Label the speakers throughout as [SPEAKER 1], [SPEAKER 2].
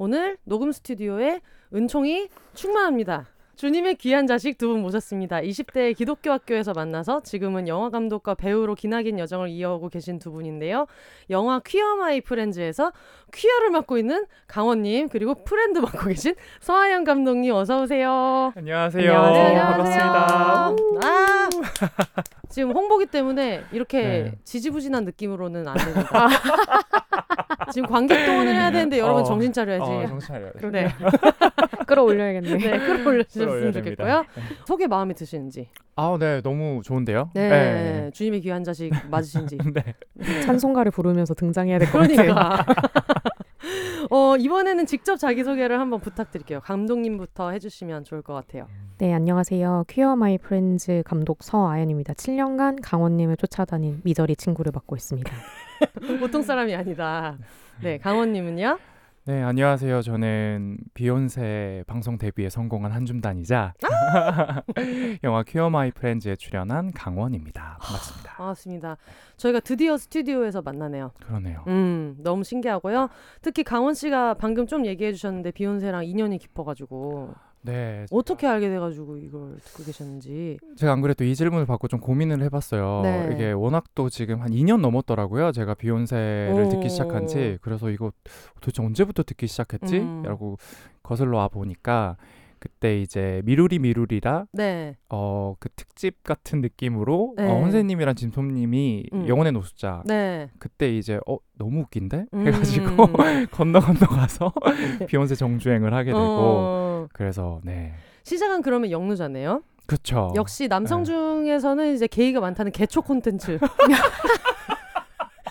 [SPEAKER 1] 오늘 녹음 스튜디오에 은총이 충만합니다. 주님의 귀한 자식 두 분 모셨습니다. 20대 기독교 학교에서 만나서 지금은 영화 감독과 배우로 기나긴 여정을 이어오고 계신 두 분인데요. 영화 퀴어 마이 프렌즈에서 퀴어를 맡고 있는 강원님 그리고 friend 맡고 계신 서아현 감독님 어서 오세요.
[SPEAKER 2] 안녕하세요.
[SPEAKER 1] 안녕하세요.
[SPEAKER 2] 반갑습니다.
[SPEAKER 1] 아, 지금 홍보기 때문에 이렇게
[SPEAKER 2] 네.
[SPEAKER 1] 지지부진한 느낌으로는 안 됩니다. 지금 관객 동원을 해야 되는데 여러분
[SPEAKER 2] 어,
[SPEAKER 1] 정신 차려야지.
[SPEAKER 2] 어, 정신 차려야 돼.
[SPEAKER 1] 네,
[SPEAKER 3] 끌어올려야겠네.
[SPEAKER 1] 네, 끌어올려주셨으면 좋겠고요.
[SPEAKER 2] 됩니다.
[SPEAKER 1] 소개 마음에 드시는지.
[SPEAKER 2] 아, 네, 너무 좋은데요.
[SPEAKER 1] 네, 주님의 귀한 자식 맞으신지.
[SPEAKER 2] 네.
[SPEAKER 3] 찬송가를 부르면서 등장해야 될 것 같아요.
[SPEAKER 1] 그러니까. 어, 이번에는 직접 자기소개를 한번 부탁드릴게요. 감독님부터 해주시면 좋을 것 같아요.
[SPEAKER 3] 네, 안녕하세요. 퀴어 마이 프렌즈 감독 서아현입니다. 7년간 강원님을 쫓아다닌 미저리 친구를 맡고 있습니다.
[SPEAKER 1] 보통 사람이 아니다. 네, 강원님은요?
[SPEAKER 2] 네, 안녕하세요. 저는 비혼세 방송 데뷔에 성공한 한줌단이자
[SPEAKER 1] 아!
[SPEAKER 2] 영화 퀴어 마이 프렌즈에 출연한 강원입니다. 반갑습니다.
[SPEAKER 1] 반갑습니다. 저희가 드디어 스튜디오에서 만나네요.
[SPEAKER 2] 그러네요.
[SPEAKER 1] 음, 너무 신기하고요. 특히 강원 씨가 방금 좀 얘기해 주셨는데 비혼세랑 인연이 깊어 가지고
[SPEAKER 2] 네,
[SPEAKER 1] 어떻게 알게 돼가지고 이걸 듣고 계셨는지.
[SPEAKER 2] 제가 안 그래도 이 질문을 받고 좀 고민을 해봤어요.
[SPEAKER 1] 네.
[SPEAKER 2] 이게 워낙 또 지금 한 2년 넘었더라고요. 제가 비욘세를
[SPEAKER 1] 오.
[SPEAKER 2] 듣기 시작한 지 그래서 이거 도대체 언제부터 듣기 시작했지?
[SPEAKER 1] 음.
[SPEAKER 2] 라고 거슬러 와 보니까 그때 이제 미루리 미루리라
[SPEAKER 1] 네.
[SPEAKER 2] 어 그 특집 같은 느낌으로
[SPEAKER 1] 네.
[SPEAKER 2] 어, 혼세님이랑 진솜님이
[SPEAKER 1] 음.
[SPEAKER 2] 영혼의 노숙자
[SPEAKER 1] 네.
[SPEAKER 2] 그때 이제 어 너무 웃긴데
[SPEAKER 1] 음.
[SPEAKER 2] 해가지고 건너 건너 가서 비욘세 정주행을 하게 되고
[SPEAKER 1] 어,
[SPEAKER 2] 그래서 네
[SPEAKER 1] 시작은 그러면 영루자네요.
[SPEAKER 2] 그쵸
[SPEAKER 1] 역시 남성
[SPEAKER 2] 네.
[SPEAKER 1] 중에서는 이제 게이가 많다는 개초 콘텐츠.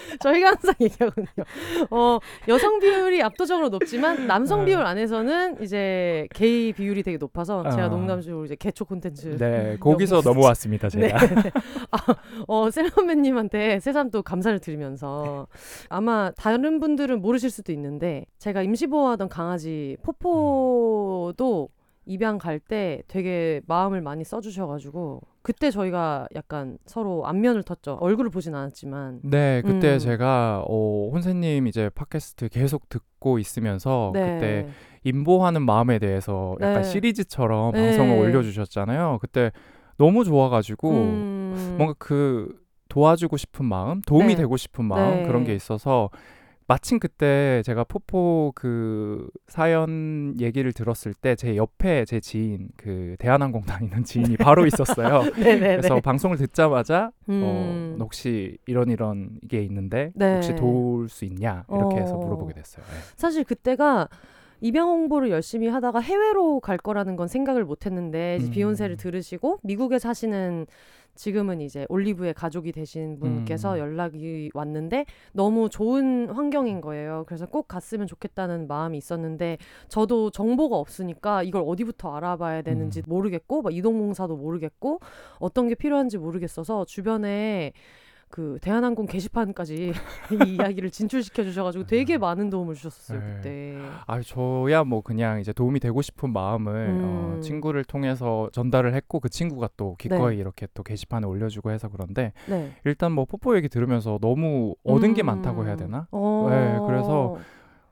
[SPEAKER 1] 저희가 항상 얘기하거든요. 어, 여성 비율이 압도적으로 높지만 남성
[SPEAKER 2] 네.
[SPEAKER 1] 비율 안에서는 이제 게이 비율이 되게 높아서 제가
[SPEAKER 2] 어.
[SPEAKER 1] 농담식으로 이제 개초 콘텐츠.
[SPEAKER 2] 네 거기서 넘어왔습니다
[SPEAKER 1] 네.
[SPEAKER 2] 제가
[SPEAKER 1] 아, 어, 셀러맨님한테 새삼 또 감사를 드리면서 아마 다른 분들은 모르실 수도 있는데 제가 임시 보호하던 강아지 포포도 입양 갈 때 되게 마음을 많이 써주셔가지고 그때 저희가 약간 서로 안면을 텄죠. 얼굴을 보진 않았지만.
[SPEAKER 2] 네, 그때
[SPEAKER 1] 음.
[SPEAKER 2] 제가 어, 혼세님 이제 팟캐스트 계속 듣고 있으면서
[SPEAKER 1] 네.
[SPEAKER 2] 그때 인보하는 마음에 대해서 약간
[SPEAKER 1] 네.
[SPEAKER 2] 시리즈처럼
[SPEAKER 1] 네.
[SPEAKER 2] 방송을 올려주셨잖아요. 그때 너무 좋아가지고
[SPEAKER 1] 음,
[SPEAKER 2] 뭔가 그 도와주고 싶은 마음, 도움이
[SPEAKER 1] 네.
[SPEAKER 2] 되고 싶은 마음
[SPEAKER 1] 네.
[SPEAKER 2] 그런 게 있어서 마침 그때 제가 포포 그 사연 얘기를 들었을 때 제 옆에 제 지인 그 대한항공 다니는 지인이 바로 있었어요.
[SPEAKER 1] 네네네.
[SPEAKER 2] 그래서 방송을 듣자마자
[SPEAKER 1] 음.
[SPEAKER 2] 어, 너 혹시 이런 이런 게 있는데
[SPEAKER 1] 네.
[SPEAKER 2] 혹시 도울 수 있냐 이렇게 해서
[SPEAKER 1] 어.
[SPEAKER 2] 물어보게 됐어요. 네.
[SPEAKER 1] 사실 그때가 입양 홍보를 열심히 하다가 해외로 갈 거라는 건 생각을 못 했는데
[SPEAKER 2] 음.
[SPEAKER 1] 비욘세를 들으시고 미국에 사시는 지금은 이제 올리브의 가족이 되신 분께서
[SPEAKER 2] 음.
[SPEAKER 1] 연락이 왔는데 너무 좋은 환경인 거예요. 그래서 꼭 갔으면 좋겠다는 마음이 있었는데 저도 정보가 없으니까 이걸 어디부터 알아봐야 되는지
[SPEAKER 2] 음.
[SPEAKER 1] 모르겠고 막 이동봉사도 모르겠고 어떤 게 필요한지 모르겠어서 주변에 그 대한항공 게시판까지 이 이야기를 진출시켜 주셔가지고 되게 많은 도움을 주셨어요
[SPEAKER 2] 네.
[SPEAKER 1] 그때.
[SPEAKER 2] 아 저야 뭐 그냥 이제 도움이 되고 싶은 마음을 어,
[SPEAKER 1] 음.
[SPEAKER 2] 친구를 통해서 전달을 했고 그 친구가 또 기꺼이
[SPEAKER 1] 네.
[SPEAKER 2] 이렇게 또 게시판에 올려주고 해서 그런데
[SPEAKER 1] 네.
[SPEAKER 2] 일단 뭐 포포 얘기 들으면서 너무 얻은 게
[SPEAKER 1] 음.
[SPEAKER 2] 많다고 해야 되나?
[SPEAKER 1] 어.
[SPEAKER 2] 네, 그래서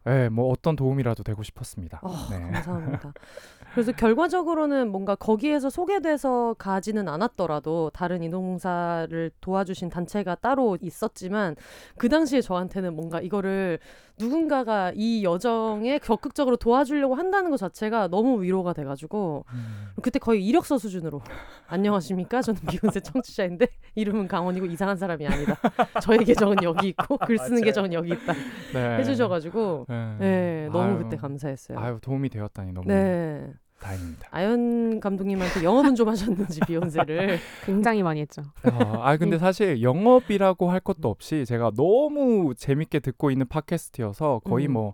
[SPEAKER 2] 예, 뭐 어떤 도움이라도 되고 싶었습니다.
[SPEAKER 1] 아,
[SPEAKER 2] 네.
[SPEAKER 1] 감사합니다. 그래서 결과적으로는 뭔가 거기에서 소개돼서 가지는 않았더라도 다른 이동봉사를 도와주신 단체가 따로 있었지만 그 당시에 저한테는 뭔가 이거를 누군가가 이 여정에 적극적으로 도와주려고 한다는 것 자체가 너무 위로가 돼가지고
[SPEAKER 2] 음.
[SPEAKER 1] 그때 거의 이력서 수준으로 안녕하십니까 저는 비욘세 청취자인데 이름은 강원이고 이상한 사람이 아니다 저의 계정은 여기 있고 글 쓰는. 계정은 여기 있다
[SPEAKER 2] 네.
[SPEAKER 1] 해주셔가지고
[SPEAKER 2] 네.
[SPEAKER 1] 네 너무
[SPEAKER 2] 아유,
[SPEAKER 1] 그때 감사했어요
[SPEAKER 2] 아유 도움이 되었다니 너무
[SPEAKER 1] 네
[SPEAKER 2] 다행입니다.
[SPEAKER 1] 아연 감독님한테 영업은 좀 하셨는지 비욘세를
[SPEAKER 3] 굉장히 많이 했죠.
[SPEAKER 2] 아, 아 근데 사실 영업이라고 할 것도 없이 제가 너무 재밌게 듣고 있는 팟캐스트여서 거의
[SPEAKER 1] 음.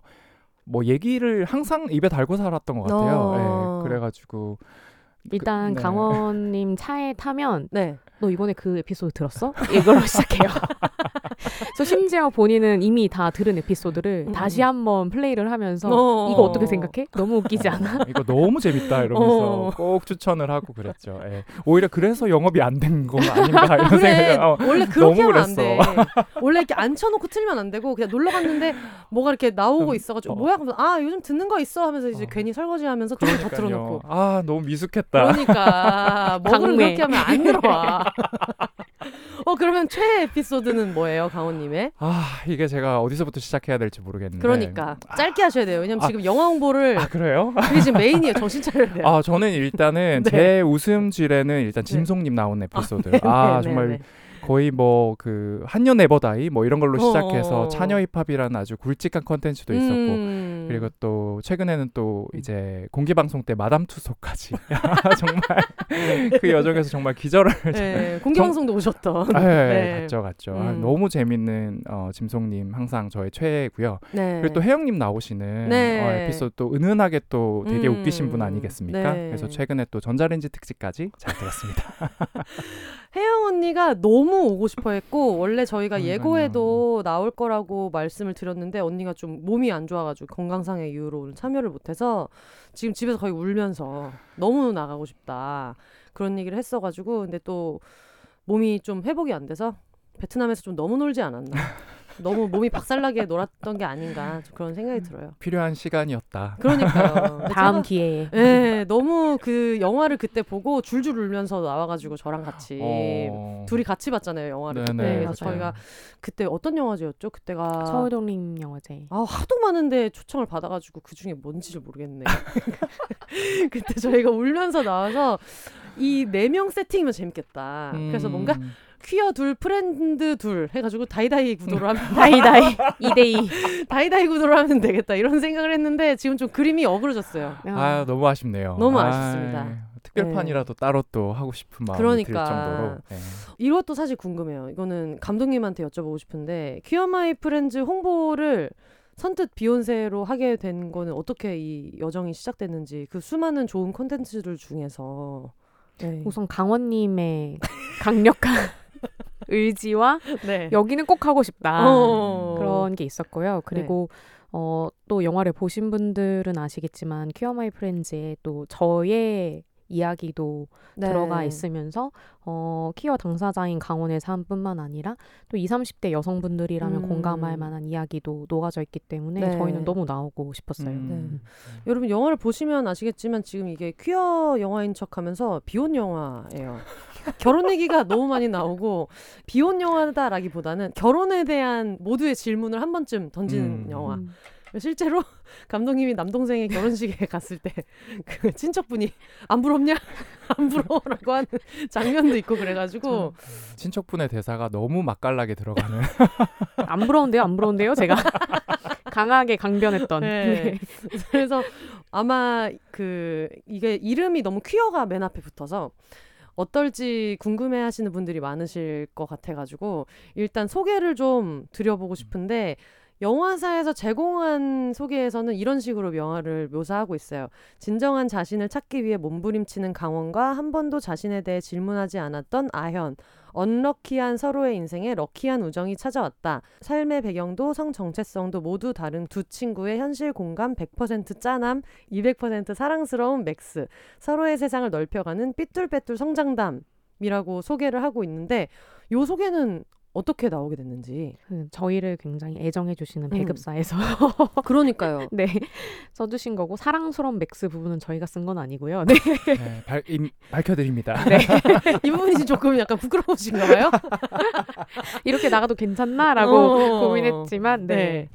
[SPEAKER 2] 뭐뭐 얘기를 항상 입에 달고 살았던 것 같아요.
[SPEAKER 1] 어.
[SPEAKER 2] 예, 그래가지고
[SPEAKER 3] 일단
[SPEAKER 2] 네.
[SPEAKER 3] 강원님 차에 타면
[SPEAKER 1] 네.
[SPEAKER 3] 너 이번에 그 에피소드 들었어? 이걸로 시작해요. 그래서 심지어 본인은 이미 다 들은 에피소드를
[SPEAKER 1] 음.
[SPEAKER 3] 다시 한번 플레이를 하면서
[SPEAKER 1] 어.
[SPEAKER 3] 이거 어떻게 생각해? 너무 웃기지 않아?
[SPEAKER 2] 이거 너무 재밌다 이러면서
[SPEAKER 1] 어.
[SPEAKER 2] 꼭 추천을 하고 그랬죠. 예. 오히려 그래서 영업이 안 된 건 아닌가 이런
[SPEAKER 1] 그래
[SPEAKER 2] 생각을 어,
[SPEAKER 1] 원래 그렇게 하면 안 돼. 원래 이렇게 앉혀놓고 틀면 안 되고 그냥 놀러 갔는데 뭐가 이렇게 나오고
[SPEAKER 2] 음,
[SPEAKER 1] 있어가지고
[SPEAKER 2] 어.
[SPEAKER 1] 뭐야 그러면서 아 요즘 듣는 거 있어 하면서 이제
[SPEAKER 2] 어.
[SPEAKER 1] 괜히 설거지하면서 조금 더
[SPEAKER 2] 그러니까요.
[SPEAKER 1] 틀어놓고
[SPEAKER 2] 아 너무 미숙했다.
[SPEAKER 1] 그러니까
[SPEAKER 3] 강매.
[SPEAKER 1] 그렇게 하면 안 들어와. 어 그러면 최애 에피소드는 뭐예요, 강원님의?
[SPEAKER 2] 아 이게 제가 어디서부터 시작해야 될지 모르겠는데.
[SPEAKER 1] 그러니까 짧게 하셔야 돼요. 왜냐면
[SPEAKER 2] 아.
[SPEAKER 1] 지금 영화 홍보를
[SPEAKER 2] 아 그래요?
[SPEAKER 1] 그게 지금 메인이에요. 정신 차려야 돼요.
[SPEAKER 2] 아 저는 일단은
[SPEAKER 1] 네.
[SPEAKER 2] 제 웃음지뢰는 일단 진송님 나온 에피소드. 아,
[SPEAKER 1] 네,
[SPEAKER 2] 정말
[SPEAKER 1] 네, 네.
[SPEAKER 2] 거의 뭐 그 한녀 never die 뭐 이런 걸로 시작해서
[SPEAKER 1] 어.
[SPEAKER 2] 차녀 힙합이라는 아주 굵직한 컨텐츠도 있었고
[SPEAKER 1] 음.
[SPEAKER 2] 그리고 또 최근에는 또 이제 공개 방송 때 마담 투소까지 정말 그 여정에서 정말 기절을
[SPEAKER 1] 네, 공개
[SPEAKER 2] 정-
[SPEAKER 1] 방송도 오셨던.
[SPEAKER 2] 네,
[SPEAKER 1] 네.
[SPEAKER 2] 갔죠 갔죠 아,
[SPEAKER 1] 음.
[SPEAKER 2] 너무 재밌는 어, 진송님 항상 저의 최애고요
[SPEAKER 1] 네.
[SPEAKER 2] 그리고 또 혜영님 나오시는
[SPEAKER 1] 네.
[SPEAKER 2] 어, 에피소드 또 은은하게 또 되게
[SPEAKER 1] 음.
[SPEAKER 2] 웃기신 분 아니겠습니까
[SPEAKER 1] 네.
[SPEAKER 2] 그래서 최근에 또 전자레인지 특집까지 잘 들었습니다
[SPEAKER 1] 혜영 언니가 너무 오고 싶어 했고 원래 저희가
[SPEAKER 2] 그러니까요.
[SPEAKER 1] 예고에도 나올 거라고 말씀을 드렸는데 언니가 좀 몸이 안 좋아가지고 건강상의 이유로 오늘 참여를 못해서 지금 집에서 거의 울면서 너무 나가고 싶다 그런 얘기를 했어가지고 근데 또 몸이 좀 회복이 안 돼서 베트남에서 좀 너무 놀지 않았나 너무 몸이 박살나게 놀았던 게 아닌가 좀 그런 생각이 들어요.
[SPEAKER 2] 필요한 시간이었다
[SPEAKER 1] 그러니까요.
[SPEAKER 3] 다음
[SPEAKER 1] 제가
[SPEAKER 3] 기회에
[SPEAKER 1] 네, 너무 그 영화를 그때 보고 줄줄 울면서 나와가지고 저랑 같이
[SPEAKER 2] 어...
[SPEAKER 1] 둘이 같이 봤잖아요 영화를.
[SPEAKER 2] 네네,
[SPEAKER 1] 그때. 그래서. 저희가 그때 어떤 영화제였죠? 그때가
[SPEAKER 3] 서울독립 영화제.
[SPEAKER 1] 아 하도 많은데 초청을 받아가지고 그 중에 뭔지를 모르겠네. 그때 저희가 울면서 나와서 이 네 명 세팅이면 재밌겠다. 그래서 뭔가
[SPEAKER 2] 음.
[SPEAKER 1] 퀴어 둘 friend 둘 해가지고 다이다이 구도로 하면
[SPEAKER 3] 다이다이 2대2.
[SPEAKER 1] 다이다이 구도로 하면 되겠다 이런 생각을 했는데 지금 좀 그림이 어그러졌어요.
[SPEAKER 2] 아 너무 아쉽네요.
[SPEAKER 1] 너무 아쉽습니다.
[SPEAKER 2] 특별판이라도 따로 또 하고 싶은 마음이
[SPEAKER 1] 그러니까.
[SPEAKER 2] 들 정도로. 네.
[SPEAKER 1] 이것도 사실 궁금해요. 이거는 감독님한테 여쭤보고 싶은데 퀴어 마이 프렌즈 홍보를 선뜻 비욘세로 하게 된 거는 어떻게 이 여정이 시작됐는지 그 수많은 좋은 콘텐츠들 중에서 네.
[SPEAKER 3] 우선 강원님의 강력한 의지와
[SPEAKER 1] 네.
[SPEAKER 3] 여기는 꼭 하고 싶다
[SPEAKER 1] 어.
[SPEAKER 3] 그런 게 있었고요. 그리고 어, 또 영화를 보신 분들은 아시겠지만 퀴어 마이 프렌즈에 또 저의 이야기도
[SPEAKER 1] 네.
[SPEAKER 3] 들어가 있으면서 어, 키어 당사자인 강원의 삶뿐만 아니라 또 20, 30대 여성분들이라면
[SPEAKER 1] 음.
[SPEAKER 3] 공감할 만한 이야기도 녹아져 있기 때문에
[SPEAKER 1] 네.
[SPEAKER 3] 저희는 너무 나오고 싶었어요.
[SPEAKER 2] 음.
[SPEAKER 1] 여러분 영화를 보시면 아시겠지만 지금 이게 퀴어 영화인 척하면서 비혼 영화예요. 결혼 얘기가 너무 많이 나오고 비혼 영화다라기보다는 결혼에 대한 모두의 질문을 한 번쯤 던지는
[SPEAKER 2] 음.
[SPEAKER 1] 영화.
[SPEAKER 3] 음.
[SPEAKER 1] 실제로 감독님이 남동생의 결혼식에 갔을 때 그 친척분이 안 부럽냐? 안 부러워라고 하는 장면도 있고 그래가지고
[SPEAKER 2] 친척분의 대사가 너무 맛깔나게 들어가는.
[SPEAKER 3] 안 부러운데요, 안 부러운데요, 제가 강하게 강변했던.
[SPEAKER 1] 네. 그래서 아마 그 이게 이름이 너무 퀴어가 맨 앞에 붙어서 어떨지 궁금해 하시는 분들이 많으실 것 같아가지고 일단 소개를 좀 드려보고 싶은데 영화사에서 제공한 소개에서는 이런 식으로 영화를 묘사하고 있어요. 진정한 자신을 찾기 위해 몸부림치는 강원과 한 번도 자신에 대해 질문하지 않았던 아현. unlucky한 서로의 인생에 lucky한 우정이 찾아왔다. 삶의 배경도 성 정체성도 모두 다른 두 친구의 현실 공감 100% 짠함, 200% 사랑스러움 max. 서로의 세상을 넓혀가는 삐뚤빼뚤 성장담 이라고 소개를 하고 있는데 요 소개는 어떻게 나오게 됐는지.
[SPEAKER 3] 그 저희를 굉장히 애정해 주시는
[SPEAKER 1] 음.
[SPEAKER 3] 배급사에서
[SPEAKER 1] 그러니까요.
[SPEAKER 3] 네 써주신 거고 사랑스러움 max 부분은 저희가 쓴 건 아니고요. 네.
[SPEAKER 2] 네, 발, 임, 밝혀드립니다.
[SPEAKER 1] 이 부분이 조금 약간 부끄러우신가 봐요.
[SPEAKER 3] 이렇게 나가도 괜찮나라고
[SPEAKER 1] 어.
[SPEAKER 3] 고민했지만 네.
[SPEAKER 1] 네.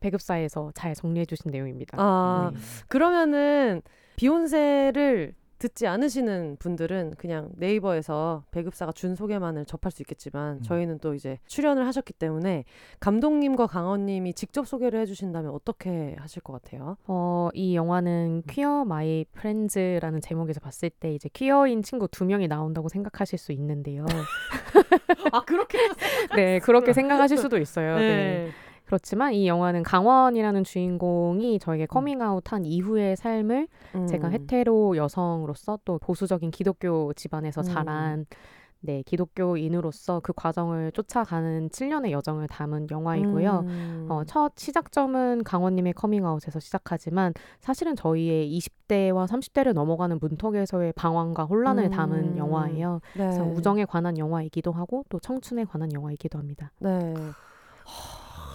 [SPEAKER 3] 배급사에서 잘 정리해 주신 내용입니다.
[SPEAKER 1] 아,
[SPEAKER 3] 네.
[SPEAKER 1] 그러면은 비욘세를 듣지 않으시는 분들은 그냥 네이버에서 배급사가 준 소개만을 접할 수 있겠지만
[SPEAKER 2] 음.
[SPEAKER 1] 저희는 또 이제 출연을 하셨기 때문에 감독님과 강원님이 직접 소개를 해주신다면 어떻게 하실 것 같아요?
[SPEAKER 3] 어, 이 영화는 퀴어 마이 프렌즈라는 제목에서 봤을 때 이제 퀴어인 친구 두 명이 나온다고 생각하실 수 있는데요.
[SPEAKER 1] 아 그렇게
[SPEAKER 3] 네, 그렇게 생각하실 수도 있어요. 네. 그렇지만 이 영화는 강원이라는 주인공이 저에게
[SPEAKER 1] 음.
[SPEAKER 3] 커밍아웃한 이후의 삶을 제가 hetero 여성으로서 또 보수적인 기독교 집안에서
[SPEAKER 1] 음.
[SPEAKER 3] 자란 네, 기독교인으로서 그 과정을 쫓아가는 7년의 여정을 담은 영화이고요.
[SPEAKER 1] 음.
[SPEAKER 3] 어, 첫 시작점은 강원님의 커밍아웃에서 시작하지만 사실은 저희의 20대와 30대를 넘어가는 문턱에서의 방황과 혼란을
[SPEAKER 1] 음.
[SPEAKER 3] 담은 영화예요.
[SPEAKER 1] 네.
[SPEAKER 3] 그래서 우정에 관한 영화이기도 하고 또 청춘에 관한 영화이기도 합니다.
[SPEAKER 1] 네.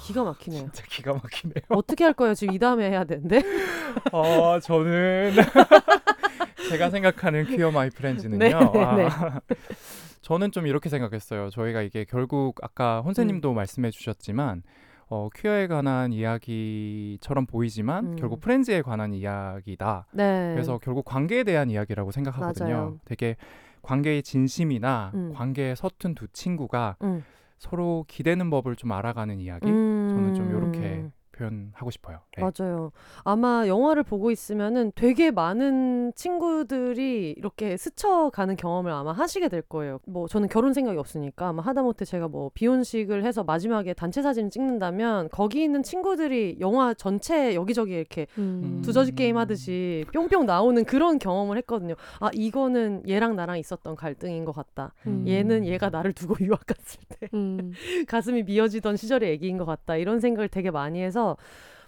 [SPEAKER 1] 하, 기가 막히네요.
[SPEAKER 2] 진짜 기가 막히네요.
[SPEAKER 1] 어떻게 할 거예요? 지금 이 다음에 해야 되는데.
[SPEAKER 2] 어, 저는 제가 생각하는 퀴어 마이 프렌즈는요.
[SPEAKER 1] 네,
[SPEAKER 2] 아,
[SPEAKER 1] 네.
[SPEAKER 2] 저는 좀 이렇게 생각했어요. 저희가 이게 결국 아까 혼세님도
[SPEAKER 1] 음.
[SPEAKER 2] 말씀해 주셨지만 어, 퀴어에 관한 이야기처럼 보이지만
[SPEAKER 1] 음.
[SPEAKER 2] 결국 프렌즈에 관한 이야기다.
[SPEAKER 1] 네.
[SPEAKER 2] 그래서 결국 관계에 대한 이야기라고 생각하거든요.
[SPEAKER 1] 맞아요.
[SPEAKER 2] 되게 관계의 진심이나
[SPEAKER 1] 음.
[SPEAKER 2] 관계에 서툰 두 친구가
[SPEAKER 1] 음.
[SPEAKER 2] 서로 기대는 법을 좀 알아가는 이야기.
[SPEAKER 1] 음.
[SPEAKER 2] 저는 좀 이렇게 표현하고 싶어요. 네.
[SPEAKER 1] 맞아요. 아마 영화를 보고 있으면은 되게 많은 친구들이 이렇게 스쳐가는 경험을 아마 하시게 될 거예요. 뭐 저는 결혼 생각이 없으니까 아마 하다못해 제가 뭐 비혼식을 해서 마지막에 단체 사진을 찍는다면 거기 있는 친구들이 영화 전체 여기저기 이렇게
[SPEAKER 2] 음.
[SPEAKER 1] 두더지 게임 하듯이 뿅뿅 나오는 그런 경험을 했거든요. 아 이거는 얘랑 나랑 있었던 갈등인 것 같다.
[SPEAKER 3] 음.
[SPEAKER 1] 얘는 얘가 나를 두고 유학 갔을 때
[SPEAKER 3] 음.
[SPEAKER 1] 가슴이 미어지던 시절의 얘기인 것 같다. 이런 생각을 되게 많이 해서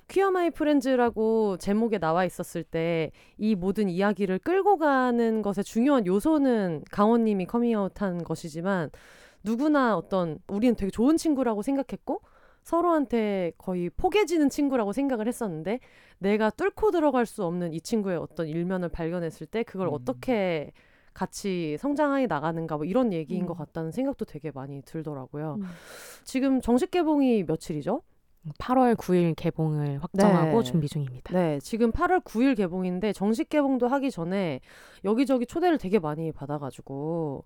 [SPEAKER 1] 퀴어 마이 프렌즈라고 제목에 나와 있었을 때 이 모든 이야기를 끌고 가는 것의 중요한 요소는 강원님이 커밍아웃한 것이지만 누구나 어떤 우리는 되게 좋은 친구라고 생각했고 서로한테 거의 포개지는 친구라고 생각을 했었는데 내가 뚫고 들어갈 수 없는 이 친구의 어떤 일면을 발견했을 때 그걸
[SPEAKER 2] 음.
[SPEAKER 1] 어떻게 같이 성장해 나가는가 뭐 이런 얘기인
[SPEAKER 3] 음.
[SPEAKER 1] 것 같다는 생각도 되게 많이 들더라고요.
[SPEAKER 3] 음.
[SPEAKER 1] 지금 정식 개봉이 며칠이죠?
[SPEAKER 3] 8월 9일 개봉을 확정하고
[SPEAKER 1] 네.
[SPEAKER 3] 준비 중입니다.
[SPEAKER 1] 네, 지금 8월 9일 개봉인데 정식 개봉도 하기 전에 여기저기 초대를 되게 많이 받아가지고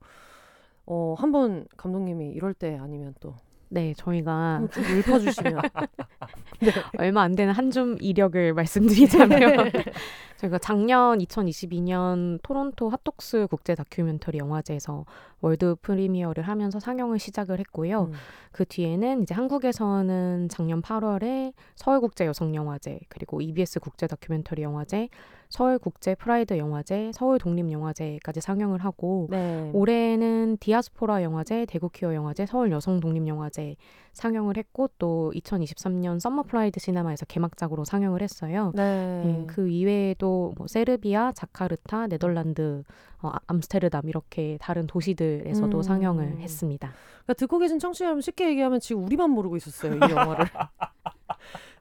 [SPEAKER 1] 어 한번 감독님이 이럴 때 아니면 또
[SPEAKER 3] 네, 저희가
[SPEAKER 1] 쭉 읊어주시면
[SPEAKER 3] 얼마 안 되는 한 줌 이력을 말씀드리자면
[SPEAKER 1] 네.
[SPEAKER 3] 저희가 작년 2022년 토론토 핫독스 국제 다큐멘터리 영화제에서 world premiere를 하면서 상영을 시작을 했고요.
[SPEAKER 1] 음.
[SPEAKER 3] 그 뒤에는 이제 한국에서는 작년 8월에 서울국제 여성영화제 그리고 EBS 국제 다큐멘터리 영화제, 서울국제 프라이드 영화제, 서울 독립 영화제까지 상영을 하고
[SPEAKER 1] 네.
[SPEAKER 3] 올해는 디아스포라 영화제, 대구 퀴어 영화제, 서울 여성 독립 영화제 상영을 했고 또 2023년 썸머 프라이드 시네마에서 개막작으로 상영을 했어요.
[SPEAKER 1] 네.
[SPEAKER 3] 예, 그 이외에도 뭐 세르비아, 자카르타, 네덜란드, 어, 아- 암스테르담 이렇게 다른 도시들에서도
[SPEAKER 1] 음.
[SPEAKER 3] 상영을 했습니다.
[SPEAKER 1] 그러니까 듣고 계신 청취자 여러분 쉽게 얘기하면 지금 우리만 모르고 있었어요 이 영화를.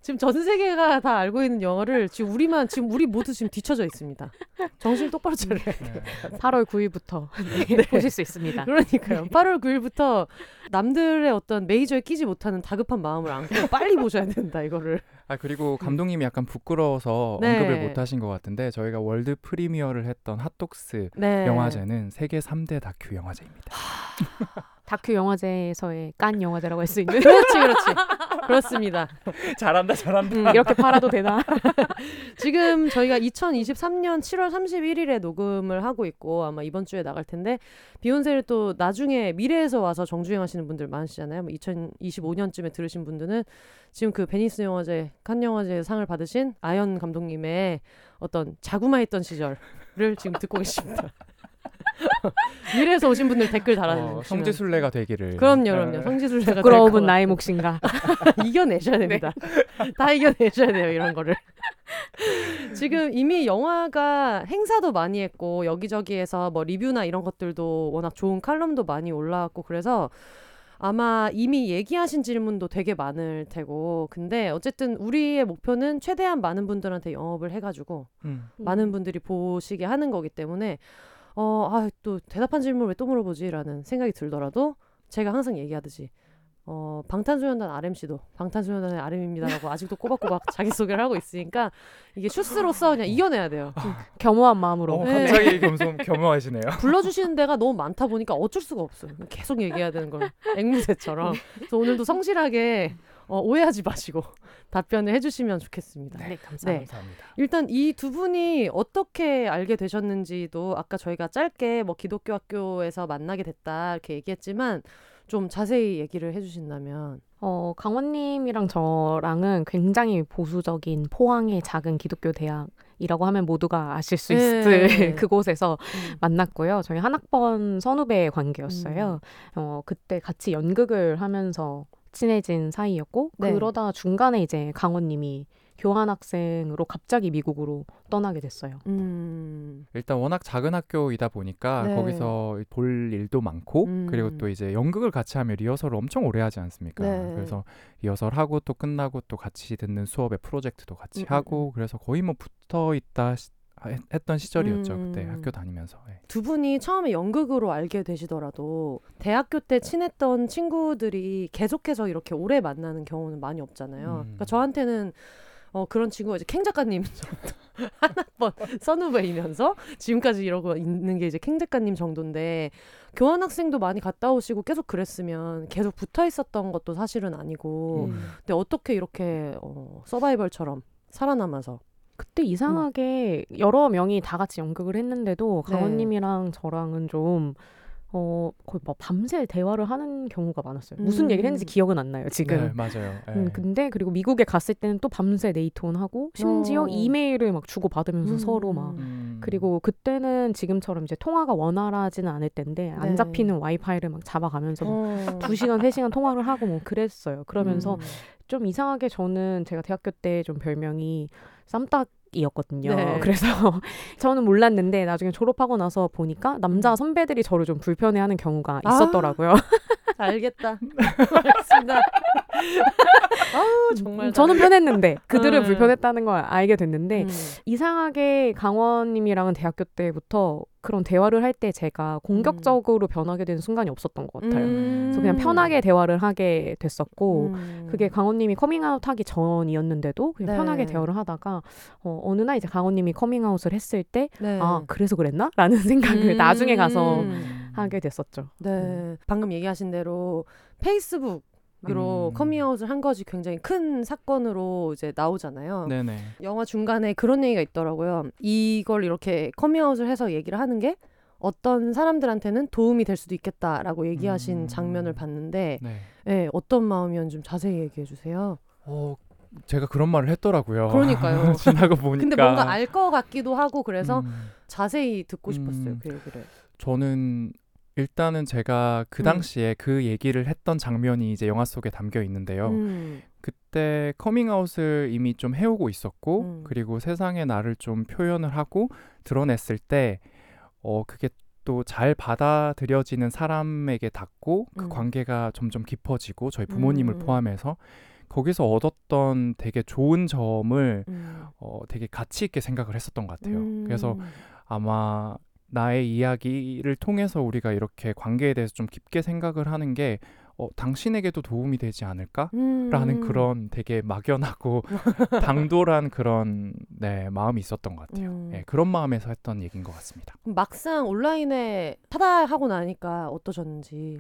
[SPEAKER 1] 지금 전 세계가 다 알고 있는 영화를 지금 우리만 지금 우리 모두 지금 뒤쳐져 있습니다. 정신 똑바로 차려야 돼.
[SPEAKER 2] 네.
[SPEAKER 3] 8월 9일부터 보실 수 있습니다.
[SPEAKER 1] 그러니까요. 8월 9일부터 남들의 어떤 메이저에 끼지 못하는 다급한 마음을 안고 빨리 보셔야 된다 이거를.
[SPEAKER 2] 아 그리고 감독님이 약간 부끄러워서
[SPEAKER 1] 네.
[SPEAKER 2] 언급을 못 하신 것 같은데 저희가 world premiere를 했던 핫독스
[SPEAKER 1] 네.
[SPEAKER 2] 영화제는 세계 3대 다큐 영화제입니다.
[SPEAKER 3] 다큐 영화제에서의 칸 영화제라고 할 수 있는
[SPEAKER 1] 그렇지, 그렇지. 그렇습니다.
[SPEAKER 2] 잘한다 잘한다.
[SPEAKER 1] 음,
[SPEAKER 3] 이렇게 팔아도 되나?
[SPEAKER 1] 지금 저희가 2023년 7월 31일에 녹음을 하고 있고 아마 이번 주에 나갈 텐데 비욘세를 또 나중에 미래에서 와서 정주행하시는 분들 많으시잖아요. 뭐 2025년쯤에 들으신 분들은 지금 그 베니스 영화제, 칸 영화제 상을 받으신 아현 감독님의 어떤 자그마했던 시절을 지금 듣고 계십니다. 미래에서 오신 분들 댓글 달아주시면
[SPEAKER 2] 어, 성지순례가 되기를.
[SPEAKER 1] 그럼요, 그럼요.
[SPEAKER 2] 네.
[SPEAKER 1] 성지순례가
[SPEAKER 3] 부끄러움은. 나의 몫인가?
[SPEAKER 1] 이겨내셔야 됩니다. 다 이겨내셔야 돼요, 이런 거를. 지금 이미 영화가 행사도 많이 했고, 여기저기에서 뭐 리뷰나 이런 것들도 워낙 좋은 칼럼도 많이 올라왔고, 그래서 아마 이미 얘기하신 질문도 되게 많을 테고, 근데 어쨌든 우리의 목표는 최대한 많은 분들한테 영업을 해가지고,
[SPEAKER 2] 음.
[SPEAKER 1] 많은 분들이 보시게 하는 거기 때문에, 어, 아, 또 대답한 질문을 왜또 물어보지라는 생각이 들더라도, 제가 항상 얘기하듯이, 어, 방탄소년단 RMC도 방탄소년단의 RM입니다라고 아직도 꼬박꼬박 자기소개를 하고 있으니까 이게 슈스로서 그냥 이겨내야 돼요.
[SPEAKER 3] 겸허한 마음으로.
[SPEAKER 2] 어,
[SPEAKER 1] 네.
[SPEAKER 2] 갑자기 겸손 겸허하시네요.
[SPEAKER 1] 불러주시는 데가 너무 많다 보니까 어쩔 수가 없어요. 계속 얘기해야 되는 걸 앵무새처럼. 그래서 오늘도 성실하게 어, 오해하지 마시고 답변을 해주시면 좋겠습니다.
[SPEAKER 3] 네, 감사합니다.
[SPEAKER 2] 감사합니다.
[SPEAKER 1] 일단 이 두 분이 어떻게 알게 되셨는지도 아까 저희가 짧게 뭐 기독교 학교에서 만나게 됐다 이렇게 얘기했지만 좀 자세히 얘기를 해주신다면.
[SPEAKER 3] 어, 강원님이랑 저랑은 굉장히 보수적인 포항의 작은 기독교 대학이라고 하면 모두가 아실 수
[SPEAKER 1] 네.
[SPEAKER 3] 있을 그곳에서
[SPEAKER 1] 음.
[SPEAKER 3] 만났고요. 저희 한 학번 선후배 관계였어요. 어, 그때 같이 연극을 하면서 친해진 사이였고
[SPEAKER 1] 네.
[SPEAKER 3] 그러다 중간에 이제 강원님이 교환학생으로 갑자기 미국으로 떠나게 됐어요.
[SPEAKER 1] 음.
[SPEAKER 2] 일단 워낙 작은 학교이다 보니까
[SPEAKER 1] 네.
[SPEAKER 2] 거기서 볼 일도 많고
[SPEAKER 1] 음.
[SPEAKER 2] 그리고 또 이제 연극을 같이 하면 리허설을 엄청 오래 하지 않습니까?
[SPEAKER 1] 네.
[SPEAKER 2] 그래서 리허설 하고 또 끝나고 또 같이 듣는 수업에 프로젝트도 같이
[SPEAKER 1] 음, 음,
[SPEAKER 2] 하고 그래서 거의 뭐 붙어 있다 했- 했던 시절이었죠
[SPEAKER 1] 음.
[SPEAKER 2] 그때 학교 다니면서. 예.
[SPEAKER 1] 두 분이 처음에 연극으로 알게 되시더라도 대학교 때 친했던 친구들이 계속해서 이렇게 오래 만나는 경우는 많이 없잖아요.
[SPEAKER 2] 음.
[SPEAKER 1] 그러니까 저한테는 어, 그런 친구가 이제 캥 작가님 정도 한 학번 선후배이면서 지금까지 이러고 있는 게 이제 캥 작가님 정도인데 교환 학생도 많이 갔다 오시고 계속 그랬으면 계속 붙어 있었던 것도 사실은 아니고
[SPEAKER 2] 음.
[SPEAKER 1] 근데 어떻게 이렇게 어, 서바이벌처럼 살아남아서
[SPEAKER 3] 그때 이상하게 여러 명이 다 같이 연극을 했는데도
[SPEAKER 1] 네.
[SPEAKER 3] 강원님이랑 저랑은 좀 어, 거의 막 밤새 대화를 하는 경우가 많았어요. 무슨
[SPEAKER 1] 음.
[SPEAKER 3] 얘기를 했는지 기억은 안 나요, 지금.
[SPEAKER 2] 네, 맞아요. 예.
[SPEAKER 3] 음, 근데 그리고 미국에 갔을 때는 또 밤새 네이트온 하고 심지어
[SPEAKER 1] 어.
[SPEAKER 3] 이메일을 막 주고 받으면서
[SPEAKER 1] 음.
[SPEAKER 3] 서로 막
[SPEAKER 2] 음.
[SPEAKER 3] 그리고 그때는 지금처럼 이제 통화가 원활하지는 않을 텐데
[SPEAKER 1] 네.
[SPEAKER 3] 안 잡히는 와이파이를 막 잡아가면서 막
[SPEAKER 1] 어.
[SPEAKER 3] 두 시간 세 시간 통화를 하고 뭐 그랬어요. 그러면서
[SPEAKER 1] 음.
[SPEAKER 3] 좀 이상하게 저는 제가 대학교 때 좀 별명이 쌈닭 이었거든요.
[SPEAKER 1] 네.
[SPEAKER 3] 그래서 저는 몰랐는데 나중에 졸업하고 나서 보니까 남자
[SPEAKER 1] 음.
[SPEAKER 3] 선배들이 저를 좀 불편해하는 경우가
[SPEAKER 1] 아.
[SPEAKER 3] 있었더라고요.
[SPEAKER 1] 알겠다. 알겠습니다. 아우 정말
[SPEAKER 3] 저는 편했는데 그들은
[SPEAKER 1] 네.
[SPEAKER 3] 불편했다는 걸 알게 됐는데
[SPEAKER 1] 음.
[SPEAKER 3] 이상하게 강원님이랑은 대학교 때부터 그런 대화를 할 때 제가 공격적으로 변하게 되는 순간이 없었던 것 같아요.
[SPEAKER 1] 음.
[SPEAKER 3] 그래서 그냥 편하게 대화를 하게 됐었고
[SPEAKER 1] 음.
[SPEAKER 3] 그게 강원님이 커밍아웃 하기 전이었는데도 그냥
[SPEAKER 1] 네.
[SPEAKER 3] 편하게 대화를 하다가 어, 어느 날 이제 강원님이 커밍아웃을 했을 때
[SPEAKER 1] 네.
[SPEAKER 3] 아 그래서 그랬나? 라는 생각을
[SPEAKER 1] 음.
[SPEAKER 3] 나중에 가서
[SPEAKER 1] 음.
[SPEAKER 3] 하게 됐었죠.
[SPEAKER 1] 네 방금 얘기하신 대로 페이스북 으로
[SPEAKER 2] 음.
[SPEAKER 1] 커밍아웃을 한 것이 굉장히 큰 사건으로 이제 나오잖아요.
[SPEAKER 2] 네네.
[SPEAKER 1] 영화 중간에 그런 얘기가 있더라고요. 이걸 이렇게 커밍아웃을 해서 얘기를 하는 게 어떤 사람들한테는 도움이 될 수도 있겠다라고 얘기하신
[SPEAKER 2] 음.
[SPEAKER 1] 장면을 봤는데,
[SPEAKER 2] 네.
[SPEAKER 1] 예, 어떤 마음이었는지 좀 자세히 얘기해 주세요.
[SPEAKER 2] 어, 제가 그런 말을 했더라고요.
[SPEAKER 1] 그러니까요.
[SPEAKER 2] 지나고 보니까.
[SPEAKER 1] 근데 뭔가 알 것 같기도 하고 그래서
[SPEAKER 2] 음,
[SPEAKER 1] 자세히 듣고 싶었어요
[SPEAKER 2] 음.
[SPEAKER 1] 그 얘기를.
[SPEAKER 2] 저는 일단은 제가 그
[SPEAKER 1] 음.
[SPEAKER 2] 당시에 그 얘기를 했던 장면이 이제 영화 속에 담겨 있는데요.
[SPEAKER 1] 음.
[SPEAKER 2] 그때 커밍아웃을 이미 좀 해오고 있었고
[SPEAKER 1] 음.
[SPEAKER 2] 그리고 세상에 나를 좀 표현을 하고 드러냈을 때 어 그게 또 잘 받아들여지는 사람에게 닿고 그
[SPEAKER 1] 음.
[SPEAKER 2] 관계가 점점 깊어지고 저희 부모님을
[SPEAKER 1] 음.
[SPEAKER 2] 포함해서 거기서 얻었던 되게 좋은 점을
[SPEAKER 1] 음.
[SPEAKER 2] 어 되게 가치 있게 생각을 했었던 것 같아요.
[SPEAKER 1] 음.
[SPEAKER 2] 그래서 아마 나의 이야기를 통해서 우리가 이렇게 관계에 대해서 좀 깊게 생각을 하는 게 어, 당신에게도 도움이 되지 않을까? 라는
[SPEAKER 1] 음.
[SPEAKER 2] 그런 되게 막연하고 당돌한 그런 네, 마음이 있었던 것 같아요.
[SPEAKER 1] 음.
[SPEAKER 2] 예, 그런 마음에서 했던 얘기인 것 같습니다.
[SPEAKER 1] 막상 온라인에 타다하고 나니까 어떠셨는지.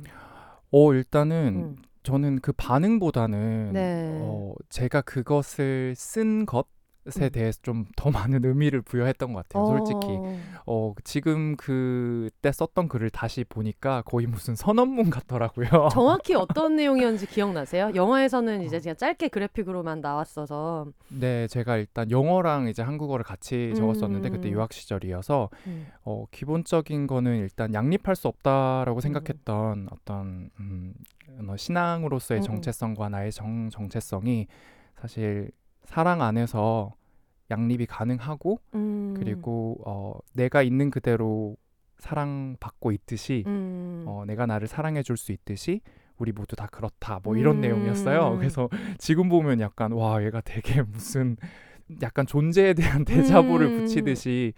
[SPEAKER 2] 어, 일단은
[SPEAKER 1] 음.
[SPEAKER 2] 저는 그 반응보다는
[SPEAKER 1] 네.
[SPEAKER 2] 어, 제가 그것을 쓴 것 에
[SPEAKER 1] 음.
[SPEAKER 2] 대해서 좀 더 많은 의미를 부여했던 것 같아요. 솔직히.
[SPEAKER 1] 어.
[SPEAKER 2] 어, 지금 그때 썼던 글을 다시 보니까 거의 무슨 선언문 같더라고요.
[SPEAKER 1] 정확히 어떤 내용이었는지 기억나세요? 영화에서는 이제 그냥 짧게 그래픽으로만 나왔어서.
[SPEAKER 2] 네, 제가 일단 영어랑 이제 한국어를 같이 적었었는데 그때
[SPEAKER 1] 음.
[SPEAKER 2] 유학 시절이어서
[SPEAKER 1] 음.
[SPEAKER 2] 어, 기본적인 거는 일단 양립할 수 없다라고 생각했던 어떤 음, 어, 신앙으로서의
[SPEAKER 1] 음, 음.
[SPEAKER 2] 정체성과 나의 정 정체성이 사실 사랑 안에서 양립이 가능하고
[SPEAKER 1] 음.
[SPEAKER 2] 그리고 어, 내가 있는 그대로 사랑받고 있듯이
[SPEAKER 1] 음.
[SPEAKER 2] 어, 내가 나를 사랑해 줄 수 있듯이 우리 모두 다 그렇다 뭐 이런
[SPEAKER 1] 음.
[SPEAKER 2] 내용이었어요. 그래서 지금 보면 약간 와 얘가 되게 무슨 약간 존재에 대한 대자보를
[SPEAKER 1] 음.
[SPEAKER 2] 붙이듯이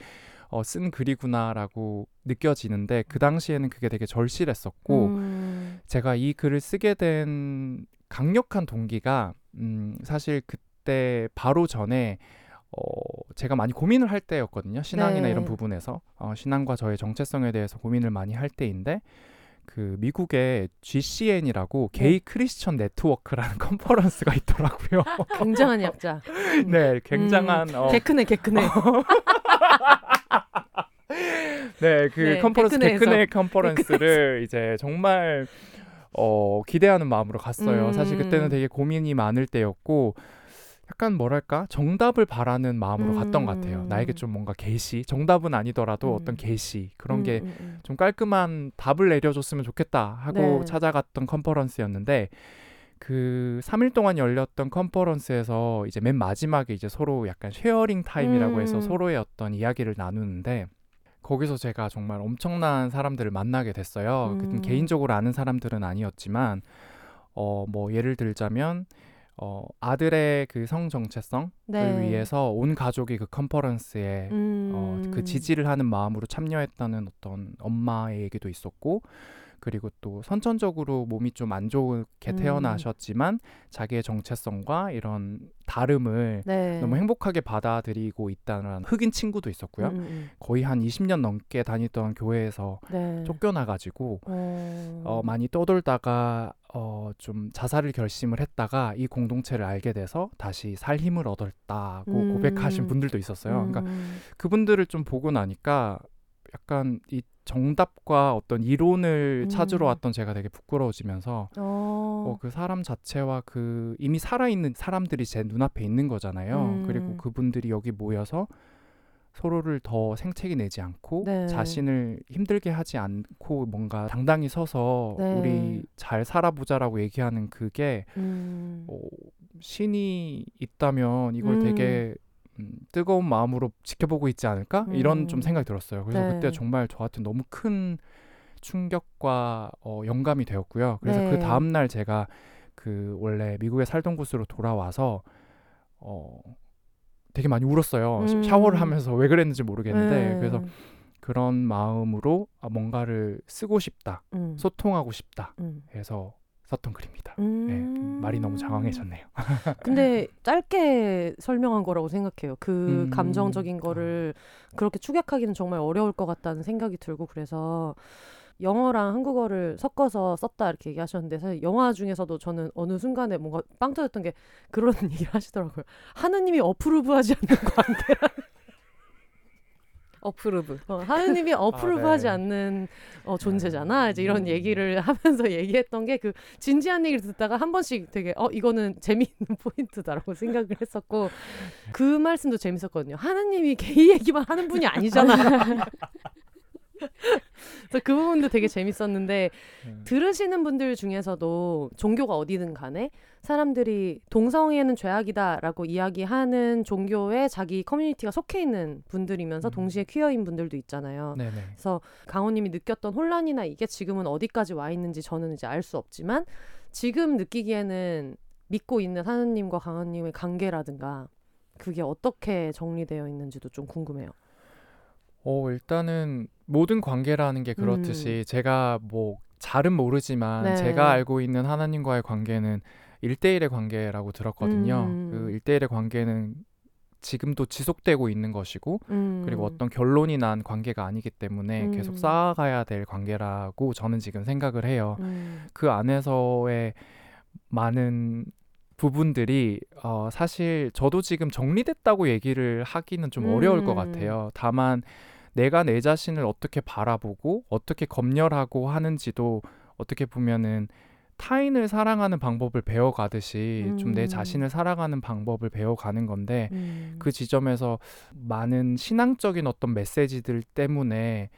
[SPEAKER 2] 어, 쓴 글이구나라고 느껴지는데 그 당시에는 그게 되게 절실했었고
[SPEAKER 1] 음.
[SPEAKER 2] 제가 이 글을 쓰게 된 강력한 동기가 음, 사실 그때 바로 전에 어, 제가 많이 고민을 할 때였거든요. 신앙이나
[SPEAKER 1] 네.
[SPEAKER 2] 이런 부분에서 어, 신앙과 저의 정체성에 대해서 고민을 많이 할 때인데 그 미국의 GCN이라고
[SPEAKER 1] 네.
[SPEAKER 2] 게이 크리스천 네트워크라는 컨퍼런스가 있더라고요.
[SPEAKER 1] 굉장한 약자.
[SPEAKER 2] 네, 굉장한 어,
[SPEAKER 1] 게크네 게크네.
[SPEAKER 2] 네, 그
[SPEAKER 1] 네,
[SPEAKER 2] 컨퍼런스.
[SPEAKER 1] 게크네
[SPEAKER 2] 컨퍼런스를 이제 정말 어, 기대하는 마음으로 갔어요.
[SPEAKER 1] 음.
[SPEAKER 2] 사실 그때는 되게 고민이 많을 때였고 약간 뭐랄까 정답을 바라는 마음으로 갔던 것 같아요.
[SPEAKER 1] 음.
[SPEAKER 2] 나에게 좀 뭔가 계시 정답은 아니더라도
[SPEAKER 1] 음.
[SPEAKER 2] 어떤 계시 그런 게
[SPEAKER 1] 음, 음,
[SPEAKER 2] 좀 깔끔한 답을 내려줬으면 좋겠다 하고
[SPEAKER 1] 네.
[SPEAKER 2] 찾아갔던 컨퍼런스였는데 그 3일 동안 열렸던 컨퍼런스에서 이제 맨 마지막에 이제 서로 약간 sharing time이라고 해서
[SPEAKER 1] 음.
[SPEAKER 2] 서로의 어떤 이야기를 나누는데 거기서 제가 정말 엄청난 사람들을 만나게 됐어요. 그
[SPEAKER 1] 음.
[SPEAKER 2] 개인적으로 아는 사람들은 아니었지만 어 뭐 예를 들자면 어 아들의 그 성 정체성을
[SPEAKER 1] 네.
[SPEAKER 2] 위해서 온 가족이 그 컨퍼런스에
[SPEAKER 1] 음.
[SPEAKER 2] 어, 그 지지를 하는 마음으로 참여했다는 어떤 엄마의 얘기도 있었고 그리고 또 선천적으로 몸이 좀 안 좋게
[SPEAKER 1] 음.
[SPEAKER 2] 태어나셨지만 자기의 정체성과 이런 다름을
[SPEAKER 1] 네.
[SPEAKER 2] 너무 행복하게 받아들이고 있다는 흑인 친구도 있었고요.
[SPEAKER 1] 음, 음,
[SPEAKER 2] 거의 한 20년 넘게 다니던 교회에서
[SPEAKER 1] 음. 네.
[SPEAKER 2] 쫓겨나가지고
[SPEAKER 1] 어.
[SPEAKER 2] 어, 많이 떠돌다가 어, 좀 자살을 결심을 했다가 이 공동체를 알게 돼서 다시 살 힘을 얻었다고
[SPEAKER 1] 음.
[SPEAKER 2] 고백하신 분들도 있었어요. 그러니까
[SPEAKER 1] 음.
[SPEAKER 2] 그분들을 좀 보고 나니까 약간 이 정답과 어떤 이론을
[SPEAKER 1] 음.
[SPEAKER 2] 찾으러 왔던 제가 되게 부끄러워지면서
[SPEAKER 1] 어.
[SPEAKER 2] 어, 그 사람 자체와 그 이미 살아있는 사람들이 제 눈앞에 있는 거잖아요.
[SPEAKER 1] 음.
[SPEAKER 2] 그리고 그분들이 여기 모여서 서로를 더 생채기 내지 않고
[SPEAKER 1] 네.
[SPEAKER 2] 자신을 힘들게 하지 않고 뭔가 당당히 서서
[SPEAKER 1] 네.
[SPEAKER 2] 우리 잘 살아보자라고 얘기하는 그게
[SPEAKER 1] 음.
[SPEAKER 2] 어, 신이 있다면 이걸
[SPEAKER 1] 음.
[SPEAKER 2] 되게 음, 뜨거운 마음으로 지켜보고 있지 않을까 이런 좀
[SPEAKER 1] 음.
[SPEAKER 2] 생각이 들었어요. 그래서
[SPEAKER 1] 네.
[SPEAKER 2] 그때 정말 저한테 너무 큰 충격과 어, 영감이 되었고요. 그래서
[SPEAKER 1] 네.
[SPEAKER 2] 그 다음 날 제가 그 원래 미국에 살던 곳으로 돌아와서 어 되게 많이 울었어요. 시-
[SPEAKER 1] 음.
[SPEAKER 2] 샤워를 하면서 왜 그랬는지 모르겠는데
[SPEAKER 1] 네.
[SPEAKER 2] 그래서 그런 마음으로 아, 뭔가를 쓰고 싶다,
[SPEAKER 1] 음.
[SPEAKER 2] 소통하고 싶다
[SPEAKER 1] 음.
[SPEAKER 2] 해서 썼던 글입니다.
[SPEAKER 1] 음.
[SPEAKER 2] 네, 말이 너무 장황해졌네요.
[SPEAKER 1] 근데 짧게 설명한 거라고 생각해요. 그
[SPEAKER 2] 음.
[SPEAKER 1] 감정적인 거를 그렇게 축약하기는 정말 어려울 것 같다는 생각이 들고 그래서 영어랑 한국어를 섞어서 썼다 이렇게 얘기하셨는데 사실 영화 중에서도 저는 어느 순간에 뭔가 빵 터졌던 게 그런 얘기를 하시더라고요. 하느님이 어프로브하지 않는 관계라.
[SPEAKER 3] 어프로브.
[SPEAKER 1] 어, 하느님이 어프로브하지
[SPEAKER 2] 네.
[SPEAKER 1] 않는 어, 존재잖아. 이제 이런
[SPEAKER 2] 음.
[SPEAKER 1] 얘기를 하면서 얘기했던 게 그 진지한 얘기를 듣다가 한 번씩 되게 어 이거는 재미있는 포인트다라고 생각을 했었고 그 말씀도 재밌었거든요. 하느님이 게이 얘기만 하는 분이 아니잖아. 그래서 그 부분도 되게 재밌었는데
[SPEAKER 2] 음.
[SPEAKER 1] 들으시는 분들 중에서도 종교가 어디든 간에 사람들이 동성애는 죄악이다라고 이야기하는 종교에 자기 커뮤니티가 속해 있는 분들이면서
[SPEAKER 2] 음.
[SPEAKER 1] 동시에 퀴어인 분들도 있잖아요.
[SPEAKER 2] 네네.
[SPEAKER 1] 그래서 강호님이 느꼈던 혼란이나 이게 지금은 어디까지 와 있는지 저는 이제 알 수 없지만 지금 느끼기에는 믿고 있는 하느님과 강호님의 관계라든가 그게 어떻게 정리되어 있는지도 좀 궁금해요.
[SPEAKER 2] 어 일단은 모든 관계라는 게 그렇듯이 제가 뭐 잘은 모르지만
[SPEAKER 1] 네.
[SPEAKER 2] 제가 알고 있는 하나님과의 관계는 일대일의 관계라고 들었거든요.
[SPEAKER 1] 음.
[SPEAKER 2] 그일대일의 관계는 지금도 지속되고 있는 것이고
[SPEAKER 1] 음.
[SPEAKER 2] 그리고 어떤 결론이 난 관계가 아니기 때문에
[SPEAKER 1] 음.
[SPEAKER 2] 계속 쌓아가야 될 관계라고 저는 지금 생각을 해요.
[SPEAKER 1] 음.
[SPEAKER 2] 그 안에서의 많은 부분들이 어, 사실 저도 지금 정리됐다고 얘기를 하기는 좀 어려울 것
[SPEAKER 1] 음.
[SPEAKER 2] 같아요. 다만 내가 내 자신을 어떻게 바라보고 어떻게 검열하고 하는지도 어떻게 보면은 타인을 사랑하는 방법을 배워가듯이 좀내
[SPEAKER 1] 음.
[SPEAKER 2] 자신을 살아가는 방법을 배워가는 건데
[SPEAKER 1] 음.
[SPEAKER 2] 그 지점에서 많은 신앙적인 어떤 메시지들 때문에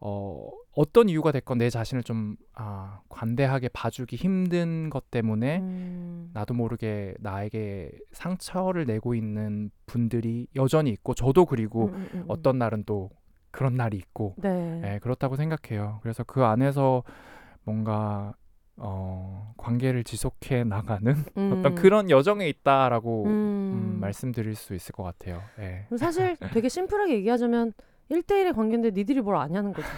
[SPEAKER 2] 어, 어떤 이유가 됐건 내 자신을 좀 아, 관대하게 봐주기 힘든 것 때문에
[SPEAKER 1] 음.
[SPEAKER 2] 나도 모르게 나에게 상처를 내고 있는 분들이 여전히 있고 저도 그리고
[SPEAKER 1] 음, 음, 음, 음.
[SPEAKER 2] 어떤 날은 또 그런 날이 있고
[SPEAKER 1] 네.
[SPEAKER 2] 예, 그렇다고 생각해요. 그래서 그 안에서 뭔가 어, 관계를 지속해 나가는 어떤
[SPEAKER 1] 음.
[SPEAKER 2] 그런 여정에 있다라고
[SPEAKER 1] 음.
[SPEAKER 2] 음, 말씀드릴 수 있을 것 같아요. 예.
[SPEAKER 1] 그리고 사실 되게 심플하게 얘기하자면 1대1의 관계인데 니들이 뭘 아냐는 거죠.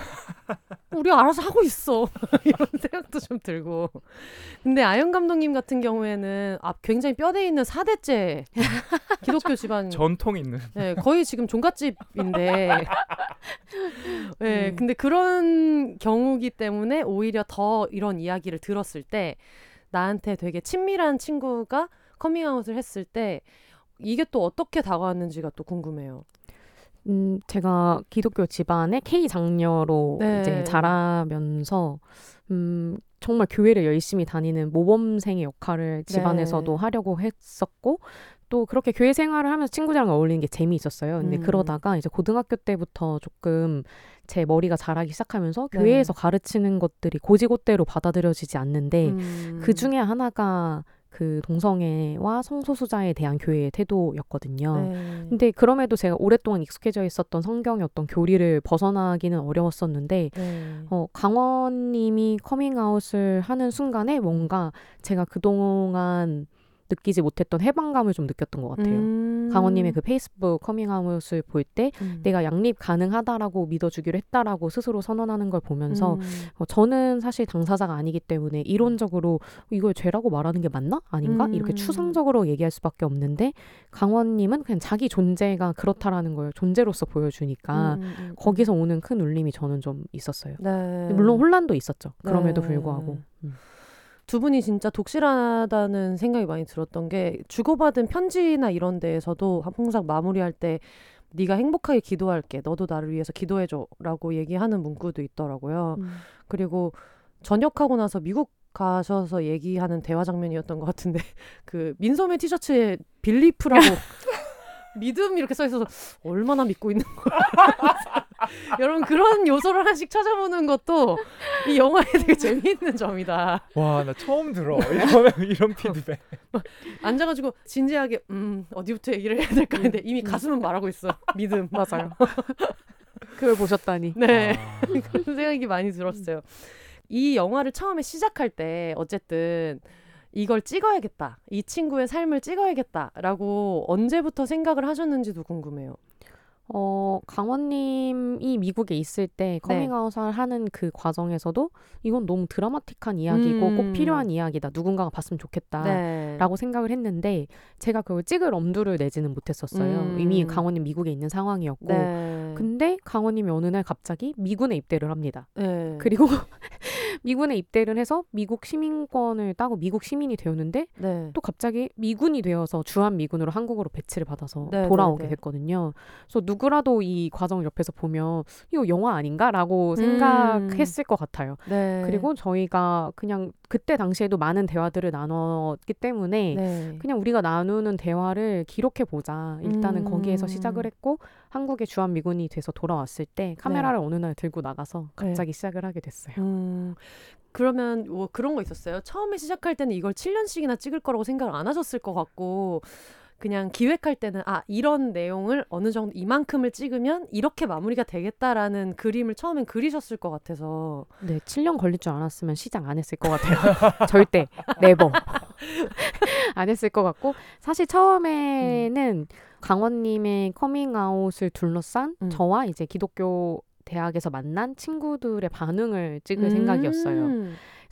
[SPEAKER 1] 우리 알아서 하고 있어. 이런 생각도 좀 들고. 근데 아영 감독님 같은 경우에는 아, 굉장히 뼈대 있는 4대째 기독교 집안.
[SPEAKER 2] 전통 있는
[SPEAKER 1] 네, 거의 지금 종갓집인데. 네,
[SPEAKER 3] 음.
[SPEAKER 1] 근데 그런 경우기 때문에 오히려 더 이런 이야기를 들었을 때 나한테 되게 친밀한 친구가 커밍아웃을 했을 때 이게 또 어떻게 다가왔는지가 또 궁금해요.
[SPEAKER 3] 음, 제가 기독교 집안의 K 장녀로
[SPEAKER 1] 네.
[SPEAKER 3] 이제 자라면서 음, 정말 교회를 열심히 다니는 모범생의 역할을 집안에서도
[SPEAKER 1] 네.
[SPEAKER 3] 하려고 했었고 또 그렇게 교회 생활을 하면서 친구들이랑 어울리는 게 재미있었어요. 근데
[SPEAKER 1] 음.
[SPEAKER 3] 그러다가 이제 고등학교 때부터 조금 제 머리가 자라기 시작하면서
[SPEAKER 1] 네.
[SPEAKER 3] 교회에서 가르치는 것들이 고지고대로 받아들여지지 않는데
[SPEAKER 1] 음.
[SPEAKER 3] 그 중에 하나가 그 동성애와 성소수자에 대한 교회의 태도였거든요.
[SPEAKER 1] 네.
[SPEAKER 3] 근데 그럼에도 제가 오랫동안 익숙해져 있었던 성경의 어떤 교리를 벗어나기는 어려웠었는데
[SPEAKER 1] 네.
[SPEAKER 3] 어, 강원님이 커밍아웃을 하는 순간에 뭔가 제가 그동안 느끼지 못했던 해방감을 좀 느꼈던 것 같아요.
[SPEAKER 1] 음.
[SPEAKER 3] 강원님의 그 페이스북 커밍아웃을 볼때
[SPEAKER 1] 음.
[SPEAKER 3] 내가 양립 가능하다라고 믿어주기로 했다라고 스스로 선언하는 걸 보면서
[SPEAKER 1] 음.
[SPEAKER 3] 어, 저는 사실 당사자가 아니기 때문에 이론적으로 이걸 죄라고 말하는 게 맞나? 아닌가?
[SPEAKER 1] 음.
[SPEAKER 3] 이렇게 추상적으로 얘기할 수밖에 없는데 강원님은 그냥 자기 존재가 그렇다라는 걸 존재로서 보여주니까
[SPEAKER 1] 음, 음, 음.
[SPEAKER 3] 거기서 오는 큰 울림이 저는 좀 있었어요.
[SPEAKER 1] 네.
[SPEAKER 3] 물론 혼란도 있었죠. 그럼에도
[SPEAKER 1] 네.
[SPEAKER 3] 불구하고. 음.
[SPEAKER 1] 두 분이 진짜 독실하다는 생각이 많이 들었던 게 주고받은 편지나 이런 데에서도 항상 마무리할 때 네가 행복하게 기도할게. 너도 나를 위해서 기도해줘라고 얘기하는 문구도 있더라고요.
[SPEAKER 3] 음.
[SPEAKER 1] 그리고 전역하고 나서 미국 가셔서 얘기하는 대화 장면이었던 것 같은데 그 민소매 티셔츠에 빌리프라고 믿음 이렇게 써 있어서 얼마나 믿고 있는 거야. 여러분 그런 요소를 하나씩 찾아보는 것도 이 영화의 되게 재미있는 점이다.
[SPEAKER 2] 와 나 처음 들어 이런 이런 피드백.
[SPEAKER 1] 앉아가지고 진지하게 음 어디부터 얘기를 해야 될까 했는데 이미 가슴은 말하고 있어. 믿음.
[SPEAKER 3] 맞아요. 그걸 보셨다니.
[SPEAKER 1] 네.
[SPEAKER 2] 아.
[SPEAKER 1] 그런 생각이 많이 들었어요. 이 영화를 처음에 시작할 때 어쨌든 이걸 찍어야겠다. 이 친구의 삶을 찍어야겠다라고 언제부터 생각을 하셨는지도 궁금해요.
[SPEAKER 3] 어, 강원님이 미국에 있을 때 커밍아웃을 하는 그 과정에서도 이건 너무 드라마틱한 이야기고
[SPEAKER 1] 음.
[SPEAKER 3] 꼭 필요한 이야기다. 누군가가 봤으면 좋겠다.
[SPEAKER 1] 네.
[SPEAKER 3] 라고 생각을 했는데 제가 그걸 찍을 엄두를 내지는 못했었어요.
[SPEAKER 1] 음.
[SPEAKER 3] 이미 강원님 미국에 있는 상황이었고
[SPEAKER 1] 네.
[SPEAKER 3] 근데 강원님이 어느 날 갑자기 미군에 입대를 합니다.
[SPEAKER 1] 네.
[SPEAKER 3] 그리고 미군에 입대를 해서 미국 시민권을 따고 미국 시민이 되었는데
[SPEAKER 1] 네.
[SPEAKER 3] 또 갑자기 미군이 되어서 주한 미군으로 한국으로 배치를 받아서
[SPEAKER 1] 네,
[SPEAKER 3] 돌아오게
[SPEAKER 1] 네, 네.
[SPEAKER 3] 됐거든요. 그래서 누구라도 이 과정을 옆에서 보면 이거 영화 아닌가라고
[SPEAKER 1] 음.
[SPEAKER 3] 생각했을 것 같아요.
[SPEAKER 1] 네.
[SPEAKER 3] 그리고 저희가 그냥 그때 당시에도 많은 대화들을 나눴기 때문에
[SPEAKER 1] 네.
[SPEAKER 3] 그냥 우리가 나누는 대화를 기록해 보자. 일단은
[SPEAKER 1] 음.
[SPEAKER 3] 거기에서 시작을 했고 한국에 주한 미군이 돼서 돌아왔을 때 카메라를 어느 날 들고 나가서 갑자기 시작을 하게 됐어요.
[SPEAKER 1] 네. 음, 그러면 뭐 그런 거 있었어요? 처음에 시작할 때는 이걸 7년씩이나 찍을 거라고 생각을 안 하셨을 것 같고 그냥 기획할 때는 아 이런 내용을 어느 정도 이만큼을 찍으면 이렇게 마무리가 되겠다라는 그림을 처음엔 그리셨을 것 같아서
[SPEAKER 3] 네, 7년 걸릴 줄 알았으면 시작 안 했을 것 같아요. 절대 never 안 했을 것 같고 사실 처음에는 강원님의 커밍아웃을 둘러싼
[SPEAKER 1] 음.
[SPEAKER 3] 저와 이제 기독교 대학에서 만난 친구들의 반응을 찍을 생각이었어요.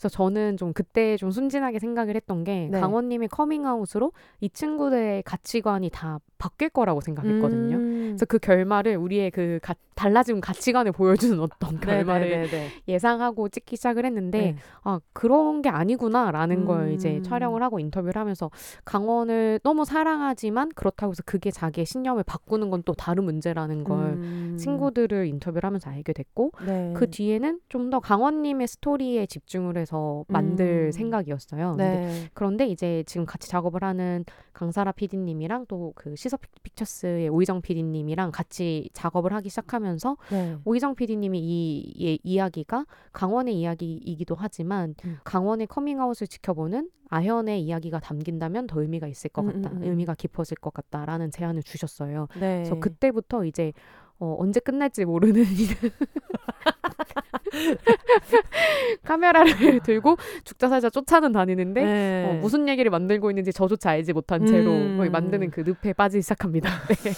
[SPEAKER 1] 음.
[SPEAKER 3] 그래서 저는 좀 그때 좀 순진하게 생각을 했던 게
[SPEAKER 1] 네.
[SPEAKER 3] 강원님의 커밍아웃으로 이 친구들의 가치관이 다 바뀔 거라고 생각했거든요.
[SPEAKER 1] 음.
[SPEAKER 3] 그래서 그 결말을 우리의 그 가- 달라진 가치관을 보여주는 어떤 결말을
[SPEAKER 1] 네네네네.
[SPEAKER 3] 예상하고 찍기 시작을 했는데
[SPEAKER 1] 네.
[SPEAKER 3] 아 그런 게 아니구나라는 걸 이제
[SPEAKER 1] 음.
[SPEAKER 3] 촬영을 하고 인터뷰를 하면서 강원을 너무 사랑하지만 그렇다고 해서 그게 자기의 신념을 바꾸는 건 또 다른 문제라는 걸
[SPEAKER 1] 음.
[SPEAKER 3] 친구들을 인터뷰를 하면서 알게 됐고
[SPEAKER 1] 네.
[SPEAKER 3] 그 뒤에는 좀 더 강원님의 스토리에 집중을 해서 만들
[SPEAKER 1] 음.
[SPEAKER 3] 생각이었어요.
[SPEAKER 1] 네.
[SPEAKER 3] 그런데 이제 지금 같이 작업을 하는 강사라 PD님이랑 또 그 시소 픽처스의 오희정 PD님이랑 같이 작업을 하기 시작하면서
[SPEAKER 1] 네.
[SPEAKER 3] 오희정 PD님이 이, 이 이야기가 강원의 이야기이기도 하지만
[SPEAKER 1] 음.
[SPEAKER 3] 강원의 커밍아웃을 지켜보는 아현의 이야기가 담긴다면 더 의미가 있을 것
[SPEAKER 1] 음,
[SPEAKER 3] 같다,
[SPEAKER 1] 음, 음.
[SPEAKER 3] 의미가 깊어질 것 같다라는 제안을 주셨어요.
[SPEAKER 1] 네.
[SPEAKER 3] 그래서 그때부터 이제 어, 언제 끝날지 모르는 카메라를 들고 죽자 살자 쫓아는 다니는데
[SPEAKER 1] 네.
[SPEAKER 3] 어, 무슨 얘기를 만들고 있는지 저조차 알지 못한 채로
[SPEAKER 1] 음.
[SPEAKER 3] 만드는 그 늪에 빠지기 시작합니다. 네,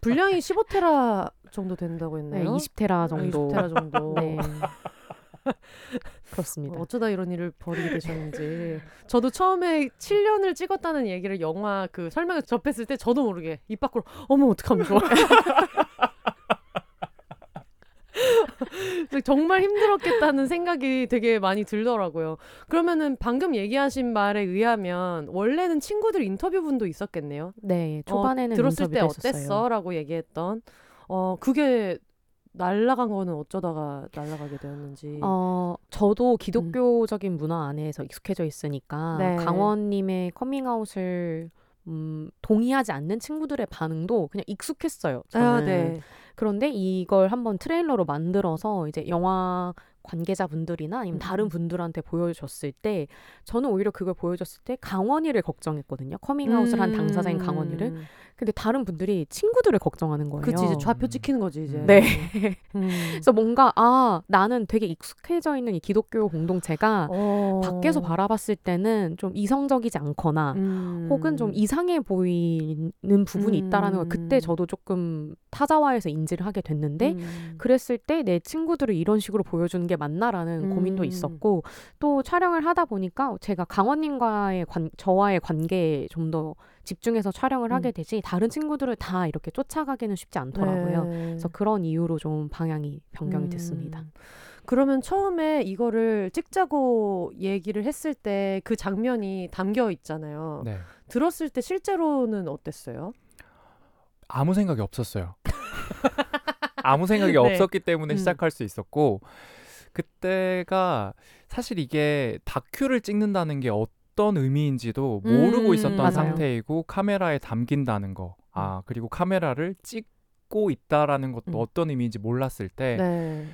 [SPEAKER 1] 분량이 15테라 정도 된다고
[SPEAKER 3] 네,
[SPEAKER 1] 했나요?
[SPEAKER 3] 20테라 정도.
[SPEAKER 1] 20테라 정도.
[SPEAKER 3] 네. 그렇습니다.
[SPEAKER 1] 어, 어쩌다 이런 일을 벌이게 되셨는지. 저도 처음에 7년을 찍었다는 얘기를 영화 그 설명에서 접했을 때 저도 모르게 입 밖으로 어머 어떡하면 좋아. 정말 힘들었겠다는 생각이 되게 많이 들더라고요. 그러면은 방금 얘기하신 말에 의하면 원래는 친구들 인터뷰분도 있었겠네요.
[SPEAKER 3] 네,
[SPEAKER 1] 어,
[SPEAKER 3] 초반에는
[SPEAKER 1] 들었을 때
[SPEAKER 3] 인터뷰도 했었어요.
[SPEAKER 1] 어땠어? 라고 얘기했던 어 그게 날라간 거는 어쩌다가 날라가게 되었는지.
[SPEAKER 3] 어, 저도 기독교적인 문화 안에서 익숙해져 있으니까
[SPEAKER 1] 네.
[SPEAKER 3] 강원님의 커밍아웃을 음, 동의하지 않는 친구들의 반응도 그냥 익숙했어요. 저는.
[SPEAKER 1] 아, 네.
[SPEAKER 3] 그런데 이걸 한번 트레일러로 만들어서 이제 영화 관계자분들이나 아니면
[SPEAKER 1] 음.
[SPEAKER 3] 다른 분들한테 보여줬을 때 저는 오히려 그걸 보여줬을 때 강원이를 걱정했거든요. 커밍아웃을 한 당사자인 강원이를.
[SPEAKER 1] 음.
[SPEAKER 3] 근데 다른 분들이 친구들을 걱정하는 거예요.
[SPEAKER 1] 그치 이제 좌표 찍히는 거지 이제.
[SPEAKER 3] 네.
[SPEAKER 1] 음.
[SPEAKER 3] 그래서 뭔가 아 나는 되게 익숙해져 있는 이 기독교 공동체가
[SPEAKER 1] 어.
[SPEAKER 3] 밖에서 바라봤을 때는 좀 이성적이지 않거나
[SPEAKER 1] 음.
[SPEAKER 3] 혹은 좀 이상해 보이는 부분이 있다라는 걸 그때
[SPEAKER 1] 음.
[SPEAKER 3] 저도 조금 타자화해서 인지를 하게 됐는데
[SPEAKER 1] 음.
[SPEAKER 3] 그랬을 때 내 친구들을 이런 식으로 보여주는 게 맞나라는 고민도
[SPEAKER 1] 음.
[SPEAKER 3] 있었고 또 촬영을 하다 보니까 제가 강원님과의 관, 저와의 관계에 좀더 집중해서 촬영을 하게
[SPEAKER 1] 음.
[SPEAKER 3] 되지 다른 친구들을 다 이렇게 쫓아가기는 쉽지 않더라고요.
[SPEAKER 1] 네.
[SPEAKER 3] 그래서 그런 이유로 좀 방향이 변경이
[SPEAKER 1] 음.
[SPEAKER 3] 됐습니다.
[SPEAKER 1] 그러면 처음에 이거를 찍자고 얘기를 했을 때 그 장면이 담겨 있잖아요.
[SPEAKER 2] 네.
[SPEAKER 1] 들었을 때 실제로는 어땠어요?
[SPEAKER 2] 아무 생각이 없었어요. 아무 생각이
[SPEAKER 1] 네.
[SPEAKER 2] 없었기 때문에
[SPEAKER 1] 음.
[SPEAKER 2] 시작할 수 있었고 그때가 사실 이게 다큐를 찍는다는 게 어떤 의미인지도 모르고
[SPEAKER 1] 음,
[SPEAKER 2] 있었던
[SPEAKER 1] 맞아요.
[SPEAKER 2] 상태이고 카메라에 담긴다는 거. 아, 그리고 카메라를 찍고 있다라는 것도
[SPEAKER 1] 음.
[SPEAKER 2] 어떤 의미인지 몰랐을 때
[SPEAKER 1] 네.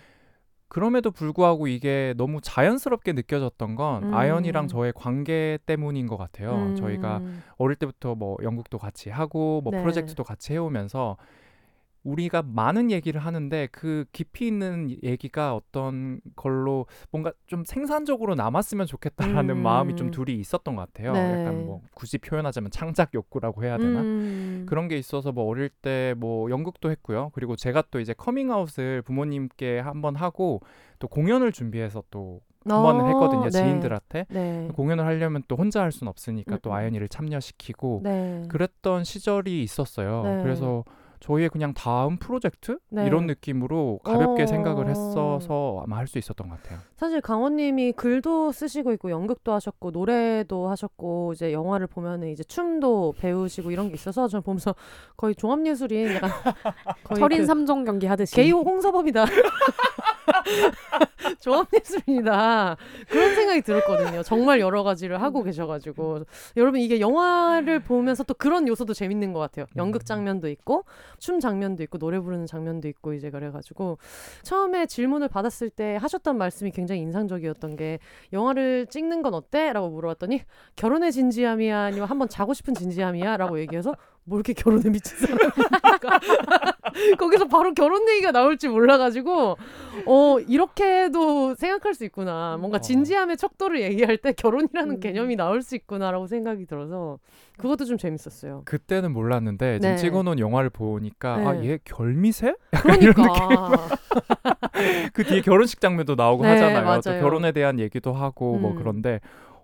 [SPEAKER 2] 그럼에도 불구하고 이게 너무 자연스럽게 느껴졌던 건
[SPEAKER 1] 음.
[SPEAKER 2] 아연이랑 저의 관계 때문인 것 같아요.
[SPEAKER 1] 음.
[SPEAKER 2] 저희가 어릴 때부터 뭐 연극도 같이 하고 뭐
[SPEAKER 1] 네.
[SPEAKER 2] 프로젝트도 같이 해오면서 우리가 많은 얘기를 하는데 그 깊이 있는 얘기가 어떤 걸로 뭔가 좀 생산적으로 남았으면 좋겠다라는
[SPEAKER 1] 음.
[SPEAKER 2] 마음이 좀 둘이 있었던 것 같아요.
[SPEAKER 1] 네.
[SPEAKER 2] 약간 뭐 굳이 표현하자면 창작 욕구라고 해야 되나?
[SPEAKER 1] 음.
[SPEAKER 2] 그런 게 있어서 뭐 어릴 때 뭐 연극도 했고요. 그리고 제가 또 이제 커밍아웃을 부모님께 한번 하고 또 공연을 준비해서 또 한번
[SPEAKER 1] 어,
[SPEAKER 2] 했거든요.
[SPEAKER 1] 네.
[SPEAKER 2] 지인들한테.
[SPEAKER 1] 네.
[SPEAKER 2] 공연을 하려면 또 혼자 할 수는 없으니까
[SPEAKER 1] 음,
[SPEAKER 2] 또
[SPEAKER 1] 음.
[SPEAKER 2] 아연이를 참여시키고
[SPEAKER 1] 네.
[SPEAKER 2] 그랬던 시절이 있었어요.
[SPEAKER 1] 네.
[SPEAKER 2] 그래서 저희의 그냥 다음 프로젝트
[SPEAKER 1] 네.
[SPEAKER 2] 이런 느낌으로 가볍게
[SPEAKER 1] 어.
[SPEAKER 2] 생각을 했어서 아마 할 수 있었던 것 같아요.
[SPEAKER 1] 사실 강원님이 글도 쓰시고 있고 연극도 하셨고 노래도 하셨고 이제 영화를 보면은 이제 춤도 배우시고 이런 게 있어서 저는 보면서 거의 종합예술인 약간 거의
[SPEAKER 3] 철인
[SPEAKER 1] 그
[SPEAKER 3] 삼종 경기 하듯이
[SPEAKER 1] 게이 홍서범이다. 종합예술이다. 그런 생각이 들었거든요. 정말 여러 가지를 하고 계셔가지고 여러분 이게 영화를 보면서 또 그런 요소도 재밌는 것 같아요. 연극 장면도 있고 춤 장면도 있고 노래 부르는 장면도 있고 이제 그래가지고 처음에 질문을 받았을 때 하셨던 말씀이 굉장히 인상적이었던 게 영화를 찍는 건 어때? 라고 물어봤더니 결혼의 진지함이야 아니면 한번 자고 싶은 진지함이야? 라고 얘기해서 뭐 이렇게 결혼에 미친 사람입니까? 거기서 바로 결혼 얘기가 나올지 몰라가지고 어 이렇게도 생각할 수 있구나 뭔가
[SPEAKER 2] 어.
[SPEAKER 1] 진지함의 척도를 얘기할 때 결혼이라는
[SPEAKER 3] 음.
[SPEAKER 1] 개념이 나올 수 있구나라고 생각이 들어서 그것도 좀 재밌었어요.
[SPEAKER 2] 그때는 몰랐는데 지금
[SPEAKER 1] 네.
[SPEAKER 2] 찍어놓은 영화를 보니까
[SPEAKER 1] 네.
[SPEAKER 2] 아얘 결미새?
[SPEAKER 1] 그러니까
[SPEAKER 2] 그 뒤에 결혼식 장면도 나오고
[SPEAKER 1] 네,
[SPEAKER 2] 하잖아요. 또. 결혼에 대한 얘기도 하고 뭐
[SPEAKER 1] 음.
[SPEAKER 2] 그런데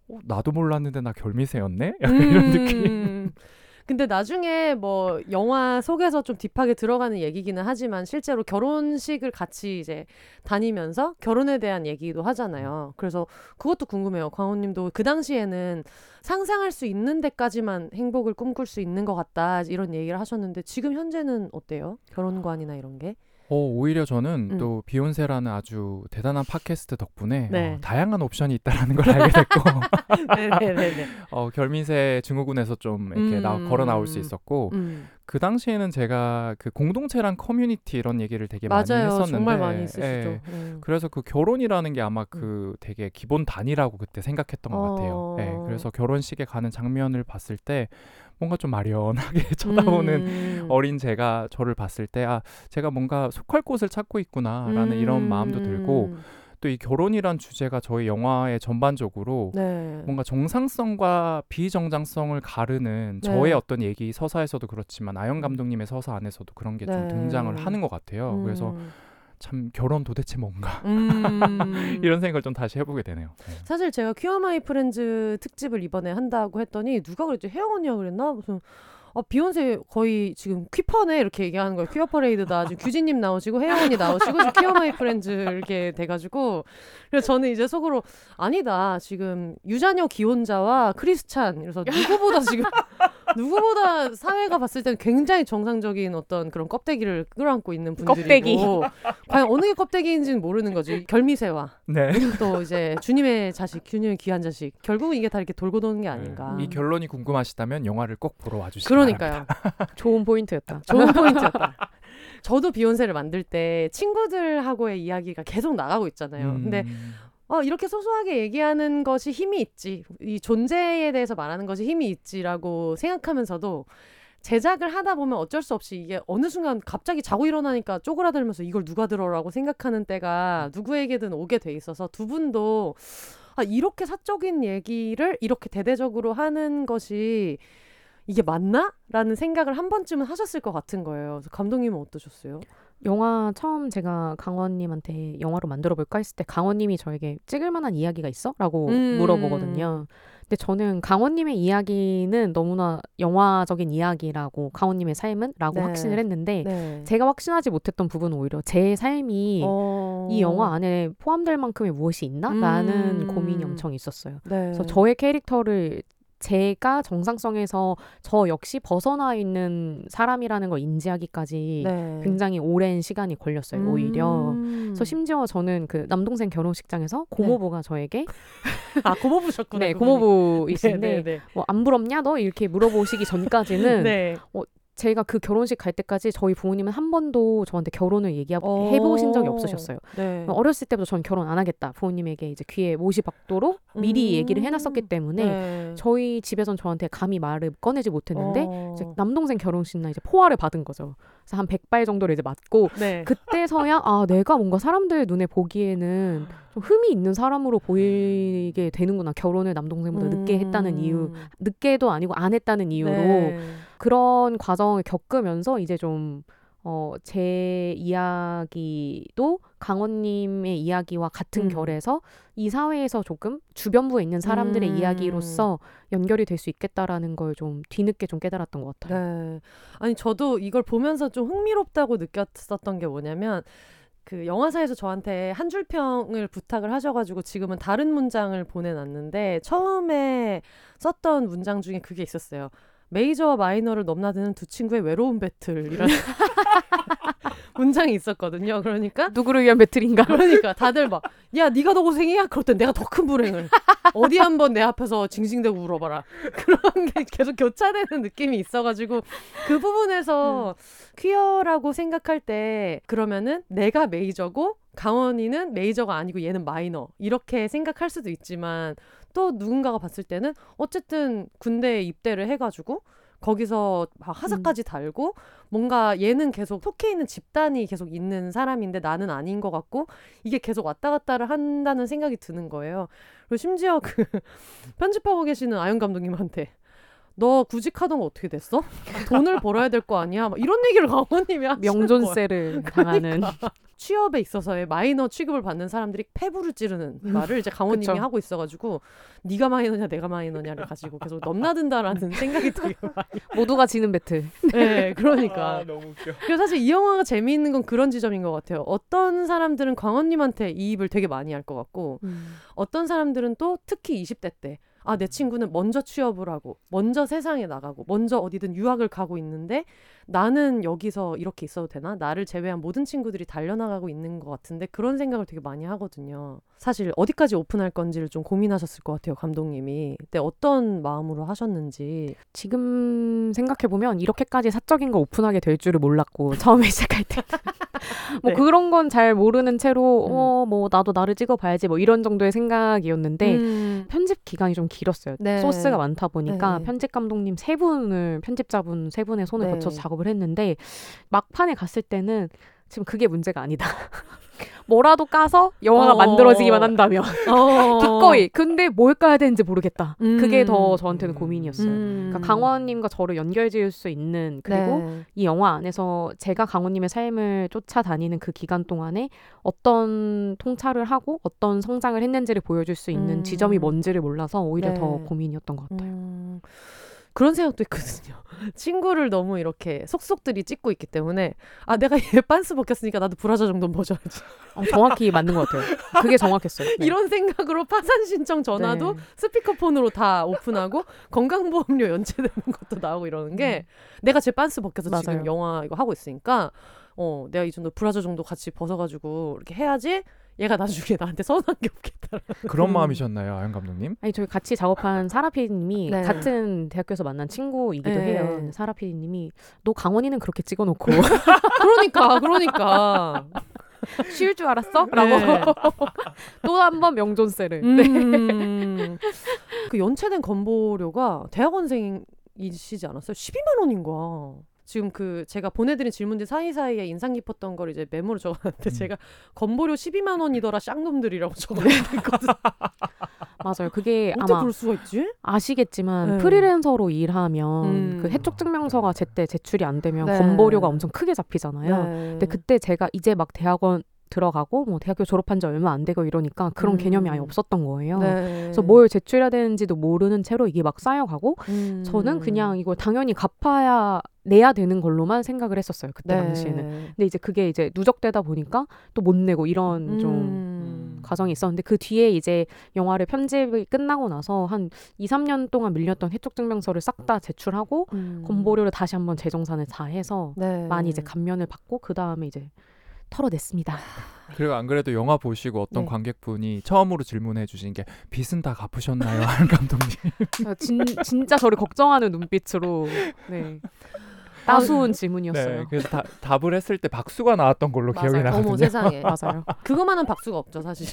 [SPEAKER 2] 어, 나도 몰랐는데 나 결미새였네? 약간 이런 느낌.
[SPEAKER 1] 음. 근데 나중에 뭐 영화 속에서 좀 deep하게 들어가는 얘기기는 하지만 실제로 결혼식을 같이 이제 다니면서 결혼에 대한 얘기도 하잖아요. 그래서 그것도 궁금해요. 광호님도 그 당시에는 상상할 수 있는 데까지만 행복을 꿈꿀 수 있는 것 같다 이런 얘기를 하셨는데 지금 현재는 어때요? 결혼관이나 이런 게?
[SPEAKER 2] 어, 오히려 저는
[SPEAKER 1] 음.
[SPEAKER 2] 또 비혼세라는 아주 대단한 팟캐스트 덕분에
[SPEAKER 1] 네.
[SPEAKER 2] 어, 다양한 옵션이 있다라는 걸 알게 됐고. 어, 결미새 증후군에서 좀 이렇게 나,
[SPEAKER 1] 음.
[SPEAKER 2] 걸어 나올 수 있었고
[SPEAKER 1] 음.
[SPEAKER 2] 그 당시에는 제가 그 공동체랑 커뮤니티 이런 얘기를 되게 많이
[SPEAKER 1] 맞아요.
[SPEAKER 2] 했었는데
[SPEAKER 1] 정말 많이 쓰시죠.
[SPEAKER 2] 예.
[SPEAKER 1] 음.
[SPEAKER 2] 그래서 그 결혼이라는 게 아마 그 되게 기본 단위라고 그때 생각했던 것 같아요.
[SPEAKER 1] 어.
[SPEAKER 2] 예, 그래서 결혼식에 가는 장면을 봤을 때 뭔가 좀 아련하게 쳐다보는
[SPEAKER 1] 음.
[SPEAKER 2] 어린 제가 저를 봤을 때 아 제가 뭔가 속할 곳을 찾고 있구나라는 이런 마음도 들고
[SPEAKER 1] 음.
[SPEAKER 2] 또이 결혼이란 주제가 저희 영화의 전반적으로
[SPEAKER 1] 네.
[SPEAKER 2] 뭔가 정상성과 비정상성을 가르는
[SPEAKER 1] 네.
[SPEAKER 2] 저의 어떤 얘기 서사에서도 그렇지만 아영 감독님의 서사 안에서도 그런 게좀
[SPEAKER 1] 네.
[SPEAKER 2] 등장을 하는 것 같아요. 그래서
[SPEAKER 1] 음.
[SPEAKER 2] 참 결혼 도대체 뭔가?
[SPEAKER 1] 음.
[SPEAKER 2] 이런 생각을 좀 다시 해보게 되네요. 네.
[SPEAKER 1] 사실 제가 퀴어 마이 프렌즈 특집을 이번에 한다고 했더니 누가 그랬지? 혜영 언니가 그랬나? 무슨 아 비혼세 거의 지금 퀴퍼네? 이렇게 얘기하는 거예요. 퀴어 퍼레이드다. 지금 규진님 나오시고 혜영 언니 나오시고 지금 퀴어 마이 프렌즈 이렇게 돼가지고. 그래서 저는 이제 속으로 아니다. 지금 유자녀 기혼자와 크리스찬 그래서 누구보다 지금 누구보다 사회가 봤을 때는 굉장히 정상적인 어떤 그런 껍데기를 끌어안고 있는 분들이고
[SPEAKER 3] 껍데기.
[SPEAKER 1] 과연 어느 게 껍데기인지는 모르는 거지. 결미새와
[SPEAKER 2] 네.
[SPEAKER 1] 또 이제 주님의 자식, 주님의 귀한 자식. 결국은 이게 다 이렇게 돌고 도는 게 아닌가.
[SPEAKER 2] 이 결론이 궁금하시다면 영화를 꼭 보러 와주시기 바랍니다.
[SPEAKER 1] 그러니까요.
[SPEAKER 3] 좋은 포인트였다.
[SPEAKER 1] 좋은 포인트였다. 저도 비욘세를 만들 때 친구들하고의 이야기가 계속 나가고 있잖아요.
[SPEAKER 2] 음,
[SPEAKER 1] 근데 어, 이렇게 소소하게 얘기하는 것이 힘이 있지. 이 존재에 대해서 말하는 것이 힘이 있지라고 생각하면서도 제작을 하다 보면 어쩔 수 없이 이게 어느 순간 갑자기 자고 일어나니까 쪼그라들면서 이걸 누가 들어라고 생각하는 때가 누구에게든 오게 돼 있어서 두 분도 아, 이렇게 사적인 얘기를 이렇게 대대적으로 하는 것이 이게 맞나? 라는 생각을 한 번쯤은 하셨을 것 같은 거예요. 감독님은 어떠셨어요?
[SPEAKER 3] 영화 처음 제가 강원님한테 영화로 만들어 볼까 했을 때 강원님이 저에게 찍을 만한 이야기가 있어? 라고
[SPEAKER 1] 음.
[SPEAKER 3] 물어보거든요. 근데 저는 강원님의 이야기는 너무나 영화적인 이야기라고 강원님의 삶은? 라고
[SPEAKER 1] 네.
[SPEAKER 3] 확신을 했는데
[SPEAKER 1] 네.
[SPEAKER 3] 제가 확신하지 못했던 부분은 오히려 제 삶이
[SPEAKER 1] 어...
[SPEAKER 3] 이 영화 안에 포함될 만큼의 무엇이 있나? 라는
[SPEAKER 1] 음.
[SPEAKER 3] 고민이 엄청 있었어요.
[SPEAKER 1] 네.
[SPEAKER 3] 그래서 저의 캐릭터를 제가 정상성에서 저 역시 벗어나 있는 사람이라는 걸 인지하기까지
[SPEAKER 1] 네.
[SPEAKER 3] 굉장히 오랜 시간이 걸렸어요, 오히려.
[SPEAKER 1] 음.
[SPEAKER 3] 그래서 심지어 저는 그 남동생 결혼식장에서 고모부가 저에게
[SPEAKER 1] 아 고모부셨구나.
[SPEAKER 3] 네. 고모부이신데
[SPEAKER 1] 네, 네,
[SPEAKER 3] 뭐안 부럽냐 너 이렇게 물어보시기 전까지는
[SPEAKER 1] 네.
[SPEAKER 3] 제가 그 결혼식 갈 때까지 저희 부모님은 한 번도 저한테 결혼을 얘기해
[SPEAKER 1] 어.
[SPEAKER 3] 보신 적이 없으셨어요.
[SPEAKER 1] 네.
[SPEAKER 3] 어렸을 때부터 전 결혼 안 하겠다 부모님에게 이제 귀에 못이 박도록 미리
[SPEAKER 1] 음.
[SPEAKER 3] 얘기를 해놨었기 때문에
[SPEAKER 1] 네.
[SPEAKER 3] 저희 집에선 저한테 감히 말을 꺼내지 못했는데
[SPEAKER 1] 어.
[SPEAKER 3] 이제 남동생 결혼식 날 이제 포화를 받은 거죠. 그래서 한 100발 정도를 이제 맞고
[SPEAKER 1] 네.
[SPEAKER 3] 그때서야 아 내가 뭔가 사람들 눈에 보기에는 좀 흠이 있는 사람으로 보이게 되는구나 결혼을 남동생보다 늦게 했다는 이유
[SPEAKER 1] 음.
[SPEAKER 3] 늦게도 아니고 안 했다는 이유로
[SPEAKER 1] 네.
[SPEAKER 3] 그런 과정을 겪으면서 이제 좀 어, 제 이야기도 강원님의 이야기와 같은
[SPEAKER 1] 음.
[SPEAKER 3] 결에서 이 사회에서 조금 주변부에 있는 사람들의
[SPEAKER 1] 음.
[SPEAKER 3] 이야기로서 연결이 될 수 있겠다라는 걸 좀 뒤늦게 좀 깨달았던 것 같아요.
[SPEAKER 1] 네. 아니 저도 이걸 보면서 좀 흥미롭다고 느꼈었던 게 뭐냐면 그 영화사에서 저한테 한 줄 평을 부탁을 하셔가지고 지금은 다른 문장을 보내놨는데 처음에 썼던 문장 중에 그게 있었어요. 메이저와 마이너를 넘나드는 두 친구의 외로운 배틀 이런 문장이 있었거든요. 그러니까
[SPEAKER 3] 누구를 위한 배틀인가?
[SPEAKER 1] 그러니까 다들 막 야 네가 더 고생이야? 그럴 땐 내가 더 큰 불행을 어디 한번 내 앞에서 징징대고 울어봐라. 그런 게 계속 교차되는 느낌이 있어가지고 그 부분에서 퀴어라고 생각할 때 그러면은 내가 메이저고 강원이는 메이저가 아니고 얘는 마이너. 이렇게 생각할 수도 있지만 또 누군가가 봤을 때는 어쨌든 군대에 입대를 해가지고 거기서 막 하사까지 달고 뭔가 얘는 계속 속해 있는 집단이 계속 있는 사람인데 나는 아닌 것 같고 이게 계속 왔다 갔다를 한다는 생각이 드는 거예요. 그리고 심지어 그 편집하고 계시는 아영 감독님한테 너 구직하던 거 어떻게 됐어? 돈을 벌어야 될 거 아니야? 막 이런 얘기를 강원님이 하시는 거야.
[SPEAKER 3] 명존세를 당하는
[SPEAKER 1] 취업에 있어서의 마이너 취급을 받는 사람들이 패부를 찌르는 말을 이제 강원님이. 하고 있어가지고 네가 마이너냐 내가 마이너냐를 가지고 계속 넘나든다라는 생각이 되게 많이.
[SPEAKER 3] 모두가 지는 배틀.
[SPEAKER 1] 네, 그러니까.
[SPEAKER 2] 너무 웃겨.
[SPEAKER 1] 그리고 사실 이 영화가 재미있는 건 그런 지점인 것 같아요. 어떤 사람들은 광원님한테 이입을 되게 많이 할 것 같고 어떤 사람들은 또 특히 20대 때 아, 내 친구는 먼저 취업을 하고, 먼저 세상에 나가고, 먼저 어디든 유학을 가고 있는데, 나는 여기서 이렇게 있어도 되나? 나를 제외한 모든 친구들이 달려나가고 있는 것 같은데, 그런 생각을 되게 많이 하거든요. 사실 어디까지 오픈할 건지를 좀 고민하셨을 것 같아요, 감독님이. 그때 어떤 마음으로 하셨는지.
[SPEAKER 3] 지금 생각해 보면 이렇게까지 사적인 거 오픈하게 될 줄을 몰랐고 처음에 시작할 때. 뭐
[SPEAKER 1] 네.
[SPEAKER 3] 그런 건 잘 모르는 채로
[SPEAKER 1] 음.
[SPEAKER 3] 어 뭐 나도 나를 찍어봐야지 뭐 이런 정도의 생각이었는데
[SPEAKER 1] 음,
[SPEAKER 3] 편집 기간이 좀 길었어요.
[SPEAKER 1] 네.
[SPEAKER 3] 소스가 많다 보니까
[SPEAKER 1] 네.
[SPEAKER 3] 편집 감독님 세 분을 편집자분 세 분의 손을
[SPEAKER 1] 네.
[SPEAKER 3] 거쳐서 작업을 했는데 막판에 갔을 때는 지금 그게 문제가 아니다. 뭐라도 까서 영화가
[SPEAKER 1] 어.
[SPEAKER 3] 만들어지기만 한다면
[SPEAKER 1] 어.
[SPEAKER 3] 기꺼이. 근데 뭘 까야 되는지 모르겠다. 그게
[SPEAKER 1] 음.
[SPEAKER 3] 더 저한테는
[SPEAKER 2] 음.
[SPEAKER 3] 고민이었어요.
[SPEAKER 1] 음.
[SPEAKER 3] 그러니까 강원님과 저를 연결 지을 수 있는 그리고
[SPEAKER 1] 네.
[SPEAKER 3] 이 영화 안에서 제가 강원님의 삶을 쫓아다니는 그 기간 동안에 어떤 통찰을 하고 어떤 성장을 했는지를 보여줄 수 있는
[SPEAKER 1] 음.
[SPEAKER 3] 지점이 뭔지를 몰라서 오히려
[SPEAKER 1] 네.
[SPEAKER 3] 더 고민이었던 것 같아요.
[SPEAKER 1] 음, 그런 생각도 있거든요. 친구를 너무 이렇게 속속들이 찍고 있기 때문에 아 내가 얘 빤스 벗겼으니까 나도 브라자 정도는 벗어야지
[SPEAKER 3] 어, 정확히 맞는 것 같아요. 그게 정확했어요. 네.
[SPEAKER 1] 이런 생각으로 파산 신청 전화도
[SPEAKER 3] 네.
[SPEAKER 1] 스피커폰으로 다 오픈하고 건강보험료 연체되는 것도 나오고 이러는 게 내가 제 빤스 벗겨서 지금
[SPEAKER 3] 음. 맞아요.
[SPEAKER 1] 영화 이거 하고 있으니까 어 내가 이 정도 브라자 정도 같이 벗어가지고 이렇게 해야지 얘가 나중에 나한테 서운한 게 없겠다.
[SPEAKER 2] 그런
[SPEAKER 1] 음.
[SPEAKER 2] 마음이셨나요, 아영 감독님?
[SPEAKER 3] 아니 저희 같이 작업한 사라 PD님이
[SPEAKER 1] 네.
[SPEAKER 3] 같은 대학교에서 만난 친구이기도
[SPEAKER 1] 네.
[SPEAKER 3] 해요. 근데 사라 PD님이 너 강원이는 그렇게 찍어놓고
[SPEAKER 1] 그러니까 그러니까
[SPEAKER 3] 쉬울 줄 알았어?
[SPEAKER 1] 네.
[SPEAKER 3] 라고 또 한 번 명존세를. 네.
[SPEAKER 1] 음. 그 연체된 건보료가 대학원생이시지 않았어요? 12만 원인 거야. 지금 그 제가 보내드린 질문지 사이사이에 인상 깊었던 걸 이제 메모로 적었는데
[SPEAKER 2] 음.
[SPEAKER 1] 제가 건보료 12만 원이더라 쌍놈들이라고 적어놨거든요.
[SPEAKER 3] 맞아요. 그게 아마
[SPEAKER 1] 그럴 수가 있지?
[SPEAKER 3] 아시겠지만
[SPEAKER 1] 네.
[SPEAKER 3] 프리랜서로 일하면
[SPEAKER 1] 음.
[SPEAKER 3] 그 해촉 증명서가 제때 제출이 안 되면
[SPEAKER 1] 네.
[SPEAKER 3] 건보료가 엄청 크게 잡히잖아요.
[SPEAKER 1] 네.
[SPEAKER 3] 근데 그때 제가 이제 막 대학원 들어가고 뭐 대학교 졸업한 지 얼마 안 되고 이러니까 그런
[SPEAKER 1] 음.
[SPEAKER 3] 개념이 아예 없었던 거예요.
[SPEAKER 1] 네.
[SPEAKER 3] 그래서 뭘 제출해야 되는지도 모르는 채로 이게 막 쌓여가고
[SPEAKER 1] 음.
[SPEAKER 3] 저는 그냥 이걸 당연히 갚아야 내야 되는 걸로만 생각을 했었어요 그때
[SPEAKER 1] 네.
[SPEAKER 3] 당시에는. 근데 이제 그게 이제 누적되다 보니까 또 못 내고 이런 좀
[SPEAKER 1] 음.
[SPEAKER 3] 과정이 있었는데 그 뒤에 이제 영화를 편집이 끝나고 나서 한 2, 3년 동안 밀렸던 해촉 증명서를 싹 다 제출하고
[SPEAKER 1] 음.
[SPEAKER 3] 건보료를 다시 한번 재정산을 다 해서
[SPEAKER 1] 네.
[SPEAKER 3] 많이 이제 감면을 받고 그 다음에 이제 털어냈습니다.
[SPEAKER 2] 그리고 안 그래도 영화 보시고 어떤
[SPEAKER 1] 네.
[SPEAKER 2] 관객분이 처음으로 질문해 주신 게 빚은 다 갚으셨나요, 아영 감독님?
[SPEAKER 3] 진, 진짜 저를 걱정하는 눈빛으로 네. 따스운 질문이었어요.
[SPEAKER 2] 네, 그래서 다, 답을 했을 때 박수가 나왔던 걸로 기억이
[SPEAKER 3] 맞아요.
[SPEAKER 2] 나거든요.
[SPEAKER 1] 어머 세상에.
[SPEAKER 3] 맞아요.
[SPEAKER 1] 그거만한 박수가 없죠 사실.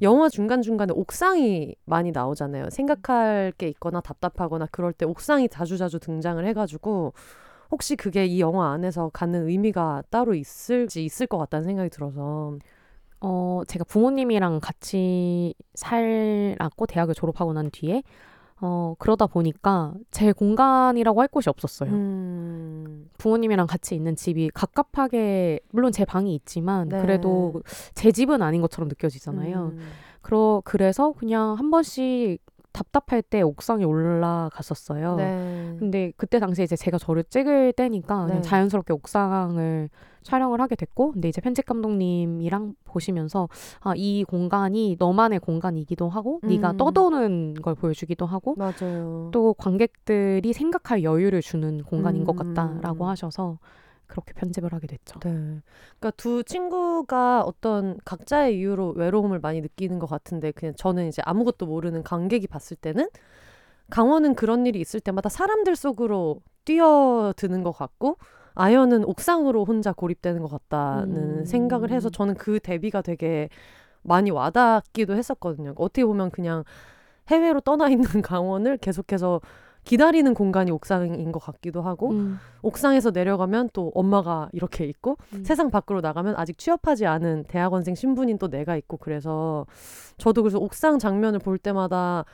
[SPEAKER 1] 영화 중간 중간에 옥상이 많이 나오잖아요. 생각할 게 있거나 답답하거나 그럴 때 옥상이 자주 자주 등장을 해가지고 혹시 그게 이 영화 안에서 갖는 의미가 따로 있을지 있을 것 같다는 생각이 들어서.
[SPEAKER 3] 어, 제가 부모님이랑 같이 살았고 대학을 졸업하고 난 뒤에 어, 그러다 보니까 제 공간이라고 할 곳이 없었어요.
[SPEAKER 1] 음,
[SPEAKER 3] 부모님이랑 같이 있는 집이 갑갑하게 물론 제 방이 있지만
[SPEAKER 1] 네.
[SPEAKER 3] 그래도 제 집은 아닌 것처럼 느껴지잖아요.
[SPEAKER 1] 음,
[SPEAKER 3] 그러 그래서 그냥 한 번씩 답답할 때 옥상에 올라갔었어요.
[SPEAKER 1] 네.
[SPEAKER 3] 근데 그때 당시에 이제 제가 저를 찍을 때니까 그냥
[SPEAKER 1] 네.
[SPEAKER 3] 자연스럽게 옥상을 촬영을 하게 됐고 근데 이제 편집 감독님이랑 보시면서 아 이 공간이 너만의 공간이기도 하고 네가
[SPEAKER 1] 음.
[SPEAKER 3] 떠도는 걸 보여주기도 하고
[SPEAKER 1] 맞아요.
[SPEAKER 3] 또 관객들이 생각할 여유를 주는 공간인 것
[SPEAKER 1] 음.
[SPEAKER 3] 같다라고 하셔서 그렇게 편집을 하게 됐죠.
[SPEAKER 1] 네. 그러니까 두 친구가 어떤 각자의 이유로 외로움을 많이 느끼는 것 같은데 그냥 저는 이제 아무것도 모르는 관객이 봤을 때는 강원은 그런 일이 있을 때마다 사람들 속으로 뛰어드는 것 같고 아연은 옥상으로 혼자 고립되는 것 같다는
[SPEAKER 3] 음.
[SPEAKER 1] 생각을 해서 저는 그 대비가 되게 많이 와닿기도 했었거든요. 어떻게 보면 그냥 해외로 떠나 있는 강원을 계속해서 기다리는 공간이 옥상인 것 같기도 하고
[SPEAKER 3] 음.
[SPEAKER 1] 옥상에서 내려가면 또 엄마가 이렇게 있고
[SPEAKER 3] 음.
[SPEAKER 1] 세상 밖으로 나가면 아직 취업하지 않은 대학원생 신분인 또 내가 있고 그래서 저도 그래서 옥상 장면을 볼 때마다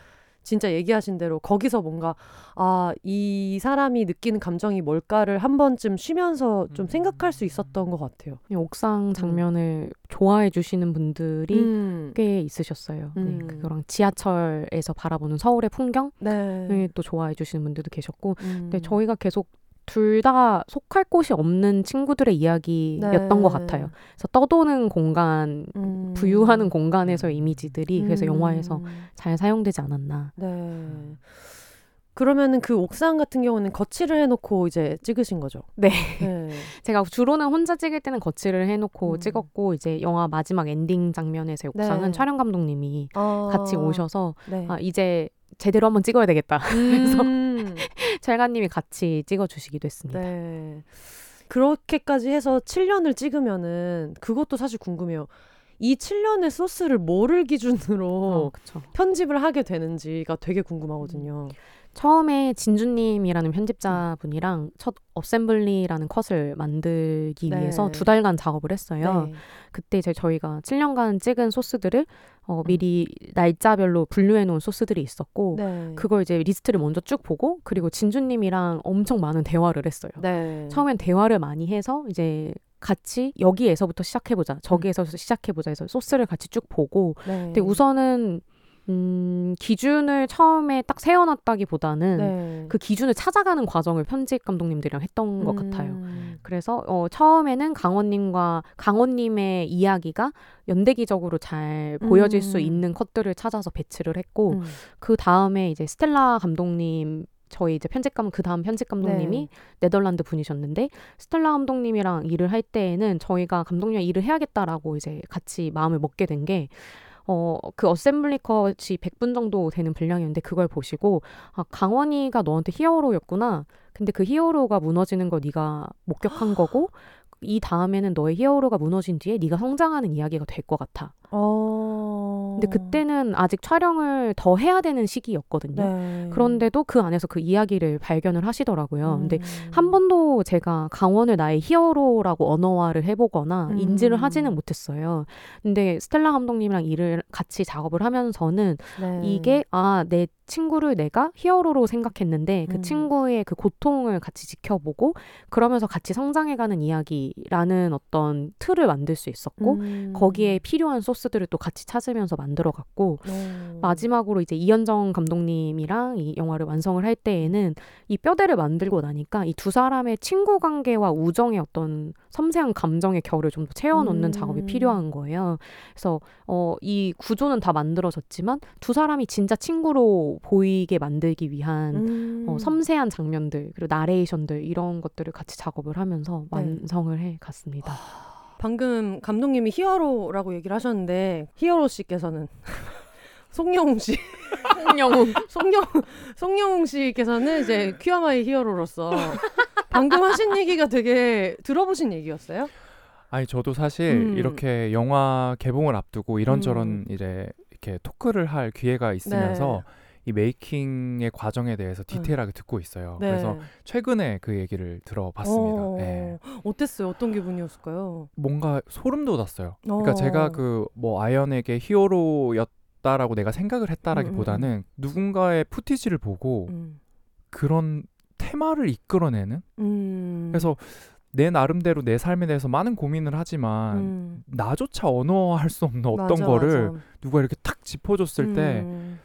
[SPEAKER 1] 진짜 얘기하신 대로 거기서 뭔가 아 이 사람이 느끼는 감정이 뭘까를 한 번쯤 쉬면서 좀
[SPEAKER 2] 음.
[SPEAKER 1] 생각할 수 있었던 것 같아요.
[SPEAKER 3] 이 옥상 장면을 좋아해 주시는 분들이
[SPEAKER 1] 음.
[SPEAKER 3] 꽤 있으셨어요.
[SPEAKER 1] 음.
[SPEAKER 3] 네, 그거랑 지하철에서 바라보는 서울의 풍경을
[SPEAKER 1] 네.
[SPEAKER 3] 또 좋아해 주시는 분들도 계셨고
[SPEAKER 1] 음.
[SPEAKER 3] 근데 저희가 계속 둘 다 속할 곳이 없는 친구들의 이야기였던
[SPEAKER 1] 네.
[SPEAKER 3] 것 같아요. 그래서 떠도는 공간,
[SPEAKER 1] 음.
[SPEAKER 3] 부유하는 공간에서의 이미지들이 그래서
[SPEAKER 1] 음.
[SPEAKER 3] 영화에서 잘 사용되지 않았나.
[SPEAKER 1] 네. 그러면은 그 옥상 같은 경우는 거치를 해놓고 이제 찍으신 거죠?
[SPEAKER 3] 네.
[SPEAKER 1] 네.
[SPEAKER 3] 제가 주로는 혼자 찍을 때는 거치를 해놓고
[SPEAKER 1] 음.
[SPEAKER 3] 찍었고 이제 영화 마지막 엔딩 장면에서의 옥상은
[SPEAKER 1] 네.
[SPEAKER 3] 촬영 감독님이
[SPEAKER 1] 아,
[SPEAKER 3] 같이 오셔서
[SPEAKER 1] 네.
[SPEAKER 3] 아, 이제 제대로 한번 찍어야 되겠다. 그래서
[SPEAKER 1] 음.
[SPEAKER 3] 촬가님이 같이 찍어주시기도 했습니다.
[SPEAKER 1] 네. 그렇게까지 해서 7년을 찍으면은 그것도 사실 궁금해요. 이 7년의 소스를 뭐를 기준으로
[SPEAKER 3] 어.
[SPEAKER 1] 편집을 하게 되는지가 되게 궁금하거든요.
[SPEAKER 3] 처음에 진주님이라는 편집자분이랑 첫 assembly라는 컷을 만들기
[SPEAKER 1] 네.
[SPEAKER 3] 위해서 두 달간 작업을 했어요.
[SPEAKER 1] 네.
[SPEAKER 3] 그때 이제 저희가 7년간 찍은 소스들을 어, 미리 날짜별로 분류해 놓은 소스들이 있었고
[SPEAKER 1] 네.
[SPEAKER 3] 그걸 이제 리스트를 먼저 쭉 보고 그리고 진주님이랑 엄청 많은 대화를 했어요.
[SPEAKER 1] 네.
[SPEAKER 3] 처음엔 대화를 많이 해서 이제 같이 여기에서부터 시작해보자 저기에서 시작해보자 해서 소스를 같이 쭉 보고
[SPEAKER 1] 네.
[SPEAKER 3] 근데 우선은 음, 기준을 처음에 딱 세워놨다기보다는
[SPEAKER 1] 네.
[SPEAKER 3] 그 기준을 찾아가는 과정을 편집 감독님들이랑 했던 것
[SPEAKER 1] 음.
[SPEAKER 3] 같아요. 그래서 어, 처음에는 강원님과 강원님의 이야기가 연대기적으로 잘 보여질 수
[SPEAKER 1] 음.
[SPEAKER 3] 있는 컷들을 찾아서 배치를 했고
[SPEAKER 1] 음.
[SPEAKER 3] 그 다음에 이제 스텔라 감독님 저희 이제 편집감 그 다음 편집 감독님이
[SPEAKER 1] 네.
[SPEAKER 3] 네덜란드 분이셨는데 스텔라 감독님이랑 일을 할 때에는 저희가 감독님과 일을 해야겠다라고 이제 같이 마음을 먹게 된게 어, 그 assembly cut이 100분 정도 되는 분량이었는데 그걸 보시고 아, 강원이가 너한테 히어로였구나. 근데 그 히어로가 무너지는 거 네가 목격한 거고 이 다음에는 너의 히어로가 무너진 뒤에 네가 성장하는 이야기가 될 것 같아.
[SPEAKER 1] 어.
[SPEAKER 3] 근데 그때는 아직 촬영을 더 해야 되는 시기였거든요.
[SPEAKER 1] 네.
[SPEAKER 3] 그런데도 그 안에서 그 이야기를 발견을 하시더라고요. 근데
[SPEAKER 1] 음.
[SPEAKER 3] 한 번도 제가 강원을 나의 히어로라고 언어화를 해보거나
[SPEAKER 1] 음.
[SPEAKER 3] 인지를 하지는 못했어요. 근데 스텔라 감독님이랑 일을 같이 작업을 하면서는
[SPEAKER 1] 네.
[SPEAKER 3] 이게 아 내 친구를 내가 히어로로 생각했는데 그
[SPEAKER 1] 음.
[SPEAKER 3] 친구의 그 고통을 같이 지켜보고 그러면서 같이 성장해가는 이야기 라는 어떤 틀을 만들 수 있었고
[SPEAKER 1] 음.
[SPEAKER 3] 거기에 필요한 소스들을 또 같이 찾으면서 만들어갔고
[SPEAKER 1] 어.
[SPEAKER 3] 마지막으로 이제 이현정 감독님이랑 이 영화를 완성을 할 때에는 이 뼈대를 만들고 나니까 이 두 사람의 친구 관계와 우정의 어떤 섬세한 감정의 결을 좀 더 채워놓는
[SPEAKER 1] 음.
[SPEAKER 3] 작업이 필요한 거예요. 그래서 어, 이 구조는 다 만들어졌지만 두 사람이 진짜 친구로 보이게 만들기 위한
[SPEAKER 1] 음.
[SPEAKER 3] 어, 섬세한 장면들 그리고 나레이션들 이런 것들을 같이 작업을 하면서
[SPEAKER 1] 네.
[SPEAKER 3] 완성을 해 갔습니다.
[SPEAKER 1] 방금 감독님이 히어로라고 얘기를 하셨는데 히어로 씨께서는 송영웅 씨,
[SPEAKER 3] 송영웅
[SPEAKER 1] 송영 송영웅 씨께서는 이제 퀴어마이 히어로로서 방금 하신 얘기가 되게 들어보신 얘기였어요?
[SPEAKER 2] 아니 저도 사실
[SPEAKER 1] 음.
[SPEAKER 2] 이렇게 영화 개봉을 앞두고 이런저런
[SPEAKER 1] 음.
[SPEAKER 2] 이제 이렇게 토크를 할 기회가 있으면서 이 메이킹의 과정에 대해서 디테일하게 듣고 있어요.
[SPEAKER 1] 네.
[SPEAKER 2] 그래서 최근에 그 얘기를 들어봤습니다.
[SPEAKER 1] 어,
[SPEAKER 2] 네.
[SPEAKER 1] 어땠어요? 어떤 기분이었을까요?
[SPEAKER 2] 뭔가 소름 돋았어요. 그러니까
[SPEAKER 1] 어.
[SPEAKER 2] 제가 그 뭐 아이언에게 히어로였다라고 내가 생각을 했다라기보다는 누군가의 푸티지를 보고
[SPEAKER 1] 음.
[SPEAKER 2] 그런 테마를 이끌어내는
[SPEAKER 1] 음.
[SPEAKER 2] 그래서 내 나름대로 내 삶에 대해서 많은 고민을 하지만
[SPEAKER 1] 음.
[SPEAKER 2] 나조차 언어화할 수 없는 어떤
[SPEAKER 1] 맞아,
[SPEAKER 2] 거를
[SPEAKER 1] 맞아.
[SPEAKER 2] 누가 이렇게 탁 짚어줬을 때
[SPEAKER 1] 음.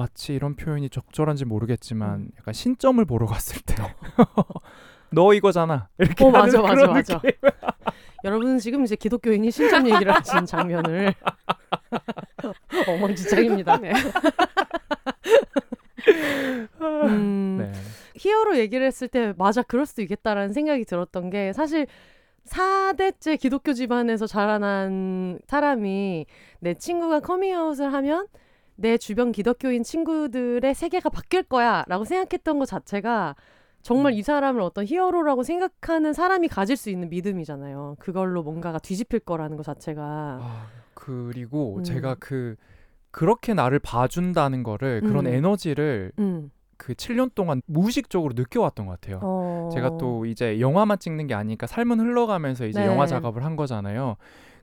[SPEAKER 2] 마치 이런 표현이 적절한지 모르겠지만
[SPEAKER 1] 음.
[SPEAKER 2] 약간 신점을 보러 갔을 때 너 이거잖아 이렇게
[SPEAKER 1] 어,
[SPEAKER 2] 하는
[SPEAKER 1] 맞아, 맞아, 맞아.
[SPEAKER 2] 느낌.
[SPEAKER 1] 여러분은 지금 이제 기독교인이 신점 얘기를 하신 장면을 어머지창입니다.
[SPEAKER 3] 네.
[SPEAKER 1] 음,
[SPEAKER 2] 네.
[SPEAKER 1] 히어로 얘기를 했을 때 맞아 그럴 수도 있겠다라는 생각이 들었던 게 사실 4대째 기독교 집안에서 자라난 사람이 내 친구가 커밍아웃을 하면 내 주변 기독교인 친구들의 세계가 바뀔 거야 라고 생각했던 것 자체가 정말 이 사람을 어떤 히어로라고 생각하는 사람이 가질 수 있는 믿음이잖아요. 그걸로 뭔가가 뒤집힐 거라는 것 자체가.
[SPEAKER 2] 아, 그리고
[SPEAKER 1] 음.
[SPEAKER 2] 제가 그 그렇게 나를 봐준다는 거를 그런
[SPEAKER 1] 음.
[SPEAKER 2] 에너지를
[SPEAKER 1] 음.
[SPEAKER 2] 그 7년 동안 무의식적으로 느껴왔던 것 같아요.
[SPEAKER 1] 어.
[SPEAKER 2] 제가 또 이제 영화만 찍는 게 아니니까 삶은 흘러가면서 이제
[SPEAKER 1] 네.
[SPEAKER 2] 영화 작업을 한 거잖아요.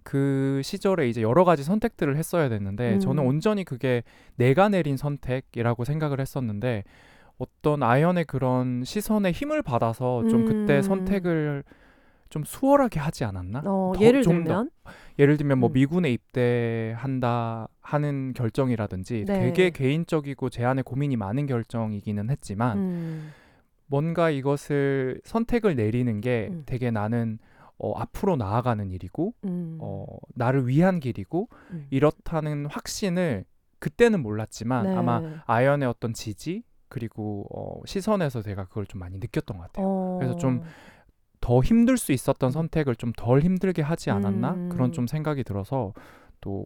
[SPEAKER 2] 그 시절에 이제 여러 가지 선택들을 했어야 됐는데
[SPEAKER 1] 음.
[SPEAKER 2] 저는 온전히 그게 내가 내린 선택이라고 생각을 했었는데 어떤 아연의 그런 시선에 힘을 받아서 좀 그때
[SPEAKER 1] 음.
[SPEAKER 2] 선택을 좀 수월하게 하지 않았나?
[SPEAKER 1] 어,
[SPEAKER 2] 더-
[SPEAKER 1] 예를
[SPEAKER 2] 좀 더.
[SPEAKER 1] 들면
[SPEAKER 2] 예를 들면 뭐
[SPEAKER 1] 음.
[SPEAKER 2] 미군에 입대한다 하는 결정이라든지
[SPEAKER 1] 네.
[SPEAKER 2] 되게 개인적이고 제 안에 고민이 많은 결정이기는 했지만
[SPEAKER 1] 음.
[SPEAKER 2] 뭔가 이것을 선택을 내리는 게
[SPEAKER 1] 음.
[SPEAKER 2] 되게 나는 어, 앞으로 나아가는 일이고
[SPEAKER 1] 음.
[SPEAKER 2] 어, 나를 위한 길이고
[SPEAKER 1] 음.
[SPEAKER 2] 이렇다는 확신을 그때는 몰랐지만
[SPEAKER 1] 네.
[SPEAKER 2] 아마 아연의 어떤 지지 그리고 어, 시선에서 제가 그걸 좀 많이 느꼈던 것 같아요.
[SPEAKER 1] 어.
[SPEAKER 2] 그래서 좀 더 힘들 수 있었던 선택을 좀 덜 힘들게 하지 않았나
[SPEAKER 1] 음.
[SPEAKER 2] 그런 좀 생각이 들어서 또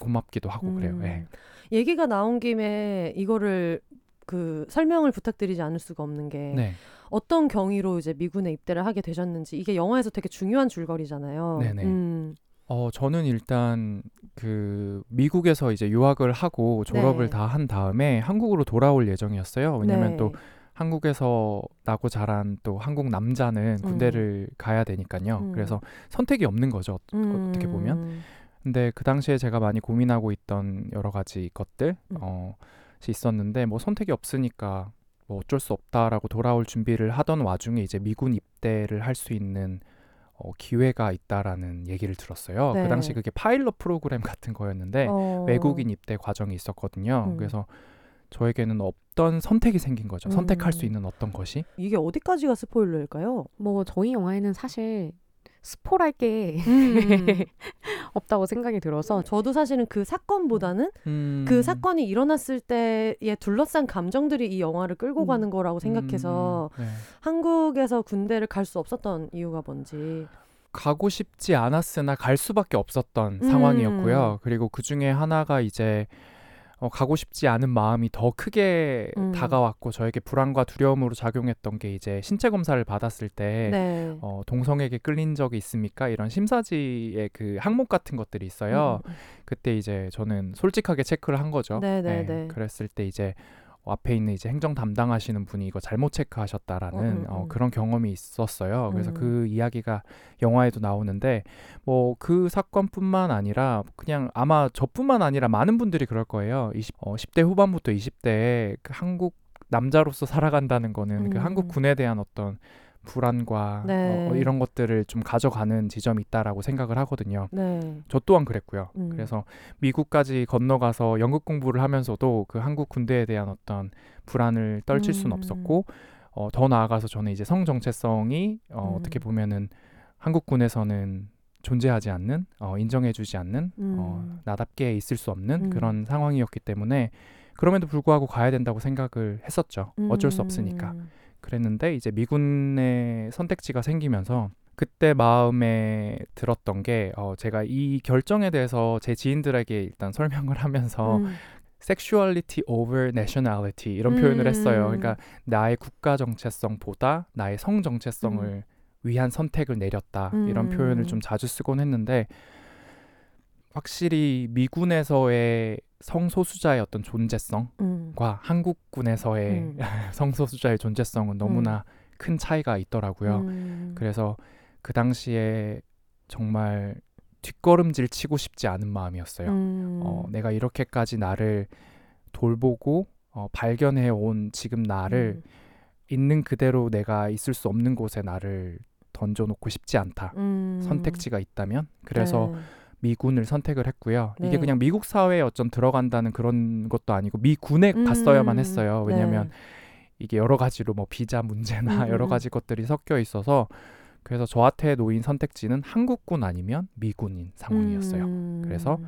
[SPEAKER 2] 고맙기도 하고 그래요.
[SPEAKER 1] 음.
[SPEAKER 2] 예.
[SPEAKER 1] 얘기가 나온 김에 이거를 그 설명을 부탁드리지 않을 수가 없는 게
[SPEAKER 2] 네.
[SPEAKER 1] 어떤 경위로 이제 미군에 입대를 하게 되셨는지 이게 영화에서 되게 중요한 줄거리잖아요.
[SPEAKER 2] 네네.
[SPEAKER 1] 음.
[SPEAKER 2] 어 저는 일단 그 미국에서 이제 유학을 하고 졸업을
[SPEAKER 1] 네.
[SPEAKER 2] 다한 다음에 한국으로 돌아올 예정이었어요. 왜냐면
[SPEAKER 1] 네.
[SPEAKER 2] 또 한국에서 나고 자란 또 한국 남자는 군대를 가야 되니까요.
[SPEAKER 1] 음.
[SPEAKER 2] 그래서 선택이 없는 거죠. 어- 어떻게 보면.
[SPEAKER 1] 음.
[SPEAKER 2] 근데 그 당시에 제가 많이 고민하고 있던 여러 가지 것들
[SPEAKER 1] 음.
[SPEAKER 2] 어 있었는데 뭐 선택이 없으니까 뭐 어쩔 수 없다라고 돌아올 준비를 하던 와중에 이제 미군 입대를 할 수 있는 어 어, 기회가 있다라는 얘기를 들었어요.
[SPEAKER 1] 네.
[SPEAKER 2] 그 당시 그게 파일럿 프로그램 같은 거였는데
[SPEAKER 1] 어.
[SPEAKER 2] 외국인 입대 과정이 있었거든요.
[SPEAKER 1] 음.
[SPEAKER 2] 그래서 저에게는 어떤 선택이 생긴 거죠. 선택할 수
[SPEAKER 1] 음.
[SPEAKER 2] 있는 어떤 것이.
[SPEAKER 1] 이게 어디까지가 스포일러일까요?
[SPEAKER 3] 뭐 저희 영화에는 사실 스포랄 게 없다고 생각이 들어서
[SPEAKER 1] 저도 사실은 그 사건보다는
[SPEAKER 2] 음.
[SPEAKER 1] 그 사건이 일어났을 때에 둘러싼 감정들이 이 영화를 끌고
[SPEAKER 3] 음.
[SPEAKER 1] 가는 거라고 생각해서
[SPEAKER 2] 음, 네.
[SPEAKER 1] 한국에서 군대를 갈 수 없었던 이유가 뭔지.
[SPEAKER 2] 가고 싶지 않았으나 갈 수밖에 없었던
[SPEAKER 1] 음.
[SPEAKER 2] 상황이었고요. 그리고 그 중에 하나가 이제 어, 가고 싶지 않은 마음이 더 크게
[SPEAKER 1] 음.
[SPEAKER 2] 다가왔고 저에게 불안과 두려움으로 작용했던 게 이제 신체 검사를 받았을 때
[SPEAKER 1] 네.
[SPEAKER 2] 어, 동성에게 끌린 적이 있습니까? 이런 심사지의 그 항목 같은 것들이 있어요.
[SPEAKER 1] 음,
[SPEAKER 2] 그때 이제 저는 솔직하게 체크를 한 거죠.
[SPEAKER 1] 네, 네,
[SPEAKER 2] 예,
[SPEAKER 1] 네.
[SPEAKER 2] 그랬을 때 이제 어, 앞에 있는 이제 행정 담당하시는 분이 이거 잘못 체크하셨다라는
[SPEAKER 1] 음, 음,
[SPEAKER 2] 어,
[SPEAKER 1] 음.
[SPEAKER 2] 그런 경험이 있었어요. 그래서
[SPEAKER 1] 음.
[SPEAKER 2] 그 이야기가 영화에도 나오는데 뭐 그 사건뿐만 아니라 그냥 아마 저뿐만 아니라 많은 분들이 그럴 거예요. 20, 어, 10대 후반부터 20대에 그 한국 남자로서 살아간다는 거는 그
[SPEAKER 1] 음.
[SPEAKER 2] 한국 군에 대한 어떤 불안과
[SPEAKER 1] 네.
[SPEAKER 2] 어, 어, 이런 것들을 좀 가져가는 지점이 있다라고 생각을 하거든요.
[SPEAKER 1] 네.
[SPEAKER 2] 저 또한 그랬고요.
[SPEAKER 1] 음.
[SPEAKER 2] 그래서 미국까지 건너가서 영국 공부를 하면서도 그 한국 군대에 대한 어떤 불안을 떨칠 수는
[SPEAKER 1] 음.
[SPEAKER 2] 없었고 어, 더 나아가서 저는 이제 성 정체성이 어,
[SPEAKER 1] 음.
[SPEAKER 2] 어떻게 보면은 한국군에서는 존재하지 않는 어, 인정해주지 않는 어,
[SPEAKER 1] 음.
[SPEAKER 2] 나답게 있을 수 없는
[SPEAKER 1] 음.
[SPEAKER 2] 그런 상황이었기 때문에 그럼에도 불구하고 가야 된다고 생각을 했었죠. 어쩔 수 없으니까.
[SPEAKER 1] 음.
[SPEAKER 2] 그랬는데 이제 미군의 선택지가 생기면서 그때 마음에 들었던 게 어, 제가 이 결정에 대해서 제 지인들에게 일단 설명을 하면서
[SPEAKER 1] 음.
[SPEAKER 2] sexuality over nationality 이런 표현을 했어요.
[SPEAKER 1] 음.
[SPEAKER 2] 그러니까 나의 국가 정체성보다 나의 성 정체성을 위한 선택을 내렸다 이런
[SPEAKER 1] 음.
[SPEAKER 2] 표현을 좀 자주 쓰곤 했는데 확실히 미군에서의 성소수자의 어떤 존재성과
[SPEAKER 1] 음.
[SPEAKER 2] 한국군에서의
[SPEAKER 1] 음.
[SPEAKER 2] 성소수자의 존재성은 너무나 큰 차이가 있더라고요.
[SPEAKER 1] 음.
[SPEAKER 2] 그래서 그 당시에 정말 뒷걸음질 치고 싶지 않은 마음이었어요.
[SPEAKER 1] 음.
[SPEAKER 2] 어, 내가 이렇게까지 나를 돌보고 어, 발견해 온 지금 나를
[SPEAKER 1] 음.
[SPEAKER 2] 있는 그대로 내가 있을 수 없는 곳에 나를 던져놓고 싶지 않다.
[SPEAKER 1] 음.
[SPEAKER 2] 선택지가 있다면 그래서
[SPEAKER 1] 네.
[SPEAKER 2] 미군을 선택을 했고요.
[SPEAKER 1] 네.
[SPEAKER 2] 이게 그냥 미국 사회에 어쩜 들어간다는 그런 것도 아니고 미군에
[SPEAKER 1] 음.
[SPEAKER 2] 갔어야만 했어요. 왜냐하면
[SPEAKER 1] 네.
[SPEAKER 2] 이게 여러 가지로 뭐 비자 문제나
[SPEAKER 1] 음,
[SPEAKER 2] 여러
[SPEAKER 1] 음,
[SPEAKER 2] 가지 것들이 섞여 있어서 그래서 저한테 놓인 선택지는 한국군 아니면 미군인 상황이었어요.
[SPEAKER 1] 음.
[SPEAKER 2] 그래서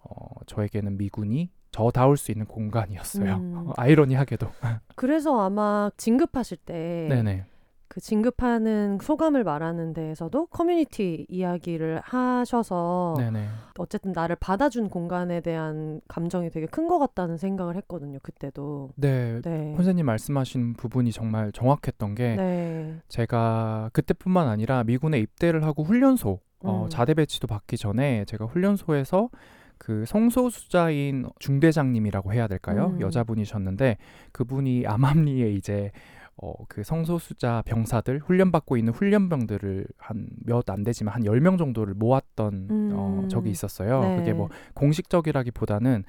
[SPEAKER 2] 어, 저에게는 미군이 저다울 수 있는 공간이었어요.
[SPEAKER 1] 음.
[SPEAKER 2] 아이러니하게도.
[SPEAKER 1] 그래서 아마 진급하실 때
[SPEAKER 2] 네네.
[SPEAKER 1] 그 진급하는 소감을 말하는 데에서도 커뮤니티 이야기를 하셔서
[SPEAKER 2] 네네.
[SPEAKER 1] 어쨌든 나를 받아준 공간에 대한 감정이 되게 큰 것 같다는 생각을 했거든요. 그때도.
[SPEAKER 2] 네.
[SPEAKER 1] 네.
[SPEAKER 2] 선생님 말씀하신 부분이 정말 정확했던 게
[SPEAKER 1] 네.
[SPEAKER 2] 제가 그때뿐만 아니라 미군에 입대를 하고 훈련소 어,
[SPEAKER 1] 음.
[SPEAKER 2] 자대 배치도 받기 전에 제가 훈련소에서 그 성소수자인 중대장님이라고 해야 될까요?
[SPEAKER 1] 음.
[SPEAKER 2] 여자분이셨는데 그분이 암암리에 이제 어, 그 성소수자 병사들 훈련받고 있는 훈련병들을 한 몇 안 되지만 한 열 명 정도를 모았던 어,
[SPEAKER 1] 음.
[SPEAKER 2] 적이 있었어요.
[SPEAKER 1] 네.
[SPEAKER 2] 그게 뭐 공식적이라기보다는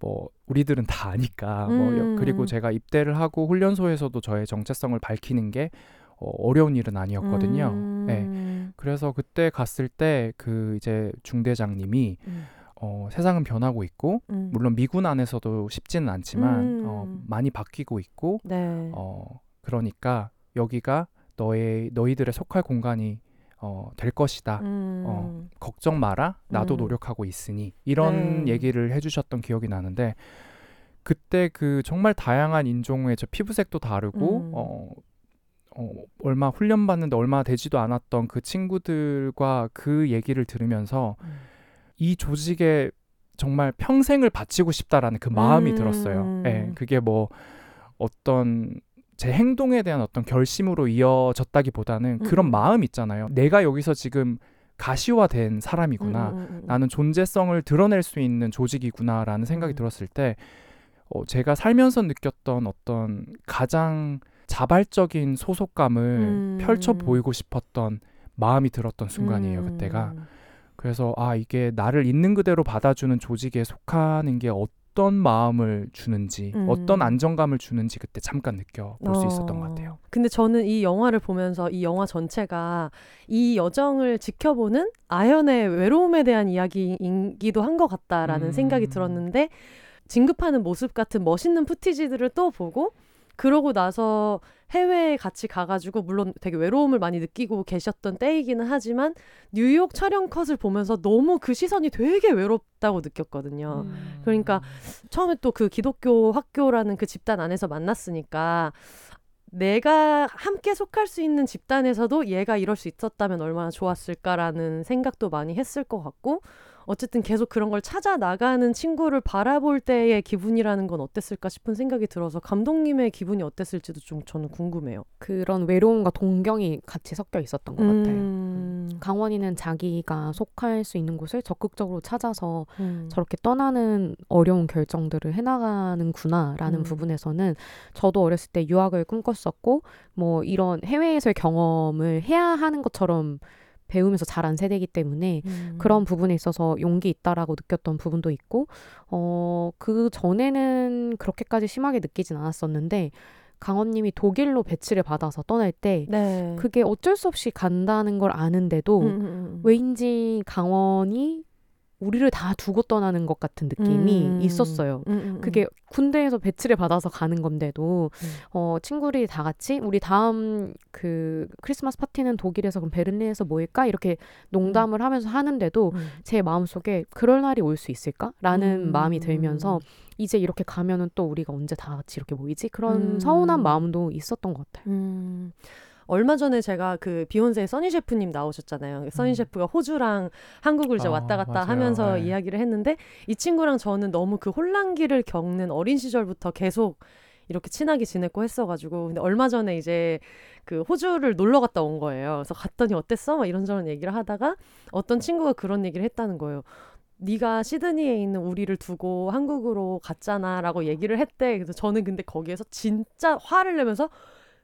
[SPEAKER 2] 뭐 우리들은 다 아니까 뭐 여-
[SPEAKER 1] 음.
[SPEAKER 2] 그리고 제가 입대를 하고 훈련소에서도 저의 정체성을 밝히는 게 어, 어려운 일은 아니었거든요.
[SPEAKER 1] 음.
[SPEAKER 2] 네. 그래서 그때 갔을 때 그 이제 중대장님이
[SPEAKER 1] 음.
[SPEAKER 2] 어, 세상은 변하고 있고
[SPEAKER 1] 음.
[SPEAKER 2] 물론 미군 안에서도 쉽지는 않지만
[SPEAKER 1] 음.
[SPEAKER 2] 어, 많이 바뀌고 있고
[SPEAKER 1] 네.
[SPEAKER 2] 어, 그러니까 여기가 너의 너희들의 속할 공간이 어, 될 것이다.
[SPEAKER 1] 음.
[SPEAKER 2] 어, 걱정 마라. 나도
[SPEAKER 1] 음.
[SPEAKER 2] 노력하고 있으니. 이런
[SPEAKER 1] 네.
[SPEAKER 2] 얘기를 해주셨던 기억이 나는데 그때 그 정말 다양한 인종의 저 피부색도 다르고
[SPEAKER 1] 음.
[SPEAKER 2] 어, 어, 얼마 훈련 받는데 얼마 되지도 않았던 그 친구들과 그 얘기를 들으면서
[SPEAKER 1] 음.
[SPEAKER 2] 이 조직에 정말 평생을 바치고 싶다라는 그 마음이
[SPEAKER 1] 음.
[SPEAKER 2] 들었어요. 예, 그게 뭐 어떤 제 행동에 대한 어떤 결심으로 이어졌다기보다는 그런
[SPEAKER 1] 음.
[SPEAKER 2] 마음 있잖아요. 내가 여기서 지금 가시화된 사람이구나.
[SPEAKER 1] 음, 음, 음, 음.
[SPEAKER 2] 나는 존재성을 드러낼 수 있는 조직이구나라는 생각이
[SPEAKER 1] 음.
[SPEAKER 2] 들었을 때 어, 제가 살면서 느꼈던 어떤 가장 자발적인 소속감을
[SPEAKER 1] 음.
[SPEAKER 2] 펼쳐 보이고 싶었던 마음이 들었던 순간이에요.
[SPEAKER 1] 음.
[SPEAKER 2] 그때가. 그래서 아 이게 나를 있는 그대로 받아주는 조직에 속하는 게 어떤 마음을 주는지
[SPEAKER 1] 음.
[SPEAKER 2] 어떤 안정감을 주는지 그때 잠깐 느껴 볼 수 있었던 것 같아요.
[SPEAKER 1] 어. 근데 저는 이 영화를 보면서 이 영화 전체가 이 여정을 지켜보는 아연의 외로움에 대한 이야기이기도 한 것 같다라는
[SPEAKER 2] 음.
[SPEAKER 1] 생각이 들었는데 진급하는 모습 같은 멋있는 푸티지들을 또 보고 그러고 나서 해외에 같이 가가지고 물론 되게 외로움을 많이 느끼고 계셨던 때이기는 하지만 뉴욕 촬영 컷을 보면서 너무 그 시선이 되게 외롭다고 느꼈거든요.
[SPEAKER 3] 음.
[SPEAKER 1] 그러니까 처음에 또 그 기독교 학교라는 그 집단 안에서 만났으니까 내가 함께 속할 수 있는 집단에서도 얘가 이럴 수 있었다면 얼마나 좋았을까라는 생각도 많이 했을 것 같고 어쨌든 계속 그런 걸 찾아 나가는 친구를 바라볼 때의 기분이라는 건 어땠을까 싶은 생각이 들어서 감독님의 기분이 어땠을지도 좀 저는 궁금해요.
[SPEAKER 3] 그런 외로움과 동경이 같이 섞여 있었던 것 같아요.
[SPEAKER 1] 음,
[SPEAKER 3] 강원이는 자기가 속할 수 있는 곳을 적극적으로 찾아서
[SPEAKER 1] 음.
[SPEAKER 3] 저렇게 떠나는 어려운 결정들을 해나가는구나라는
[SPEAKER 1] 음.
[SPEAKER 3] 부분에서는 저도 어렸을 때 유학을 꿈꿨었고 뭐 이런 해외에서의 경험을 해야 하는 것처럼 배우면서 자란 세대이기 때문에
[SPEAKER 1] 음.
[SPEAKER 3] 그런 부분에 있어서 용기 있다라고 느꼈던 부분도 있고 어 그 전에는 그렇게까지 심하게 느끼진 않았었는데 강원님이 독일로 배치를 받아서 떠날 때
[SPEAKER 1] 네.
[SPEAKER 3] 그게 어쩔 수 없이 간다는 걸 아는데도
[SPEAKER 1] 음, 음, 음.
[SPEAKER 3] 왜인지 강원이 우리를 다 두고 떠나는 것 같은 느낌이
[SPEAKER 1] 음.
[SPEAKER 3] 있었어요.
[SPEAKER 1] 음, 음, 음.
[SPEAKER 3] 그게 군대에서 배치를 받아서 가는 건데도
[SPEAKER 1] 음.
[SPEAKER 3] 어 친구들이 다 같이 우리 다음 그 크리스마스 파티는 독일에서 그럼 베를린에서 모일까 이렇게 농담을 하면서 하는데도
[SPEAKER 1] 음.
[SPEAKER 3] 제 마음속에 그럴 날이 올 수 있을까라는
[SPEAKER 1] 음.
[SPEAKER 3] 마음이 들면서 이제 이렇게 가면은 또 우리가 언제 다 같이 이렇게 모이지 그런
[SPEAKER 1] 음.
[SPEAKER 3] 서운한 마음도 있었던 것 같아요.
[SPEAKER 1] 음. 얼마 전에 제가 그 비욘세의 써니 셰프님 나오셨잖아요. 써니
[SPEAKER 2] 음.
[SPEAKER 1] 셰프가 호주랑 한국을 이제
[SPEAKER 2] 아,
[SPEAKER 1] 왔다 갔다
[SPEAKER 2] 맞아요.
[SPEAKER 1] 하면서
[SPEAKER 2] 네.
[SPEAKER 1] 이야기를 했는데 이 친구랑 저는 너무 그 혼란기를 겪는 어린 시절부터 계속 이렇게 친하게 지냈고 했어가지고 근데 얼마 전에 이제 그 호주를 놀러 갔다 온 거예요. 그래서 갔더니 어땠어? 막 이런저런 얘기를 하다가 어떤 친구가 그런 얘기를 했다는 거예요. 네가 시드니에 있는 우리를 두고 한국으로 갔잖아라고 얘기를 했대. 그래서 저는 근데 거기에서 진짜 화를 내면서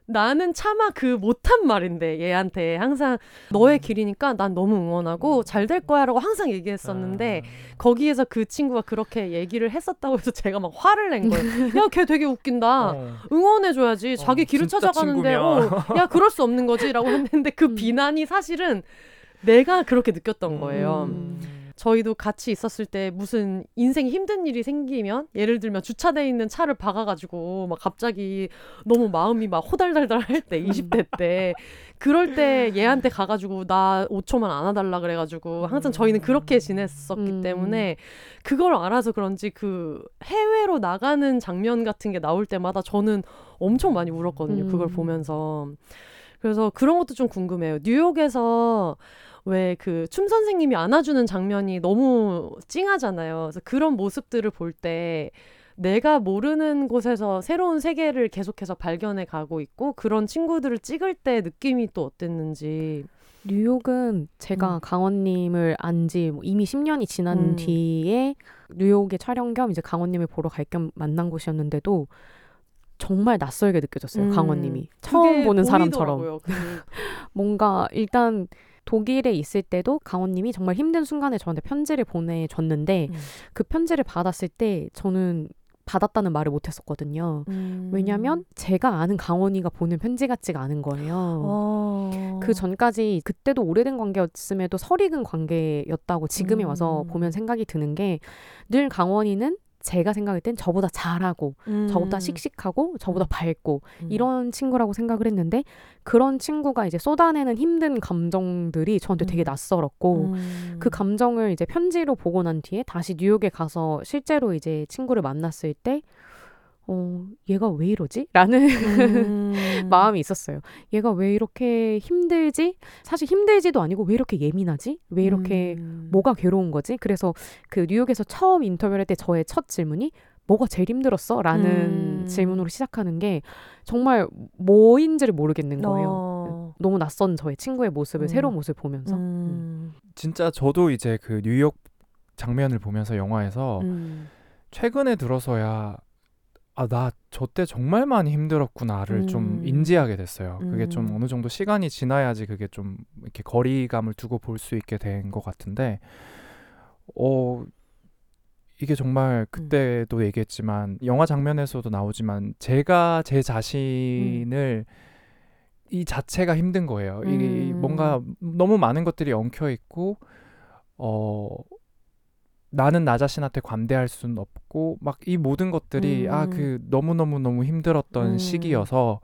[SPEAKER 1] 나는 차마 그 못한 말인데 얘한테 항상 너의 길이니까 난 너무 응원하고 잘 될 거야라고 항상 얘기했었는데
[SPEAKER 2] 아.
[SPEAKER 1] 거기에서 그 친구가 그렇게 얘기를 했었다고 해서 제가 막 화를 낸 거예요. 야, 걔 되게 웃긴다.
[SPEAKER 2] 어.
[SPEAKER 1] 응원해줘야지. 자기
[SPEAKER 2] 어,
[SPEAKER 1] 길을 찾아가는데. 어, 야, 그럴 수 없는 거지라고 했는데 그
[SPEAKER 3] 음.
[SPEAKER 1] 비난이 사실은 내가 그렇게 느꼈던 거예요.
[SPEAKER 3] 음.
[SPEAKER 1] 저희도 같이 있었을 때 무슨 인생에 힘든 일이 생기면 예를 들면 주차돼 있는 차를 박아가지고 막 갑자기 너무 마음이 막 호달달달 할 때 20대 때 그럴 때 얘한테 가가지고 나 5초만 안아달라 그래가지고 항상 저희는 그렇게 지냈었기
[SPEAKER 3] 음.
[SPEAKER 1] 때문에 그걸 알아서 그런지 그 해외로 나가는 장면 같은 게 나올 때마다 저는 엄청 많이 울었거든요. 그걸
[SPEAKER 3] 음.
[SPEAKER 1] 보면서 그래서 그런 것도 좀 궁금해요. 뉴욕에서 왜 그 춤 선생님이 안아주는 장면이 너무 찡하잖아요. 그래서 그런 모습들을 볼 때 내가 모르는 곳에서 새로운 세계를 계속해서 발견해 가고 있고 그런 친구들을 찍을 때 느낌이 또 어땠는지.
[SPEAKER 3] 뉴욕은 제가
[SPEAKER 1] 음.
[SPEAKER 3] 강원님을 안지 뭐 이미 10년이 지난
[SPEAKER 1] 음.
[SPEAKER 3] 뒤에 뉴욕에 촬영 겸 이제 강원님을 보러 갈 겸 만난 곳이었는데도 정말 낯설게 느껴졌어요.
[SPEAKER 1] 음.
[SPEAKER 3] 강원님이 처음 보는 사람처럼
[SPEAKER 1] 보이더라고요. 그
[SPEAKER 3] 뭔가 일단 독일에 있을 때도 강원님이 정말 힘든 순간에 저한테 편지를 보내줬는데
[SPEAKER 1] 음.
[SPEAKER 3] 그 편지를 받았을 때 저는 받았다는 말을 못했었거든요.
[SPEAKER 1] 음.
[SPEAKER 3] 왜냐하면 제가 아는 강원이가 보낸 편지 같지가 않은 거예요.
[SPEAKER 1] 어.
[SPEAKER 3] 그 전까지 그때도 오래된 관계였음에도 설익은 관계였다고 지금에 와서
[SPEAKER 1] 음.
[SPEAKER 3] 보면 생각이 드는 게 늘 강원이는 제가 생각할 땐 저보다 잘하고
[SPEAKER 1] 음.
[SPEAKER 3] 저보다 씩씩하고 저보다 밝고
[SPEAKER 1] 음.
[SPEAKER 3] 이런 친구라고 생각을 했는데 그런 친구가 이제 쏟아내는 힘든 감정들이 저한테 되게
[SPEAKER 1] 음.
[SPEAKER 3] 낯설었고
[SPEAKER 1] 음.
[SPEAKER 3] 그 감정을 이제 편지로 보고 난 뒤에 다시 뉴욕에 가서 실제로 이제 친구를 만났을 때 어, 얘가 왜 이러지? 라는
[SPEAKER 1] 음.
[SPEAKER 3] 마음이 있었어요. 얘가 왜 이렇게 힘들지? 사실 힘들지도 아니고 왜 이렇게 예민하지? 왜 이렇게
[SPEAKER 1] 음.
[SPEAKER 3] 뭐가 괴로운 거지? 그래서 그 뉴욕에서 처음 인터뷰를 할때 저의 첫 질문이 뭐가 제일 힘들었어? 라는
[SPEAKER 1] 음.
[SPEAKER 3] 질문으로 시작하는 게 정말 뭐인지를 모르겠는 거예요.
[SPEAKER 1] 어.
[SPEAKER 3] 너무 낯선 저의 친구의 모습을
[SPEAKER 1] 음.
[SPEAKER 3] 새로운 모습을 보면서
[SPEAKER 1] 음.
[SPEAKER 2] 진짜 저도 이제 그 뉴욕 장면을 보면서 영화에서
[SPEAKER 1] 음.
[SPEAKER 2] 최근에 들어서야 아 나 저 때 정말 많이 힘들었구나를 좀
[SPEAKER 1] 음.
[SPEAKER 2] 인지하게 됐어요. 그게 좀
[SPEAKER 1] 음.
[SPEAKER 2] 어느 정도 시간이 지나야지 그게 좀 이렇게 거리감을 두고 볼 수 있게 된 것 같은데 어 이게 정말 그때도 얘기했지만 영화 장면에서도 나오지만 제가 제 자신을 이 자체가 힘든 거예요. 이
[SPEAKER 1] 음.
[SPEAKER 2] 뭔가 너무 많은 것들이 엉켜 있고 어 나는 나 자신한테 관대할 수는 없고 막 이 모든 것들이
[SPEAKER 1] 음.
[SPEAKER 2] 아그 너무 너무 너무 힘들었던
[SPEAKER 1] 음.
[SPEAKER 2] 시기여서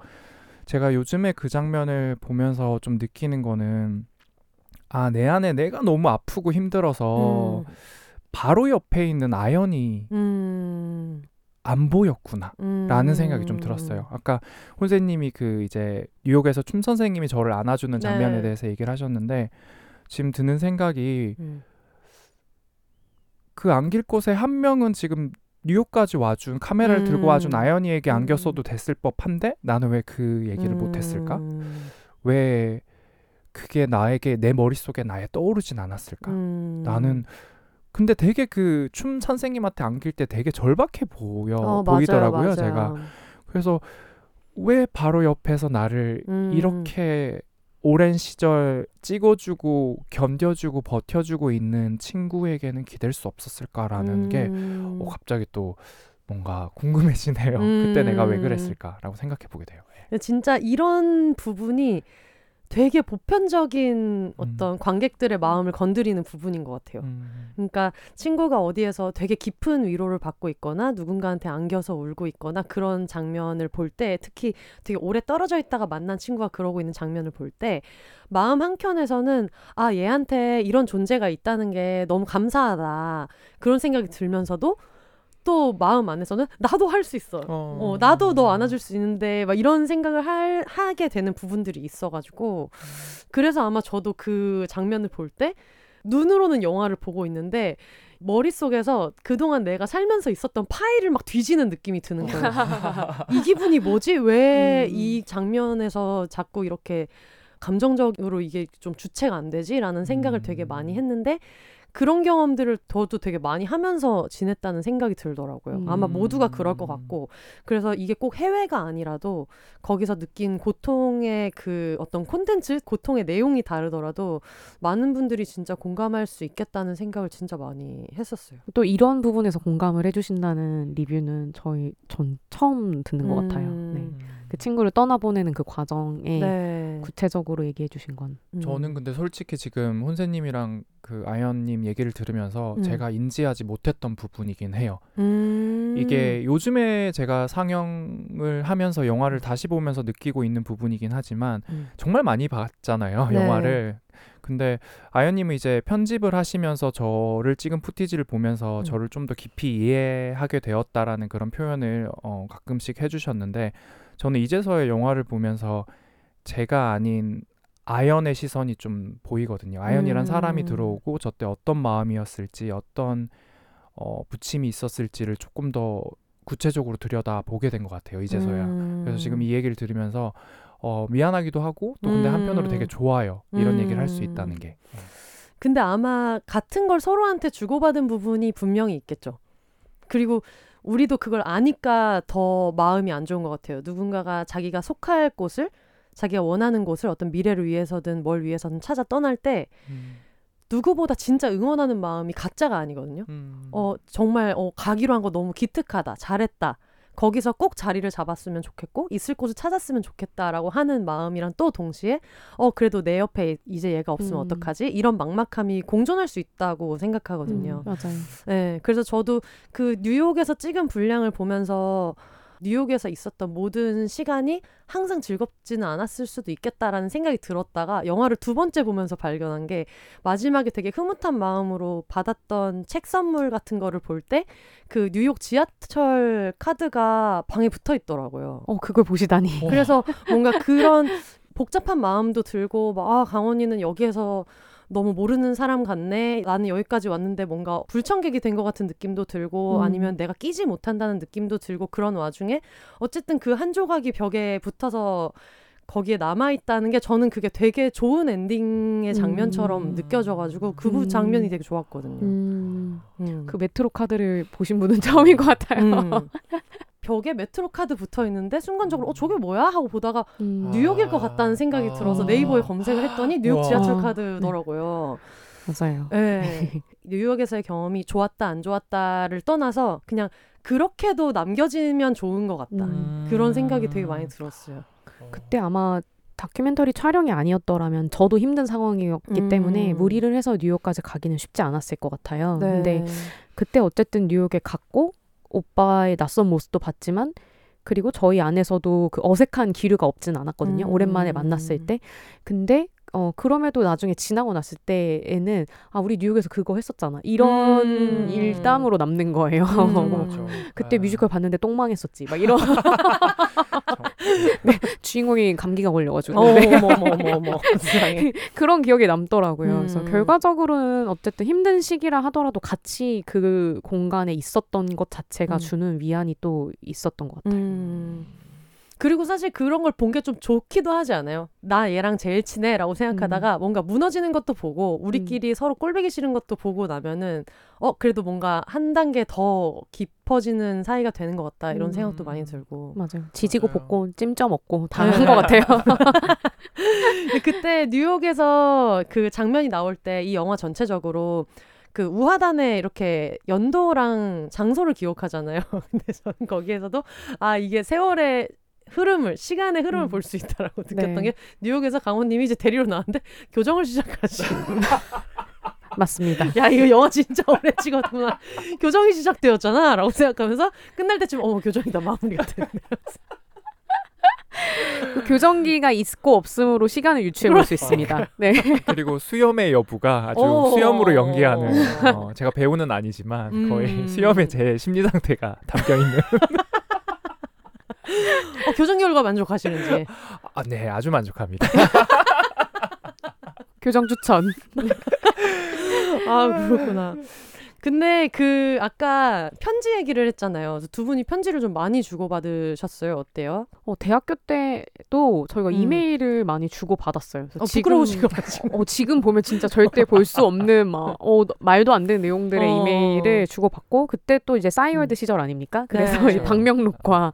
[SPEAKER 2] 제가 요즘에 그 장면을 보면서 좀 느끼는 거는 아 내 안에 내가 너무 아프고 힘들어서
[SPEAKER 1] 음.
[SPEAKER 2] 바로 옆에 있는 아연이
[SPEAKER 1] 음.
[SPEAKER 2] 안 보였구나.
[SPEAKER 1] 음.
[SPEAKER 2] 라는 생각이 좀 들었어요. 아까 혼세님이 그 이제 뉴욕에서 춤 선생님이 저를 안아주는 장면에
[SPEAKER 1] 네.
[SPEAKER 2] 대해서 얘기를 하셨는데 지금 드는 생각이
[SPEAKER 1] 음.
[SPEAKER 2] 그 안길 곳에 한 명은 지금 뉴욕까지 와준 카메라를
[SPEAKER 1] 음.
[SPEAKER 2] 들고 와준 아연이에게
[SPEAKER 1] 음.
[SPEAKER 2] 안겼어도 됐을 법한데 나는 왜 그 얘기를 못했을까?
[SPEAKER 1] 음.
[SPEAKER 2] 왜 그게 나에게 내 머릿속에 나에 떠오르진 않았을까?
[SPEAKER 1] 음.
[SPEAKER 2] 나는 근데 되게 그 춤 선생님한테 안길 때 되게 절박해 보여
[SPEAKER 1] 어, 맞아요,
[SPEAKER 2] 보이더라고요
[SPEAKER 1] 맞아요.
[SPEAKER 2] 제가 그래서 왜 바로 옆에서 나를
[SPEAKER 1] 음.
[SPEAKER 2] 이렇게 오랜 시절 찍어주고 견뎌주고 버텨주고 있는 친구에게는 기댈 수 없었을까라는 게
[SPEAKER 1] 음.
[SPEAKER 2] 어, 갑자기 또 뭔가 궁금해지네요.
[SPEAKER 1] 음.
[SPEAKER 2] 그때 내가 왜 그랬을까라고 생각해 보게 돼요. 예.
[SPEAKER 1] 진짜 이런 부분이 되게 보편적인 어떤 관객들의 마음을 건드리는 부분인 것 같아요.
[SPEAKER 2] 음.
[SPEAKER 1] 그러니까 친구가 어디에서 되게 깊은 위로를 받고 있거나 누군가한테 안겨서 울고 있거나 그런 장면을 볼 때 특히 되게 오래 떨어져 있다가 만난 친구가 그러고 있는 장면을 볼 때 마음 한켠에서는 아 얘한테 이런 존재가 있다는 게 너무 감사하다 그런 생각이 들면서도 또 마음 안에서는 나도 할 수 있어. 어, 나도 너 안아줄 수 있는데 막 이런 생각을 할, 하게 되는 부분들이 있어가지고 그래서 아마 저도 그 장면을 볼 때 눈으로는 영화를 보고 있는데 머릿속에서 그동안 내가 살면서 있었던 파일을 막 뒤지는 느낌이 드는 거예요. 이 기분이 뭐지? 왜
[SPEAKER 3] 음.
[SPEAKER 1] 이 장면에서 자꾸 이렇게 감정적으로 이게 좀 주체가 안 되지? 라는 생각을 되게
[SPEAKER 2] 음.
[SPEAKER 1] 많이 했는데 그런 경험들을 저도 되게 많이 하면서 지냈다는 생각이 들더라고요.
[SPEAKER 3] 음.
[SPEAKER 1] 아마 모두가 그럴 것 같고. 그래서 이게 꼭 해외가 아니라도 거기서 느낀 고통의 그 어떤 콘텐츠, 고통의 내용이 다르더라도 많은 분들이 진짜 공감할 수 있겠다는 생각을 진짜 많이 했었어요.
[SPEAKER 3] 또 이런 부분에서 공감을 해주신다는 리뷰는 저희 전 처음 듣는 것 같아요.
[SPEAKER 1] 음.
[SPEAKER 3] 네. 그 친구를 떠나보내는 그 과정에
[SPEAKER 1] 네.
[SPEAKER 3] 구체적으로 얘기해 주신 건.
[SPEAKER 1] 음.
[SPEAKER 2] 저는 근데 솔직히 지금 혼세님이랑 그 아연님 얘기를 들으면서
[SPEAKER 1] 음.
[SPEAKER 2] 제가 인지하지 못했던 부분이긴 해요.
[SPEAKER 1] 음.
[SPEAKER 2] 이게 요즘에 제가 상영을 하면서 영화를 다시 보면서 느끼고 있는 부분이긴 하지만
[SPEAKER 1] 음.
[SPEAKER 2] 정말 많이 봤잖아요
[SPEAKER 1] 네.
[SPEAKER 2] 영화를. 근데 아연님은 이제 편집을 하시면서 저를 찍은 푸티지를 보면서
[SPEAKER 1] 음.
[SPEAKER 2] 저를 좀 더 깊이 이해하게 되었다라는 그런 표현을 어, 가끔씩 해주셨는데 저는 이제서야 영화를 보면서 제가 아닌 아연의 시선이 좀 보이거든요. 아연이란
[SPEAKER 1] 음.
[SPEAKER 2] 사람이 들어오고 저 때 어떤 마음이었을지 어떤 어, 부침이 있었을지를 조금 더 구체적으로 들여다 보게 된 것 같아요. 이제서야.
[SPEAKER 1] 음.
[SPEAKER 2] 그래서 지금 이 얘기를 들으면서 어, 미안하기도 하고 또 근데
[SPEAKER 1] 음.
[SPEAKER 2] 한편으로 되게 좋아요. 이런 얘기를 할수
[SPEAKER 1] 음.
[SPEAKER 2] 있다는 게.
[SPEAKER 1] 근데 아마 같은 걸 서로한테 주고받은 부분이 분명히 있겠죠. 그리고 우리도 그걸 아니까 더 마음이 안 좋은 것 같아요. 누군가가 자기가 속할 곳을 자기가 원하는 곳을 어떤 미래를 위해서든 뭘 위해서든 찾아 떠날 때
[SPEAKER 2] 음.
[SPEAKER 1] 누구보다 진짜 응원하는 마음이 가짜가 아니거든요.
[SPEAKER 2] 음.
[SPEAKER 1] 어 정말 어 가기로 한 거 너무 기특하다 잘했다 거기서 꼭 자리를 잡았으면 좋겠고 있을 곳을 찾았으면 좋겠다라고 하는 마음이랑 또 동시에 어 그래도 내 옆에 이제 얘가 없으면
[SPEAKER 3] 음.
[SPEAKER 1] 어떡하지 이런 막막함이 공존할 수 있다고 생각하거든요.
[SPEAKER 3] 음, 맞아요.
[SPEAKER 1] 네, 그래서 저도 그 뉴욕에서 찍은 분량을 보면서 뉴욕에서 있었던 모든 시간이 항상 즐겁지는 않았을 수도 있겠다라는 생각이 들었다가 영화를 두 번째 보면서 발견한 게 마지막에 되게 흐뭇한 마음으로 받았던 책 선물 같은 거를 볼 때 그 뉴욕 지하철 카드가 방에 붙어 있더라고요.
[SPEAKER 3] 어 그걸 보시다니.
[SPEAKER 2] 어.
[SPEAKER 1] 그래서 뭔가 그런 복잡한 마음도 들고 막 아, 강원이는 여기에서 너무 모르는 사람 같네. 나는 여기까지 왔는데 뭔가 불청객이 된 것 같은 느낌도 들고
[SPEAKER 3] 음.
[SPEAKER 1] 아니면 내가 끼지 못한다는 느낌도 들고 그런 와중에 어쨌든 그 한 조각이 벽에 붙어서 거기에 남아 있다는 게 저는 그게 되게 좋은 엔딩의 장면처럼
[SPEAKER 2] 음.
[SPEAKER 1] 느껴져가지고 그 부-
[SPEAKER 3] 음.
[SPEAKER 1] 장면이 되게 좋았거든요.
[SPEAKER 3] 음,
[SPEAKER 1] 음.
[SPEAKER 3] 그 메트로 카드를 보신 분은 처음인 것 같아요.
[SPEAKER 1] 음. 벽에 메트로 카드 붙어 있는데 순간적으로 어 저게 뭐야 하고 보다가
[SPEAKER 3] 음.
[SPEAKER 1] 뉴욕일 것 같다는 생각이
[SPEAKER 2] 아.
[SPEAKER 1] 들어서 네이버에 검색을 했더니 뉴욕
[SPEAKER 2] 와.
[SPEAKER 1] 지하철 카드더라고요.
[SPEAKER 3] 맞아요.
[SPEAKER 1] 네. 뉴욕에서의 경험이 좋았다 안 좋았다를 떠나서 그냥 그렇게도 남겨지면 좋은 것 같다.
[SPEAKER 3] 음.
[SPEAKER 1] 그런 생각이 되게 많이 들었어요.
[SPEAKER 3] 그때 아마 다큐멘터리 촬영이 아니었더라면 저도 힘든 상황이었기
[SPEAKER 1] 음.
[SPEAKER 3] 때문에 무리를 해서 뉴욕까지 가기는 쉽지 않았을 것 같아요.
[SPEAKER 1] 네.
[SPEAKER 3] 근데 그때 어쨌든 뉴욕에 갔고 오빠의 낯선 모습도 봤지만 그리고 저희 안에서도 그 어색한 기류가 없진 않았거든요.
[SPEAKER 1] 음.
[SPEAKER 3] 오랜만에 만났을 때. 근데 어 그럼에도 나중에 지나고 났을 때에는 아 우리 뉴욕에서 그거 했었잖아. 이런
[SPEAKER 1] 음.
[SPEAKER 3] 일담으로 남는 거예요.
[SPEAKER 1] 음.
[SPEAKER 3] 그때
[SPEAKER 2] 아,
[SPEAKER 3] 뮤지컬 봤는데 똥 망했었지. 막 이런 네, 주인공이 감기가 걸려가지고
[SPEAKER 1] 어,
[SPEAKER 3] 네.
[SPEAKER 1] 어머 어머 어머 어머 세상에.
[SPEAKER 3] 그런 기억이 남더라고요. 그래서
[SPEAKER 1] 음.
[SPEAKER 3] 결과적으로는 어쨌든 힘든 시기라 하더라도 같이 그 공간에 있었던 것 자체가
[SPEAKER 1] 음.
[SPEAKER 3] 주는 위안이 또 있었던 것 같아요.
[SPEAKER 1] 음. 그리고 사실 그런 걸 본 게 좀 좋기도 하지 않아요? 나 얘랑 제일 친해라고 생각하다가 뭔가 무너지는 것도 보고 우리끼리 서로 꼴보기 싫은 것도 보고 나면은 어 그래도 뭔가 한 단계 더 깊어지는 사이가 되는 것 같다 이런
[SPEAKER 3] 음.
[SPEAKER 1] 생각도 많이 들고
[SPEAKER 3] 맞아요. 지지고
[SPEAKER 2] 맞아요.
[SPEAKER 3] 볶고 찜쪄 먹고 다
[SPEAKER 1] 네.
[SPEAKER 3] 한것 같아요.
[SPEAKER 1] 그때 뉴욕에서 그 장면이 나올 때 이 영화 전체적으로 그 우하단에 이렇게 연도랑 장소를 기억하잖아요. 근데 저는 거기에서도 아 이게 세월의 흐름을 시간의 흐름을
[SPEAKER 3] 음.
[SPEAKER 1] 볼수 있다라고 느꼈던
[SPEAKER 3] 네.
[SPEAKER 1] 게 뉴욕에서 강원님이 이제 데리러 나왔는데 교정을 시작하시.
[SPEAKER 3] 맞습니다.
[SPEAKER 1] 야 이거 영화 진짜 오래 찍었구나. 교정이 시작되었잖아라고 생각하면서 끝날 때쯤 어머 교정이다 마무리가 됐네.
[SPEAKER 3] 그 교정기가 있고 없음으로 시간을 유추해 볼 수 있습니다. 네.
[SPEAKER 2] 그리고 수염의 여부가 아주
[SPEAKER 1] 오.
[SPEAKER 2] 수염으로 연기하는 어, 제가 배우는 아니지만 거의
[SPEAKER 1] 음.
[SPEAKER 2] 수염의 제 심리 상태가 담겨 있는
[SPEAKER 1] 어, 교정 결과 만족하시는지.
[SPEAKER 2] 아, 네 아주 만족합니다.
[SPEAKER 3] 교정 추천.
[SPEAKER 1] 아 그렇구나. 근데 그 아까 편지 얘기를 했잖아요. 두 분이 편지를 좀 많이 주고 받으셨어요. 어때요?
[SPEAKER 3] 어, 대학교 때도 저희가
[SPEAKER 1] 음.
[SPEAKER 3] 이메일을 많이 주고 받았어요. 그래서
[SPEAKER 1] 어, 부끄러우신 같아요.
[SPEAKER 3] 어, 지금 보면 진짜 절대 볼 수 없는 막 어, 말도 안 되는 내용들의
[SPEAKER 1] 어.
[SPEAKER 3] 이메일을 주고 받고 그때 또 이제 싸이월드
[SPEAKER 1] 음.
[SPEAKER 3] 시절 아닙니까? 그래서
[SPEAKER 1] 네.
[SPEAKER 3] 방명록과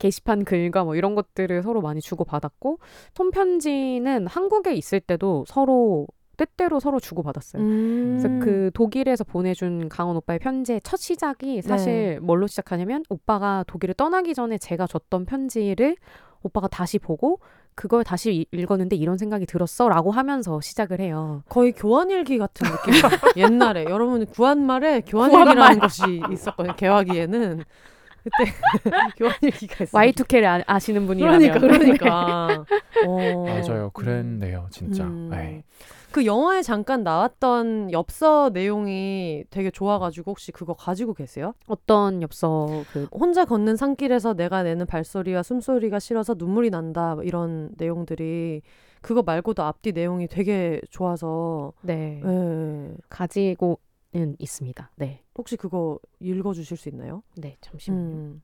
[SPEAKER 3] 게시판 글과 뭐 이런 것들을 서로 많이 주고 받았고 손편지는 한국에 있을 때도 서로 때때로 서로 주고 받았어요.
[SPEAKER 1] 음.
[SPEAKER 3] 그래서 그 독일에서 보내준 강원 오빠의 편지의 첫 시작이 사실 뭘로 시작하냐면 오빠가 독일을 떠나기 전에 제가 줬던 편지를 오빠가 다시 보고 그걸 다시 이- 읽었는데 이런 생각이 들었어라고 하면서 시작을 해요.
[SPEAKER 1] 거의 교환일기 같은 느낌. 옛날에 여러분 구한말에 교환일기라는 것이 있었거든요. 개화기에는 그때 교환일기가 있어요.
[SPEAKER 3] Y2K를 아, 시는 분이라면
[SPEAKER 1] 그러니까 그러니까. 어.
[SPEAKER 2] 맞아요, 그랬네요, 진짜.
[SPEAKER 1] 음. 그 영화에 잠깐 나왔던 엽서 내용이 되게 좋아가지고 혹시 그거 가지고 계세요?
[SPEAKER 3] 어떤 엽서 그
[SPEAKER 1] 혼자 걷는 산길에서 내가 내는 발소리와 숨소리가 싫어서 눈물이 난다 뭐 이런 내용들이 그거 말고도 앞뒤 내용이 되게 좋아서
[SPEAKER 3] 네,
[SPEAKER 1] 예.
[SPEAKER 3] 가지고는 있습니다. 네,
[SPEAKER 1] 혹시 그거 읽어주실 수 있나요?
[SPEAKER 3] 네 잠시만요.
[SPEAKER 1] 음.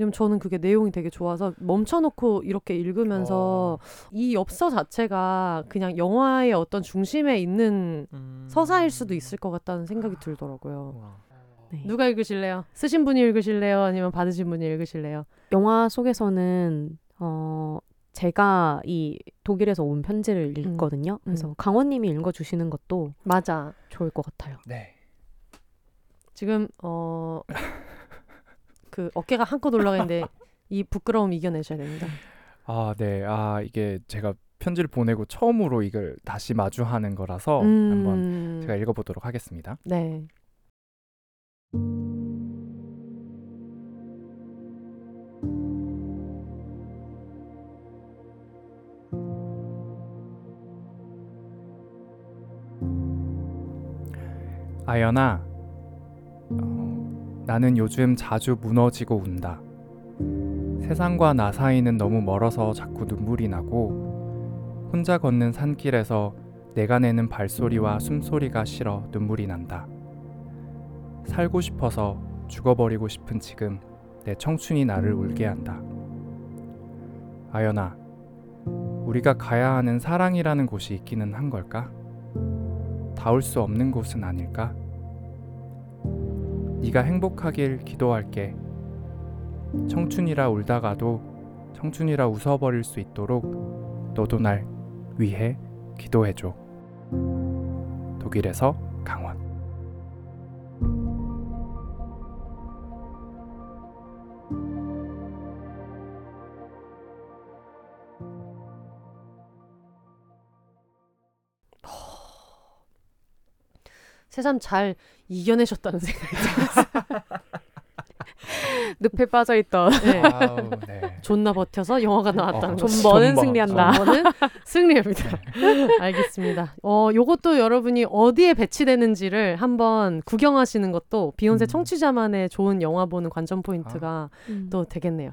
[SPEAKER 1] 왜냐면 저는 그게 내용이 되게 좋아서 멈춰놓고 이렇게 읽으면서
[SPEAKER 2] 어.
[SPEAKER 1] 이 엽서 자체가 그냥 영화의 어떤 중심에 있는
[SPEAKER 2] 음.
[SPEAKER 1] 서사일 수도 있을 것 같다는 생각이 들더라고요.
[SPEAKER 3] 네.
[SPEAKER 1] 누가 읽으실래요? 쓰신 분이 읽으실래요? 아니면 받으신 분이 읽으실래요?
[SPEAKER 3] 영화 속에서는 어 제가 이 독일에서 온 편지를 읽거든요. 그래서 강원님이 읽어주시는 것도
[SPEAKER 1] 맞아.
[SPEAKER 3] 좋을 것 같아요.
[SPEAKER 2] 네.
[SPEAKER 1] 지금 어. 그 어깨가 한껏 올라가는데 이 부끄러움 이겨내셔야 됩니다.
[SPEAKER 2] 아, 네. 아, 이게 제가 편지를 보내고 처음으로 이걸 다시 마주하는 거라서
[SPEAKER 1] 음.
[SPEAKER 2] 한번 제가 읽어보도록 하겠습니다.
[SPEAKER 1] 네.
[SPEAKER 2] 아연아, 어, 나는 요즘 자주 무너지고 운다. 세상과 나 사이는 너무 멀어서 자꾸 눈물이 나고 혼자 걷는 산길에서 내가 내는 발소리와 숨소리가 싫어 눈물이 난다. 살고 싶어서 죽어버리고 싶은 지금 내 청춘이 나를 울게 한다. 아연아, 우리가 가야 하는 사랑이라는 곳이 있기는 한 걸까? 닿을 수 없는 곳은 아닐까? 네가 행복하길 기도할게. 청춘이라 울다가도 청춘이라 웃어버릴 수 있도록 너도 날 위해 기도해줘. 독일에서
[SPEAKER 1] 새삼 잘 이겨내셨다는 생각이 들어요.
[SPEAKER 3] 늪에 빠져있던
[SPEAKER 1] 네.
[SPEAKER 2] 아우, 네.
[SPEAKER 1] 존나 버텨서 영화가 나왔다는
[SPEAKER 2] 어,
[SPEAKER 1] 거죠.
[SPEAKER 3] 존버는
[SPEAKER 2] 존버.
[SPEAKER 3] 승리한다.
[SPEAKER 1] 저는 승리입니다. 알겠습니다. 어, 요것도 여러분이 어디에 배치되는지를 한번 구경하시는 것도 비욘세
[SPEAKER 2] 음.
[SPEAKER 1] 청취자만의 좋은 영화 보는 관전 포인트가
[SPEAKER 3] 음.
[SPEAKER 1] 또 되겠네요.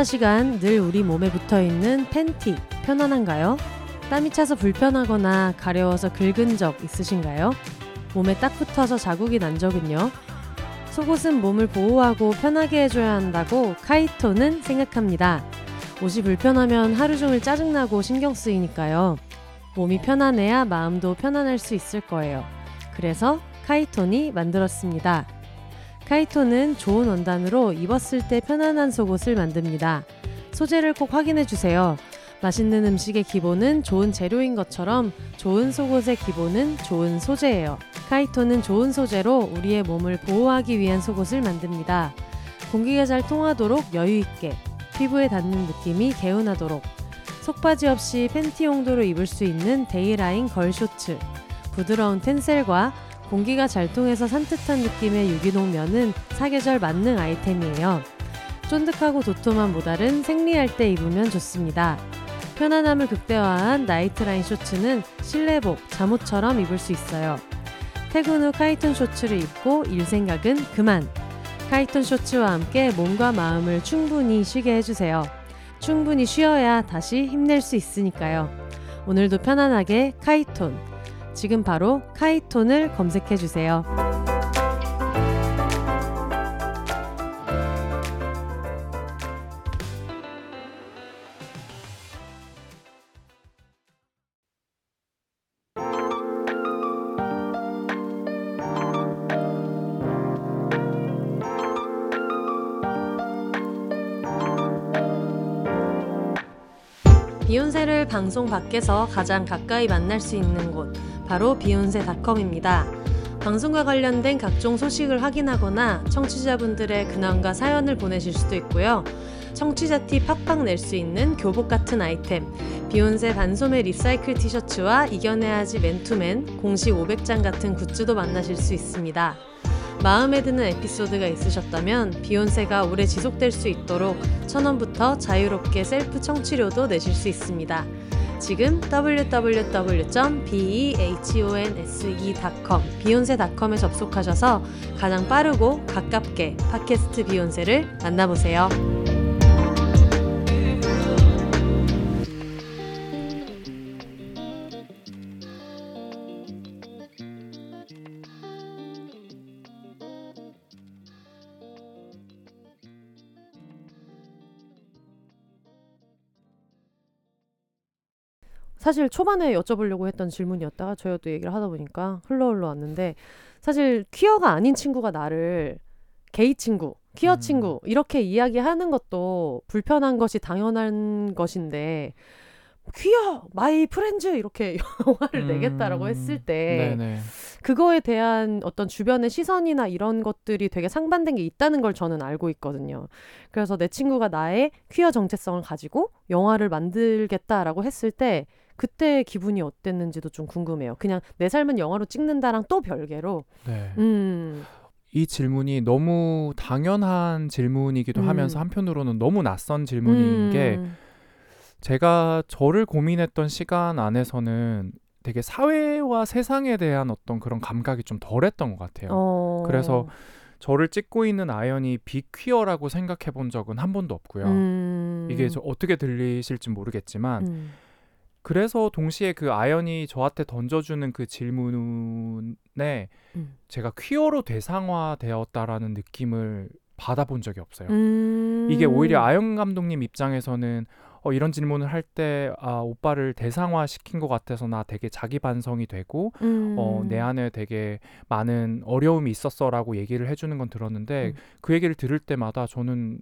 [SPEAKER 1] 24시간 늘 우리 몸에 붙어 있는 팬티 편안한가요? 땀이 차서 불편하거나 가려워서 긁은 적 있으신가요? 몸에 딱 붙어서 자국이 난 적은요? 속옷은 몸을 보호하고 편하게 해줘야 한다고 카이토는 생각합니다. 옷이 불편하면 하루 종일 짜증나고 신경 쓰이니까요. 몸이 편안해야 마음도 편안할 수 있을 거예요. 그래서 카이톤이 만들었습니다. 카이토는 좋은 원단으로 입었을 때 편안한 속옷을 만듭니다. 소재를 꼭 확인해 주세요. 맛있는 음식의 기본은 좋은 재료인 것처럼 좋은 속옷의 기본은 좋은 소재예요. 카이토는 좋은 소재로 우리의 몸을 보호하기 위한 속옷을 만듭니다. 공기가 잘 통하도록 여유 있게, 피부에 닿는 느낌이 개운하도록, 속바지 없이 팬티 용도로 입을 수 있는 데이라인 girl shorts, 부드러운 텐셀과 공기가 잘 통해서 산뜻한 느낌의 유기농 면은 사계절 만능 아이템이에요. 쫀득하고 도톰한 모달은 생리할 때 입으면 좋습니다. 편안함을 극대화한 나이트라인 쇼츠는 실내복, 잠옷처럼 입을 수 있어요. 퇴근 후 카이톤 쇼츠를 입고 일 생각은 그만. 카이톤 쇼츠와 함께 몸과 마음을 충분히 쉬게 해주세요. 충분히 쉬어야 다시 힘낼 수 있으니까요. 오늘도 편안하게 카이톤. 지금 바로 카이톤을 검색해 주세요. 비혼세를 방송 밖에서 가장 가까이 만날 수 있는 곳 바로 비혼세닷컴입니다. 방송과 관련된 각종 소식을 확인하거나 청취자분들의 근황과 사연을 보내실 수도 있고요. 청취자 티 팍팍 낼 수 있는 교복 같은 아이템, 비혼세 반소매 recycle 티셔츠와 이겨내야지 맨투맨 공식 500장 같은 굿즈도 만나실 수 있습니다. 마음에 드는 에피소드가 있으셨다면 비혼세가 오래 지속될 수 있도록 천원부터 자유롭게 셀프 청취료도 내실 수 있습니다. 지금 www.behonse.com 비욘세.com에 접속하셔서 가장 빠르고 가깝게 팟캐스트 비욘세를 만나보세요. 사실 초반에 여쭤보려고 했던 질문이었다가 저희가 또 얘기를 하다 보니까 흘러 흘러 왔는데 사실 퀴어가 아닌 친구가 나를 게이 친구, 퀴어
[SPEAKER 2] 음.
[SPEAKER 1] 친구 이렇게 이야기하는 것도 불편한 것이 당연한 것인데 Queer My Friends 이렇게 영화를
[SPEAKER 2] 음.
[SPEAKER 1] 내겠다라고 했을 때
[SPEAKER 2] 네네.
[SPEAKER 1] 그거에 대한 어떤 주변의 시선이나 이런 것들이 되게 상반된 게 있다는 걸 저는 알고 있거든요. 그래서 내 친구가 나의 퀴어 정체성을 가지고 영화를 만들겠다라고 했을 때 그때 기분이 어땠는지도 좀 궁금해요. 그냥 내 삶은 영화로 찍는다랑 또 별개로.
[SPEAKER 2] 네.
[SPEAKER 1] 음.
[SPEAKER 2] 이 질문이 너무 당연한 질문이기도
[SPEAKER 1] 음.
[SPEAKER 2] 하면서 한편으로는 너무 낯선 질문인
[SPEAKER 1] 음.
[SPEAKER 2] 게 제가 저를 고민했던 시간 안에서는 되게 사회와 세상에 대한 어떤 그런 감각이 좀 덜했던 것 같아요.
[SPEAKER 1] 어.
[SPEAKER 2] 그래서 저를 찍고 있는 아연이 비퀴어라고 생각해 본 적은 한 번도 없고요.
[SPEAKER 1] 음.
[SPEAKER 2] 이게 저 어떻게 들리실지 모르겠지만
[SPEAKER 1] 음.
[SPEAKER 2] 그래서 동시에 그 아연이 저한테 던져주는 그 질문에
[SPEAKER 1] 음.
[SPEAKER 2] 제가 퀴어로 대상화되었다라는 느낌을 받아본 적이 없어요.
[SPEAKER 1] 음.
[SPEAKER 2] 이게 오히려 아연 감독님 입장에서는 어, 이런 질문을 할 때 아, 오빠를 대상화 시킨 것 같아서 나 되게 자기 반성이 되고
[SPEAKER 1] 음.
[SPEAKER 2] 어, 내 안에 되게 많은 어려움이 있었어라고 얘기를 해주는 건 들었는데
[SPEAKER 1] 음.
[SPEAKER 2] 그 얘기를 들을 때마다 저는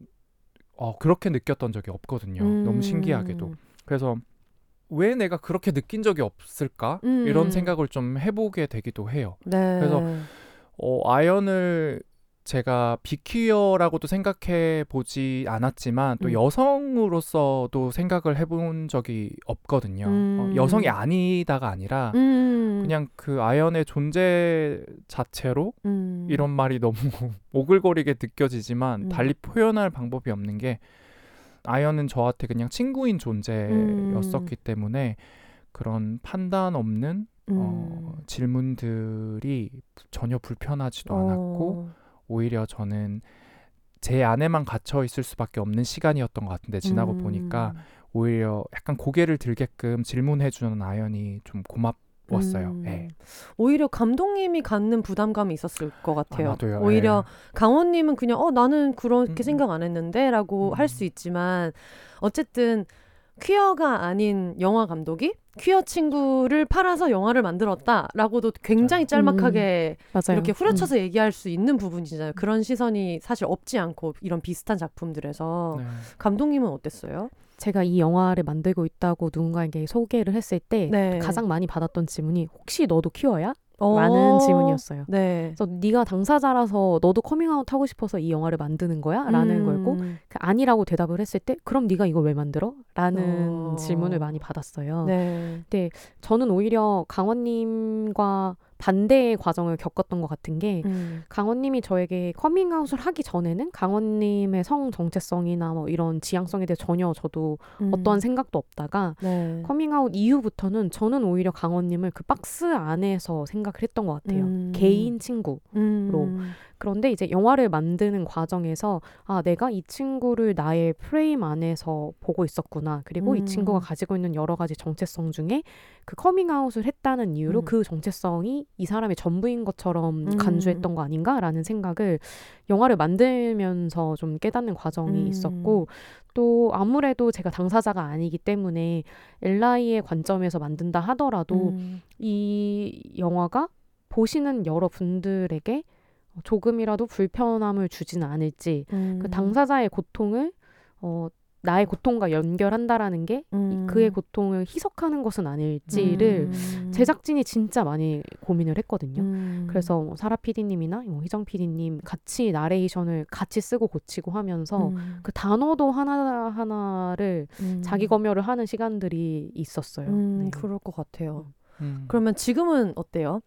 [SPEAKER 2] 어, 그렇게 느꼈던 적이 없거든요. 너무
[SPEAKER 1] 음.
[SPEAKER 2] 신기하게도. 그래서 왜 내가 그렇게 느낀 적이 없을까?
[SPEAKER 1] 음.
[SPEAKER 2] 이런 생각을 좀 해보게 되기도 해요.
[SPEAKER 1] 네.
[SPEAKER 2] 그래서 어, 아연을 제가 비퀴어라고도 생각해 보지 않았지만 또
[SPEAKER 1] 음.
[SPEAKER 2] 여성으로서도 생각을 해본 적이 없거든요.
[SPEAKER 1] 음.
[SPEAKER 2] 어, 여성이 아니다가 아니라
[SPEAKER 1] 음.
[SPEAKER 2] 그냥 그 아연의 존재 자체로
[SPEAKER 1] 음.
[SPEAKER 2] 이런 말이 너무 오글거리게 느껴지지만
[SPEAKER 1] 음.
[SPEAKER 2] 달리 표현할 방법이 없는 게 아연은 저한테 그냥 친구인 존재였었기 때문에 그런 판단 없는 어,
[SPEAKER 1] 음.
[SPEAKER 2] 질문들이 전혀 불편하지도 않았고
[SPEAKER 1] 어.
[SPEAKER 2] 오히려 저는 제 안에만 갇혀 있을 수밖에 없는 시간이었던 것 같은데 지나고
[SPEAKER 1] 음.
[SPEAKER 2] 보니까 오히려 약간 고개를 들게끔 질문해 주는 아연이 좀 고 마웠어요.
[SPEAKER 1] 음.
[SPEAKER 2] 예.
[SPEAKER 1] 오히려 감독님이 갖는 부담감이 있었을 것 같아요.
[SPEAKER 2] 아, 나도요.
[SPEAKER 1] 오히려
[SPEAKER 2] 예.
[SPEAKER 1] 강원님은 그냥 어 나는 그렇게
[SPEAKER 2] 음.
[SPEAKER 1] 생각 안 했는데라고
[SPEAKER 2] 음.
[SPEAKER 1] 할수 있지만 어쨌든 퀴어가 아닌 영화 감독이 퀴어 친구를 팔아서 영화를 만들었다라고도 굉장히 짤막하게
[SPEAKER 3] 맞아요.
[SPEAKER 1] 이렇게 후려쳐서
[SPEAKER 3] 음.
[SPEAKER 1] 얘기할 수 있는 부분이잖아요. 그런 시선이 사실 없지 않고 이런 비슷한 작품들에서
[SPEAKER 2] 네.
[SPEAKER 1] 감독님은 어땠어요?
[SPEAKER 3] 제가 이 영화를 만들고 있다고 누군가에게 소개를 했을 때
[SPEAKER 1] 네.
[SPEAKER 3] 가장 많이 받았던 질문이 혹시 너도 퀴어야?
[SPEAKER 1] 어.
[SPEAKER 3] 라는 질문이었어요.
[SPEAKER 1] 네.
[SPEAKER 3] 그래서 네가 당사자라서 너도 커밍아웃 하고 싶어서 이 영화를 만드는 거야? 라는
[SPEAKER 1] 음.
[SPEAKER 3] 거였고 그 아니라고 대답을 했을 때 그럼 네가 이걸 왜 만들어? 라는
[SPEAKER 1] 어.
[SPEAKER 3] 질문을 많이 받았어요.
[SPEAKER 1] 네.
[SPEAKER 3] 저는 오히려 강원님과 반대의 과정을 겪었던 것 같은 게
[SPEAKER 1] 음.
[SPEAKER 3] 강원님이 저에게 커밍아웃을 하기 전에는 강원님의 성 정체성이나 뭐 이런 지향성에 대해 전혀 저도
[SPEAKER 1] 음.
[SPEAKER 3] 어떠한 생각도 없다가
[SPEAKER 1] 네.
[SPEAKER 3] 커밍아웃 이후부터는 저는 오히려 강원님을 그 박스 안에서 생각을 했던 것 같아요.
[SPEAKER 1] 음.
[SPEAKER 3] 게이인 친구.
[SPEAKER 1] 음.
[SPEAKER 3] 그런데 이제 영화를 만드는 과정에서 아 내가 이 친구를 나의 프레임 안에서 보고 있었구나. 그리고 이
[SPEAKER 1] 음.
[SPEAKER 3] 친구가 가지고 있는 여러 가지 정체성 중에 그 커밍아웃을 했다는 이유로
[SPEAKER 1] 음.
[SPEAKER 3] 그 정체성이 이 사람의 전부인 것처럼
[SPEAKER 1] 음.
[SPEAKER 3] 간주했던 거 아닌가라는 생각을 영화를 만들면서 좀 깨닫는 과정이
[SPEAKER 1] 음.
[SPEAKER 3] 있었고 또 아무래도 제가 당사자가 아니기 때문에 ally의 관점에서 만든다 하더라도
[SPEAKER 1] 음.
[SPEAKER 3] 이 영화가 보시는 여러 분들에게 조금이라도 불편함을 주지는 않을지
[SPEAKER 1] 음.
[SPEAKER 3] 그 당사자의 고통을 어, 나의 고통과 연결한다라는 게 이-
[SPEAKER 1] 음.
[SPEAKER 3] 그의 고통을 희석하는 것은 아닐지를
[SPEAKER 1] 음.
[SPEAKER 3] 제작진이 진짜 많이 고민을 했거든요.
[SPEAKER 1] 음.
[SPEAKER 3] 그래서 뭐 사라 PD님이나 뭐 희정 PD님 같이 나레이션을 같이 쓰고 고치고 하면서
[SPEAKER 1] 음.
[SPEAKER 3] 그 단어도 하나 하나를
[SPEAKER 1] 음.
[SPEAKER 3] 자기 검열을 하는 시간들이 있었어요.
[SPEAKER 1] 음,
[SPEAKER 3] 네.
[SPEAKER 1] 그럴 것 같아요.
[SPEAKER 2] 음.
[SPEAKER 1] 그러면 지금은 어때요?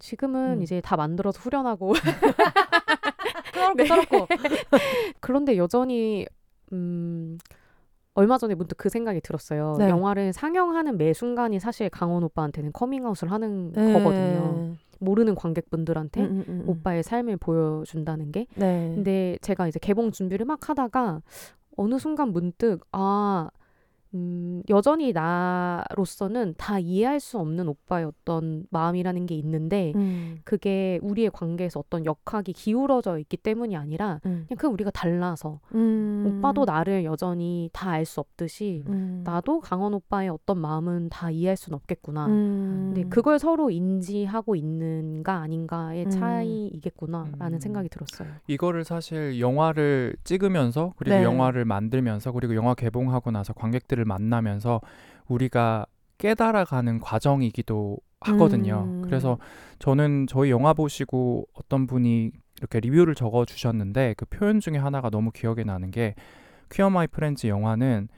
[SPEAKER 3] 지금은
[SPEAKER 1] 음.
[SPEAKER 3] 이제 다 만들어서 후련하고 네.
[SPEAKER 1] 떨었고.
[SPEAKER 3] 그런데 여전히 음 얼마 전에 문득 그 생각이 들었어요.
[SPEAKER 1] 네.
[SPEAKER 3] 영화를 상영하는 매 순간이 사실 강원 오빠한테는 커밍아웃을 하는
[SPEAKER 1] 네.
[SPEAKER 3] 거거든요. 모르는 관객분들한테
[SPEAKER 1] 음, 음, 음, 음.
[SPEAKER 3] 오빠의 삶을 보여준다는 게.
[SPEAKER 1] 네.
[SPEAKER 3] 근데 제가 이제 개봉 준비를 막 하다가 어느 순간 문득 아 음, 여전히 나로서는 다 이해할 수 없는 오빠의 어떤 마음이라는 게 있는데
[SPEAKER 1] 음,
[SPEAKER 3] 그게 우리의 관계에서 어떤 역학이 기울어져 있기 때문이 아니라
[SPEAKER 1] 음.
[SPEAKER 3] 그냥 그냥 우리가 달라서
[SPEAKER 1] 음.
[SPEAKER 3] 오빠도 나를 여전히 다 알 수 없듯이
[SPEAKER 1] 음.
[SPEAKER 3] 나도 강원 오빠의 어떤 마음은 다 이해할 수는 없겠구나.
[SPEAKER 1] 음.
[SPEAKER 3] 근데 그걸 서로 인지하고 있는가 아닌가의
[SPEAKER 1] 음.
[SPEAKER 3] 차이이겠구나라는
[SPEAKER 2] 음.
[SPEAKER 3] 생각이 들었어요.
[SPEAKER 2] 이거를 사실 영화를 찍으면서 그리고
[SPEAKER 1] 네.
[SPEAKER 2] 영화를 만들면서 그리고 영화 개봉하고 나서 관객들 을 만나면서 우리가 깨달아가는 과정이기도 하거든요.
[SPEAKER 1] 음.
[SPEAKER 2] 그래서 저는 저희 영화 보시고 어떤 분이 이렇게 리뷰를 적어 주셨는데 그 표현 중에 하나가 너무 기억에 나는 게 퀴어 마이 프렌즈 영화는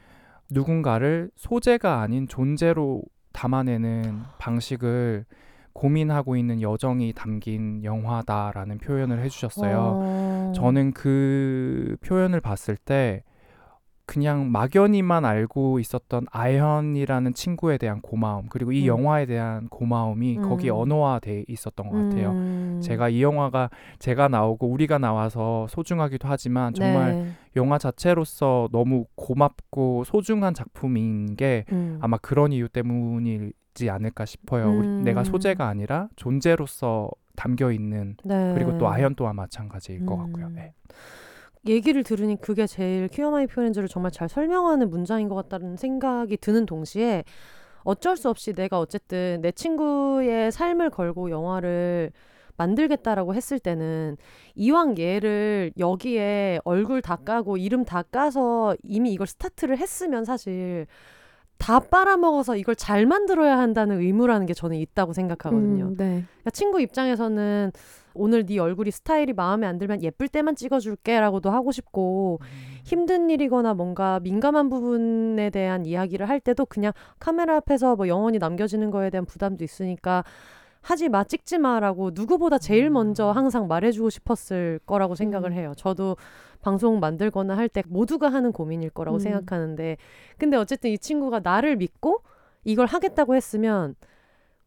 [SPEAKER 2] 누군가를 소재가 아닌 존재로 담아내는 방식을 고민하고 있는 여정이 담긴 영화다라는 표현을 해주셨어요.
[SPEAKER 1] 어.
[SPEAKER 2] 저는 그 표현을 봤을 때 그냥 막연히만 알고 있었던 아현이라는 친구에 대한 고마움 그리고 이
[SPEAKER 1] 음.
[SPEAKER 2] 영화에 대한 고마움이
[SPEAKER 1] 음.
[SPEAKER 2] 거기에 언어화돼 있었던 것 같아요.
[SPEAKER 1] 음.
[SPEAKER 2] 제가 이 영화가 제가 나오고 우리가 나와서 소중하기도 하지만 정말
[SPEAKER 1] 네.
[SPEAKER 2] 영화 자체로서 너무 고맙고 소중한 작품인 게
[SPEAKER 1] 음.
[SPEAKER 2] 아마 그런 이유 때문이지 않을까 싶어요. 우리-
[SPEAKER 1] 음.
[SPEAKER 2] 내가 소재가 아니라 존재로서 담겨 있는
[SPEAKER 1] 네.
[SPEAKER 2] 그리고 또 아현 또한 마찬가지일 것
[SPEAKER 1] 음.
[SPEAKER 2] 같고요. 네.
[SPEAKER 1] 얘기를 들으니 그게 제일 퀴어마이 프렌즈를 정말 잘 설명하는 문장인 것 같다는 생각이 드는 동시에 어쩔 수 없이 내가 어쨌든 내 친구의 삶을 걸고 영화를 만들겠다라고 했을 때는 이왕 얘를 여기에 얼굴 다 까고 이름 다 까서 이미 이걸 스타트를 했으면 사실 다 빨아먹어서 이걸 잘 만들어야 한다는 의무라는 게 저는 있다고 생각하거든요.
[SPEAKER 3] 음, 네.
[SPEAKER 1] 그러니까 친구 입장에서는 오늘 네 얼굴이 스타일이 마음에 안 들면 예쁠 때만 찍어줄게라고도 하고 싶고 힘든 일이거나 뭔가 민감한 부분에 대한 이야기를 할 때도 그냥 카메라 앞에서 뭐 영원히 남겨지는 거에 대한 부담도 있으니까 하지 마 찍지 마라고 누구보다 제일 먼저 항상 말해주고 싶었을 거라고 생각을
[SPEAKER 3] 음.
[SPEAKER 1] 해요. 저도 방송 만들거나 할 때 모두가 하는 고민일 거라고
[SPEAKER 3] 음.
[SPEAKER 1] 생각하는데 근데 어쨌든 이 친구가 나를 믿고 이걸 하겠다고 했으면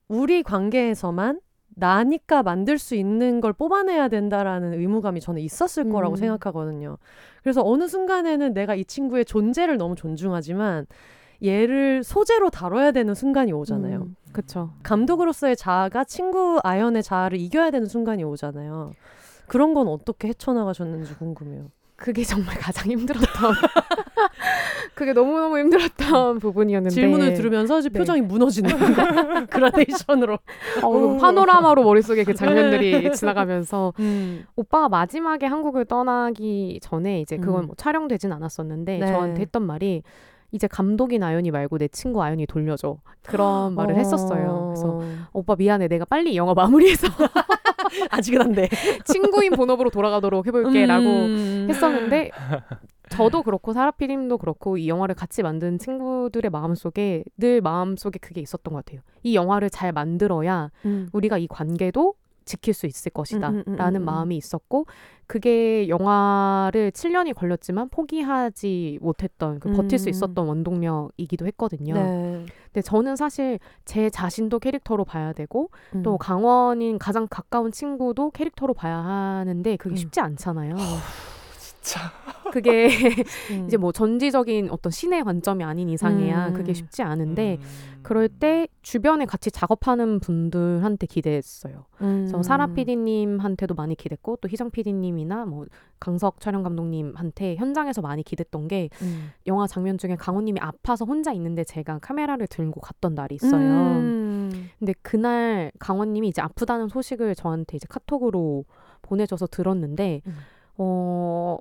[SPEAKER 1] 우리 관계에서만 나니까 만들 수 있는 걸 뽑아내야 된다라는 의무감이 저는 있었을 거라고
[SPEAKER 3] 음.
[SPEAKER 1] 생각하거든요. 그래서 어느 순간에는 내가 이 친구의 존재를 너무 존중하지만 얘를 소재로 다뤄야 되는 순간이 오잖아요.
[SPEAKER 3] 음, 그쵸.
[SPEAKER 1] 감독으로서의 자아가 친구 아연의 자아를 이겨야 되는 순간이 오잖아요. 그런 건 어떻게 헤쳐나가셨는지 궁금해요.
[SPEAKER 3] 그게 정말 가장 힘들었던 그게 너무너무 힘들었던 부분이었는데
[SPEAKER 1] 질문을 들으면서 이제
[SPEAKER 3] 네.
[SPEAKER 1] 표정이 무너지는 거예요. 그라데이션으로.
[SPEAKER 3] 어, 파노라마로 머릿속에 그 장면들이 지나가면서
[SPEAKER 1] 음.
[SPEAKER 3] 오빠가 마지막에 한국을 떠나기 전에 이제 그건
[SPEAKER 1] 음.
[SPEAKER 3] 뭐 촬영되진 않았었는데
[SPEAKER 1] 네.
[SPEAKER 3] 저한테 했던 말이 이제 감독인 아연이 말고 내 친구 아연이 돌려줘 그런 말을 했었어요. 그래서 오빠 미안해 내가 빨리 이 영화 마무리해서
[SPEAKER 1] 아직은 안 돼.
[SPEAKER 3] 친구인 본업으로 돌아가도록 해볼게라고
[SPEAKER 1] 음.
[SPEAKER 3] 했었는데 저도 그렇고 사라피님도 그렇고 이 영화를 같이 만든 친구들의 마음속에 늘 마음속에 그게 있었던 것 같아요. 이 영화를 잘 만들어야
[SPEAKER 1] 음.
[SPEAKER 3] 우리가 이 관계도 지킬 수 있을 것이다
[SPEAKER 1] 음, 음, 음,
[SPEAKER 3] 라는
[SPEAKER 1] 음.
[SPEAKER 3] 마음이 있었고 그게 영화를 7년이 걸렸지만 포기하지 못했던 그 버틸 수
[SPEAKER 1] 음.
[SPEAKER 3] 있었던 원동력이기도 했거든요.
[SPEAKER 1] 네.
[SPEAKER 3] 근데 저는 사실 제 자신도 캐릭터로 봐야 되고
[SPEAKER 1] 음.
[SPEAKER 3] 또 강원인 가장 가까운 친구도 캐릭터로 봐야 하는데 그게
[SPEAKER 1] 음.
[SPEAKER 3] 쉽지 않잖아요.
[SPEAKER 2] 진짜.
[SPEAKER 3] 그게
[SPEAKER 1] 음.
[SPEAKER 3] 이제 뭐 전지적인 어떤 신의 관점이 아닌 이상해야
[SPEAKER 1] 음.
[SPEAKER 3] 그게 쉽지 않은데
[SPEAKER 2] 음.
[SPEAKER 3] 그럴 때 주변에 같이 작업하는 분들한테 기대했어요.
[SPEAKER 1] 음.
[SPEAKER 3] 그래서 사라 PD님한테도 많이 기댔고 또 희정 PD님이나 뭐 강석 촬영 감독님한테 현장에서 많이 기댔던 게
[SPEAKER 1] 음.
[SPEAKER 3] 영화 장면 중에 강호님이 아파서 혼자 있는데 제가 카메라를 들고 갔던 날이 있어요.
[SPEAKER 1] 음.
[SPEAKER 3] 근데 그날 강원님이 이제 아프다는 소식을 저한테 이제 카톡으로 보내줘서 들었는데
[SPEAKER 1] 음.
[SPEAKER 3] 어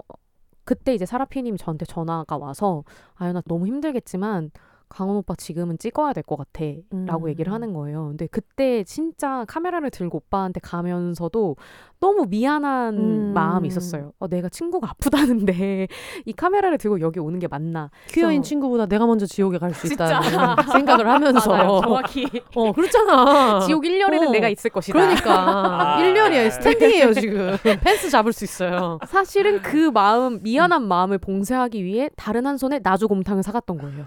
[SPEAKER 3] 그때 이제 사라피님이 저한테 전화가 와서 아연아 너무 힘들겠지만 강원 오빠 지금은 찍어야 될 것 같아 라고
[SPEAKER 1] 음.
[SPEAKER 3] 얘기를 하는 거예요. 근데 그때 진짜 카메라를 들고 오빠한테 가면서도 너무 미안한
[SPEAKER 1] 음.
[SPEAKER 3] 마음이 있었어요. 어, 내가 친구가 아프다는데 이 카메라를 들고 여기 오는 게 맞나.
[SPEAKER 1] 퀴어인 친구보다 내가 먼저 지옥에 갈 수. 있다는 생각을 하면서
[SPEAKER 3] 맞아요. 정확히.
[SPEAKER 1] 어 그렇잖아.
[SPEAKER 3] 지옥 1년에는
[SPEAKER 1] 어.
[SPEAKER 3] 내가 있을 것이다.
[SPEAKER 1] 그러니까
[SPEAKER 2] 아.
[SPEAKER 1] 1년이에요. 스탠딩이에요 지금. 펜스 잡을 수 있어요.
[SPEAKER 3] 사실은 그 마음, 미안한 마음을 봉쇄하기 위해 다른 한 손에 나주 곰탕을 사갔던 거예요.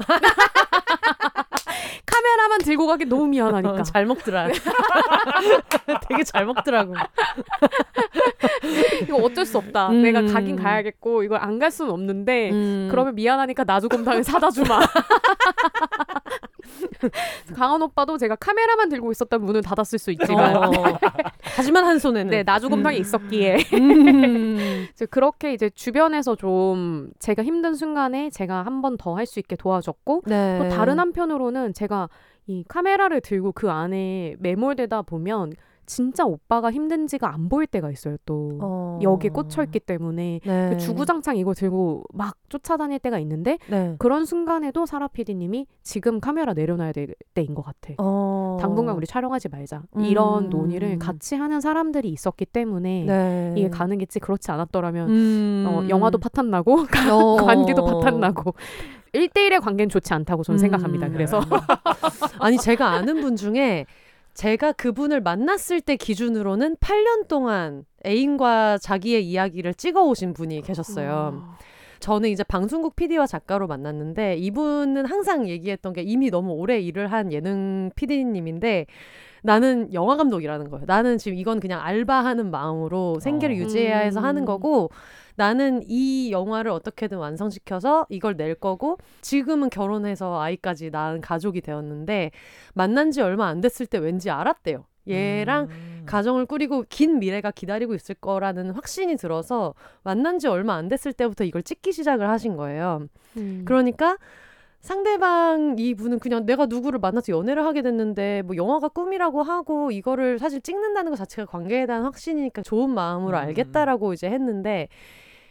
[SPEAKER 3] 카메라만 들고 가기 너무 미안하니까.
[SPEAKER 1] 어, 잘 먹더라. 되게 잘 먹더라고.
[SPEAKER 3] 이거 어쩔 수 없다.
[SPEAKER 1] 음.
[SPEAKER 3] 내가 가긴 가야겠고 이걸 안 갈 수는 없는데
[SPEAKER 1] 음.
[SPEAKER 3] 그러면 미안하니까 나주곰탕을 사다 주마. 강원 오빠도 제가 카메라만 들고 있었던 문을 닫았을 수 있지만
[SPEAKER 1] 어. 하지만 한 손에는
[SPEAKER 3] 네 나주곰탕이
[SPEAKER 1] 음.
[SPEAKER 3] 있었기에
[SPEAKER 1] 음.
[SPEAKER 3] 그렇게 이제 주변에서 좀 제가 힘든 순간에 제가 한 번 더 할 수 있게 도와줬고
[SPEAKER 1] 네.
[SPEAKER 3] 또 다른 한편으로는 제가 이 카메라를 들고 그 안에 매몰되다 보면 진짜 오빠가 힘든지가 안 보일 때가 있어요 또
[SPEAKER 1] 어.
[SPEAKER 3] 여기에 꽂혀 있기 때문에
[SPEAKER 1] 네.
[SPEAKER 3] 그 주구장창 이거 들고 막 쫓아다닐 때가 있는데
[SPEAKER 1] 네.
[SPEAKER 3] 그런 순간에도 사라 PD님이 지금 카메라 내려놔야 될 때인 것 같아.
[SPEAKER 1] 어.
[SPEAKER 3] 당분간 우리 촬영하지 말자.
[SPEAKER 1] 음.
[SPEAKER 3] 이런 논의를 같이 하는 사람들이 있었기 때문에
[SPEAKER 1] 네.
[SPEAKER 3] 이게 가능했지. 그렇지 않았더라면
[SPEAKER 1] 음.
[SPEAKER 3] 어, 영화도 파탄 나고
[SPEAKER 1] 어.
[SPEAKER 3] 관계도 파탄 나고 1대1의 관계는 좋지 않다고 저는
[SPEAKER 1] 음.
[SPEAKER 3] 생각합니다. 그래서
[SPEAKER 1] 아니 제가 아는 분 중에 제가 그분을 만났을 때 기준으로는 8년 동안 애인과 자기의 이야기를 찍어 오신 분이 계셨어요.
[SPEAKER 3] 아.
[SPEAKER 1] 저는 이제 방송국 PD와 작가로 만났는데 이분은 항상 얘기했던 게 이미 너무 오래 일을 한 예능 PD님인데 나는 영화 감독이라는 거예요. 나는 지금 이건 그냥 알바하는 마음으로 생계를
[SPEAKER 2] 어.
[SPEAKER 1] 유지해야 해서 하는
[SPEAKER 3] 음.
[SPEAKER 1] 거고 나는 이 영화를 어떻게든 완성시켜서 이걸 낼 거고 지금은 결혼해서 아이까지 낳은 가족이 되었는데 만난 지 얼마 안 됐을 때 왠지 알았대요. 얘랑
[SPEAKER 2] 음.
[SPEAKER 1] 가정을 꾸리고 긴 미래가 기다리고 있을 거라는 확신이 들어서 만난 지 얼마 안 됐을 때부터 이걸 찍기 시작을 하신 거예요.
[SPEAKER 3] 음.
[SPEAKER 1] 그러니까 상대방 이 분은 그냥 내가 누구를 만나서 연애를 하게 됐는데 뭐 영화가 꿈이라고 하고 이거를 사실 찍는다는 것 자체가 관계에 대한 확신이니까 좋은 마음으로
[SPEAKER 2] 음.
[SPEAKER 1] 알겠다라고 이제 했는데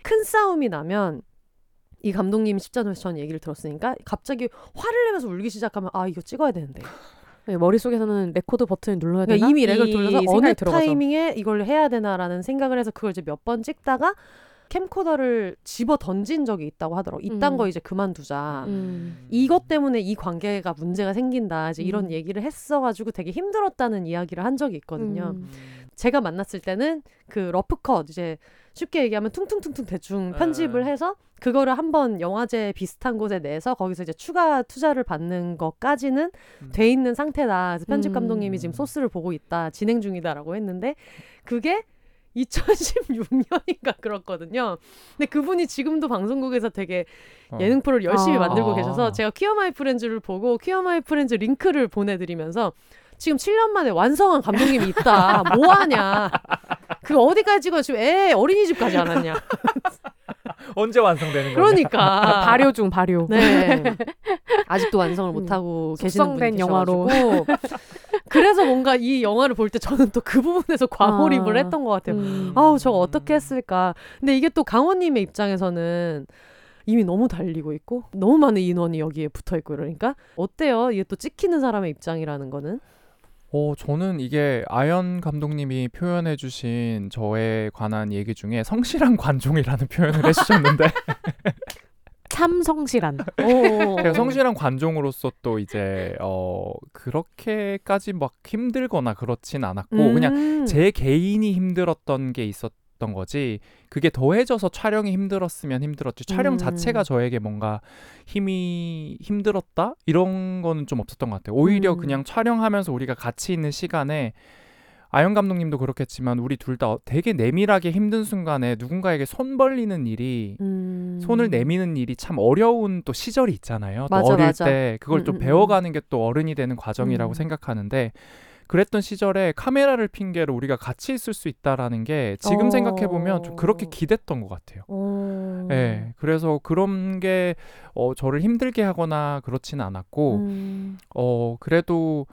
[SPEAKER 1] 큰 싸움이 나면 이 감독님이 십자도에서 전 얘기를 들었으니까 갑자기 화를 내면서 울기 시작하면 아 이거 찍어야 되는데
[SPEAKER 3] 네, 머릿속에서는 레코드 버튼을 눌러야 되나?
[SPEAKER 1] 그러니까 이미 REC을
[SPEAKER 3] 이
[SPEAKER 1] 돌려서 어느
[SPEAKER 3] 들어가죠.
[SPEAKER 1] 타이밍에 이걸 해야 되나라는 생각을 해서 그걸 이제 몇 번 찍다가 캠코더를 집어 던진 적이 있다고 하더라고. 이딴
[SPEAKER 3] 음.
[SPEAKER 1] 거 이제 그만두자.
[SPEAKER 3] 음.
[SPEAKER 1] 이것 때문에 이 관계가 문제가 생긴다. 이제 이런
[SPEAKER 3] 음.
[SPEAKER 1] 얘기를 했어가지고 되게 힘들었다는 이야기를 한 적이 있거든요.
[SPEAKER 3] 음.
[SPEAKER 1] 제가 만났을 때는 그 rough cut 이제 쉽게 얘기하면 퉁퉁퉁퉁 대충 편집을
[SPEAKER 2] 네.
[SPEAKER 1] 해서 그거를 한번 영화제 비슷한 곳에 내서 거기서 이제 추가 투자를 받는 것까지는
[SPEAKER 2] 음.
[SPEAKER 1] 돼 있는 상태다. 그래서 편집
[SPEAKER 3] 음.
[SPEAKER 1] 감독님이 지금 소스를 보고 있다. 진행 중이다라고 했는데 그게 2016년인가 그렇거든요. 근데 그분이 지금도 방송국에서 되게
[SPEAKER 2] 어.
[SPEAKER 1] 예능 프로를 열심히
[SPEAKER 3] 아.
[SPEAKER 1] 만들고 계셔서
[SPEAKER 2] 아.
[SPEAKER 1] 제가 퀴어 마이 프렌즈를 보고 퀴어 마이 프렌즈 링크를 보내드리면서 지금 7년 만에 완성한 감독님이 있다. 뭐 하냐. 그 어디까지 찍어 지금 애 어린이집까지 안 왔냐.
[SPEAKER 2] 언제 완성되는 거냐?
[SPEAKER 1] 그러니까
[SPEAKER 3] 발효 중 발효.
[SPEAKER 1] 네. 아직도 완성을 못
[SPEAKER 3] 음.
[SPEAKER 1] 하고 계시는 분이
[SPEAKER 3] 숙성된 영화로.
[SPEAKER 1] 그래서 뭔가 이 영화를 볼 때 저는 또 그 부분에서 과몰입을
[SPEAKER 3] 아.
[SPEAKER 1] 했던 것 같아요.
[SPEAKER 3] 음.
[SPEAKER 1] 아우 저거 어떻게 했을까. 근데 이게 또 강원님의 입장에서는 이미 너무 달리고 있고 너무 많은 인원이 여기에 붙어 있고 이러니까 어때요? 이게 또 찍히는 사람의 입장이라는 거는
[SPEAKER 2] 어, 저는 이게 아연 감독님이 표현해 주신 저에 관한 얘기 중에 성실한 관종이라는 표현을 해주셨는데
[SPEAKER 3] 참 성실한.
[SPEAKER 1] 어.
[SPEAKER 2] 제가 성실한 관종으로서 또 이제 어 그렇게까지 막 힘들거나 그렇진 않았고
[SPEAKER 1] 음.
[SPEAKER 2] 그냥 제 개인이 힘들었던 게 있 었던 거지 그게 더해져서 촬영이 힘들었으면 힘들었지 촬영
[SPEAKER 1] 음.
[SPEAKER 2] 자체가 저에게 뭔가 힘이 힘들었다 이런 거는 좀 없었던 것 같아요 오히려
[SPEAKER 1] 음.
[SPEAKER 2] 그냥 촬영하면서 우리가 같이 있는 시간에 아영 감독님도 그렇겠지만 우리 둘 다 되게 내밀하게 힘든 순간에 누군가에게 손 벌리는 일이
[SPEAKER 1] 음.
[SPEAKER 2] 손을 내미는 일이 참 어려운 또 시절이 있잖아요. 또
[SPEAKER 1] 맞아,
[SPEAKER 2] 어릴
[SPEAKER 1] 맞아.
[SPEAKER 2] 때 그걸
[SPEAKER 1] 음,
[SPEAKER 2] 좀
[SPEAKER 1] 음,
[SPEAKER 2] 배워가는 게 또 어른이 되는 과정이라고
[SPEAKER 1] 음.
[SPEAKER 2] 생각하는데 그랬던 시절에 카메라를 핑계로 우리가 같이 있을 수 있다라는 게 지금
[SPEAKER 1] 어.
[SPEAKER 2] 생각해 보면 좀 그렇게 기댔던 것 같아요.
[SPEAKER 1] 어.
[SPEAKER 2] 예, 그래서 그런 게 어, 저를 힘들게 하거나 그렇지는 않았고
[SPEAKER 1] 음.
[SPEAKER 2] 어 그래도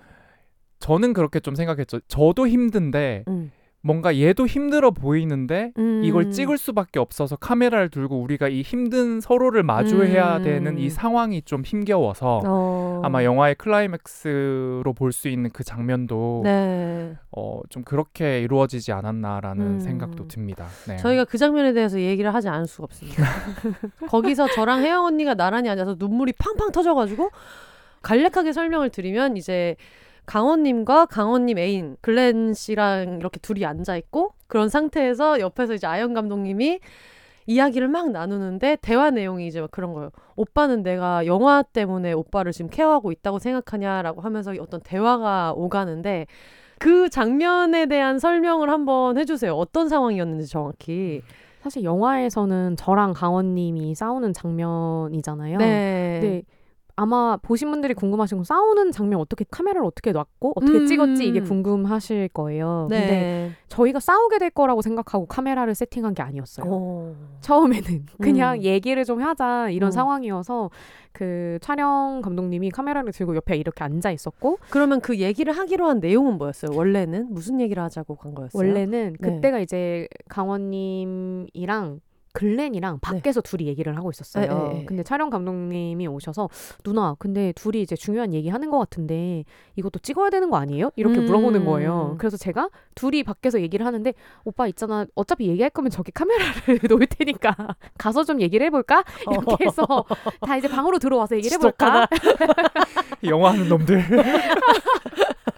[SPEAKER 2] 저는 그렇게 좀 생각했죠. 저도 힘든데
[SPEAKER 1] 음.
[SPEAKER 2] 뭔가 얘도 힘들어 보이는데 이걸
[SPEAKER 1] 음.
[SPEAKER 2] 찍을 수밖에 없어서 카메라를 들고 우리가 이 힘든 서로를 마주해야
[SPEAKER 1] 음.
[SPEAKER 2] 되는 이 상황이 좀 힘겨워서
[SPEAKER 1] 어.
[SPEAKER 2] 아마 영화의 클라이맥스로 볼 수 있는 그 장면도
[SPEAKER 1] 네.
[SPEAKER 2] 어, 좀 그렇게 이루어지지 않았나라는
[SPEAKER 1] 음.
[SPEAKER 2] 생각도 듭니다. 네.
[SPEAKER 1] 저희가 그 장면에 대해서 얘기를 하지 않을 수가 없습니다. 거기서 저랑 혜영 언니가 나란히 앉아서 눈물이 팡팡 터져가지고 간략하게 설명을 드리면 이제 강원님과 강원님 애인 글렌 씨랑 이렇게 둘이 앉아 있고 그런 상태에서 옆에서 이제 아영 감독님이 이야기를 막 나누는데 대화 내용이 이제 막 그런 거예요. 오빠는 내가 영화 때문에 오빠를 지금 케어하고 있다고 생각하냐라고 하면서 어떤 대화가 오가는데 그 장면에 대한 설명을 한번 해주세요. 어떤 상황이었는지 정확히.
[SPEAKER 3] 사실 영화에서는 저랑 강원님이 싸우는 장면이잖아요.
[SPEAKER 1] 네.
[SPEAKER 3] 근데 아마 보신 분들이 궁금하신 건 싸우는 장면 어떻게 카메라를 어떻게 놨고 어떻게
[SPEAKER 1] 음.
[SPEAKER 3] 찍었지 이게 궁금하실 거예요. 근데
[SPEAKER 1] 네.
[SPEAKER 3] 저희가 싸우게 될 거라고 생각하고 카메라를 세팅한 게 아니었어요.
[SPEAKER 1] 오.
[SPEAKER 3] 처음에는 그냥
[SPEAKER 1] 음.
[SPEAKER 3] 얘기를 좀 하자 이런
[SPEAKER 1] 음.
[SPEAKER 3] 상황이어서 그 촬영 감독님이 카메라를 들고 옆에 이렇게 앉아 있었고
[SPEAKER 1] 그러면 그 얘기를 하기로 한 내용은 뭐였어요? 원래는 무슨 얘기를 하자고 간 거였어요?
[SPEAKER 3] 원래는
[SPEAKER 1] 네.
[SPEAKER 3] 그때가 이제 강원님이랑 글렌이랑 밖에서 둘이 얘기를 하고 있었어요.
[SPEAKER 1] 네, 네, 네.
[SPEAKER 3] 근데 촬영 감독님이 오셔서 누나, 근데 둘이 이제 중요한 얘기 하는 것 같은데 이것도 찍어야 되는 거 아니에요? 이렇게
[SPEAKER 1] 음.
[SPEAKER 3] 물어보는 거예요. 그래서 제가 둘이 밖에서 얘기를 하는데 오빠 있잖아, 어차피 얘기할 거면 저기 카메라를 놓을 테니까 가서 좀 얘기를 해볼까? 이렇게 해서 다 이제 방으로 들어와서 얘기를 해볼까?
[SPEAKER 2] 영화하는 놈들.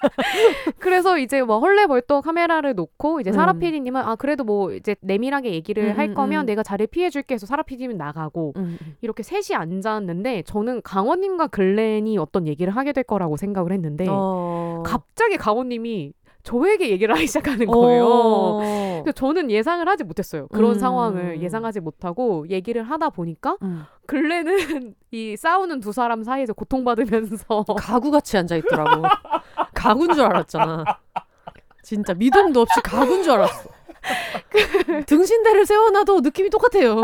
[SPEAKER 3] 그래서 이제 뭐 헐레벌떡 카메라를 놓고 이제 사라
[SPEAKER 1] 음.
[SPEAKER 3] PD님은 아 그래도 뭐 이제 내밀하게 얘기를
[SPEAKER 1] 음,
[SPEAKER 3] 할
[SPEAKER 1] 음,
[SPEAKER 3] 거면
[SPEAKER 1] 음.
[SPEAKER 3] 내가 자리 피해줄게 해서 사라 PD님 나가고
[SPEAKER 1] 음, 음.
[SPEAKER 3] 이렇게 셋이 앉았는데 저는 강원님과 글렌이 어떤 얘기를 하게 될 거라고 생각을 했는데
[SPEAKER 1] 어.
[SPEAKER 3] 갑자기 강원님이 저에게 얘기를 하기 시작하는 거예요.
[SPEAKER 1] 어.
[SPEAKER 3] 근데 저는 예상을 하지 못했어요. 그런
[SPEAKER 1] 음.
[SPEAKER 3] 상황을 예상하지 못하고 얘기를 하다 보니까
[SPEAKER 1] 음.
[SPEAKER 3] 글렌은 이 싸우는 두 사람 사이에서 고통받으면서
[SPEAKER 1] 가구같이 앉아 있더라고. 가구인 줄 알았잖아. 진짜 미동도 없이 가구인 줄 알았어. 등신대를 세워놔도 느낌이 똑같아요.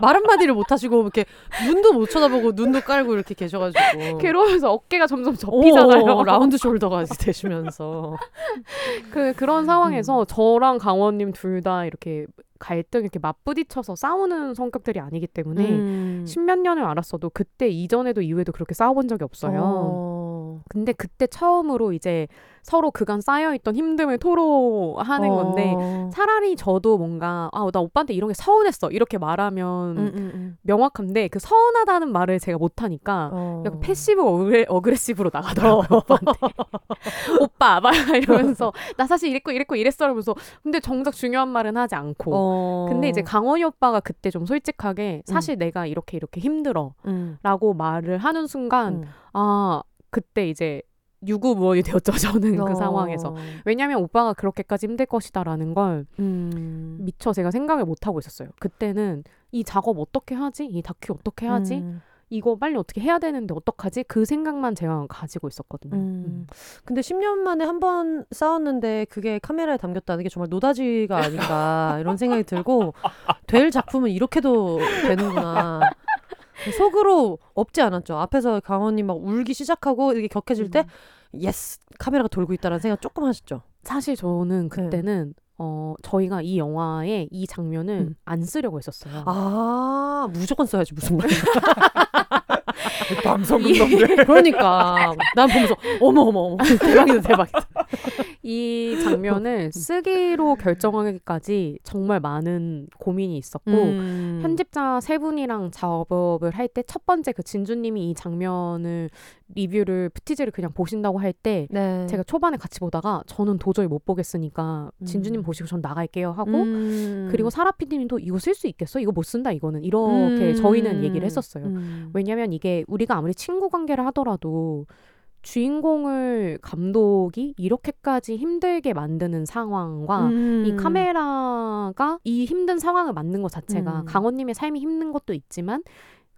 [SPEAKER 1] 말 한마디를 못 하시고 이렇게 눈도 못 쳐다보고 눈도 깔고 이렇게 계셔가지고.
[SPEAKER 3] 그러면서 어깨가 점점 접히잖아요.
[SPEAKER 1] 오, 라운드 숄더가 되시면서.
[SPEAKER 3] 그 그런 상황에서 저랑 강원님 둘 다 이렇게 갈등 이렇게 맞부딪혀서 싸우는 성격들이 아니기 때문에
[SPEAKER 1] 음.
[SPEAKER 3] 십몇 년을 알았어도 그때 이전에도 이후에도 그렇게 싸워본 적이 없어요.
[SPEAKER 1] 어.
[SPEAKER 3] 근데 그때 처음으로 이제 서로 그간 쌓여있던 힘듦을 토로하는 건데
[SPEAKER 1] 어.
[SPEAKER 3] 차라리 저도 뭔가 아 나 오빠한테 이런 게 서운했어 이렇게 말하면
[SPEAKER 1] 음, 음, 음.
[SPEAKER 3] 명확한데 그 서운하다는 말을 제가 못하니까
[SPEAKER 1] 어.
[SPEAKER 3] 약간 passive aggre, aggressive로 나가더라고요 오빠한테 오빠 막 이러면서 나 사실 이랬고 이랬고 이랬어 이러면서 근데 정작 중요한 말은 하지 않고
[SPEAKER 1] 어.
[SPEAKER 3] 근데 이제 강원이 오빠가 그때 좀 솔직하게 사실 내가 이렇게 이렇게 힘들어
[SPEAKER 1] 음.
[SPEAKER 3] 라고 말을 하는 순간
[SPEAKER 1] 음.
[SPEAKER 3] 아 그때 이제 유구무원이 되었죠 저는 그
[SPEAKER 1] 어.
[SPEAKER 3] 상황에서 왜냐면 오빠가 그렇게까지 힘들 것이다라는 걸
[SPEAKER 1] 음.
[SPEAKER 3] 미처 제가 생각을 못 하고 있었어요 그때는 이 작업 어떻게 하지 이 다큐 어떻게 하지
[SPEAKER 1] 음.
[SPEAKER 3] 이거 빨리 어떻게 해야 되는데 어떡하지 그 생각만 제가 가지고 있었거든요
[SPEAKER 1] 음. 근데 10년 만에 한 번 싸웠는데 그게 카메라에 담겼다는 게 정말 노다지가 아닌가 이런 생각이 들고 될 작품은 이렇게도 되는구나. 속으로 없지 않았죠. 앞에서 강원님 막 울기 시작하고 이게 격해질 때 yes 카메라가 돌고 있다는 생각 조금 하셨죠.
[SPEAKER 3] 사실 저는 그때는 어 저희가 이 영화에 이 장면을
[SPEAKER 1] 네. 음.
[SPEAKER 3] 안 쓰려고 했었어요
[SPEAKER 1] 아 무조건 써야지 무슨 말이야.
[SPEAKER 2] 방송국 놈들.
[SPEAKER 1] 그러니까 난 보면서 어머 어머 어머 대박이다 대박이다.
[SPEAKER 3] 이 장면을 쓰기로 결정하기까지 정말 많은 고민이 있었고
[SPEAKER 1] 음.
[SPEAKER 3] 편집자 세 분이랑 작업을 할 때 첫 번째 그 진주님이 이 장면을 리뷰를 푸티지를 그냥 보신다고 할때
[SPEAKER 1] 네.
[SPEAKER 3] 제가 초반에 같이 보다가 저는 도저히 못 보겠으니까
[SPEAKER 1] 음.
[SPEAKER 3] 진주님 보시고 전 나갈게요 하고
[SPEAKER 1] 음.
[SPEAKER 3] 그리고 사라 PD님도 이거 쓸 수 있겠어? 이거 못 쓴다 이거는 이렇게
[SPEAKER 1] 음.
[SPEAKER 3] 저희는 얘기를 했었어요.
[SPEAKER 1] 음.
[SPEAKER 3] 왜냐면 이게 우리가 아무리 친구 관계를 하더라도 주인공을 감독이 이렇게까지 힘들게 만드는 상황과
[SPEAKER 1] 음.
[SPEAKER 3] 이 카메라가 이 힘든 상황을 만든 것 자체가
[SPEAKER 1] 음.
[SPEAKER 3] 강원님의 삶이 힘든 것도 있지만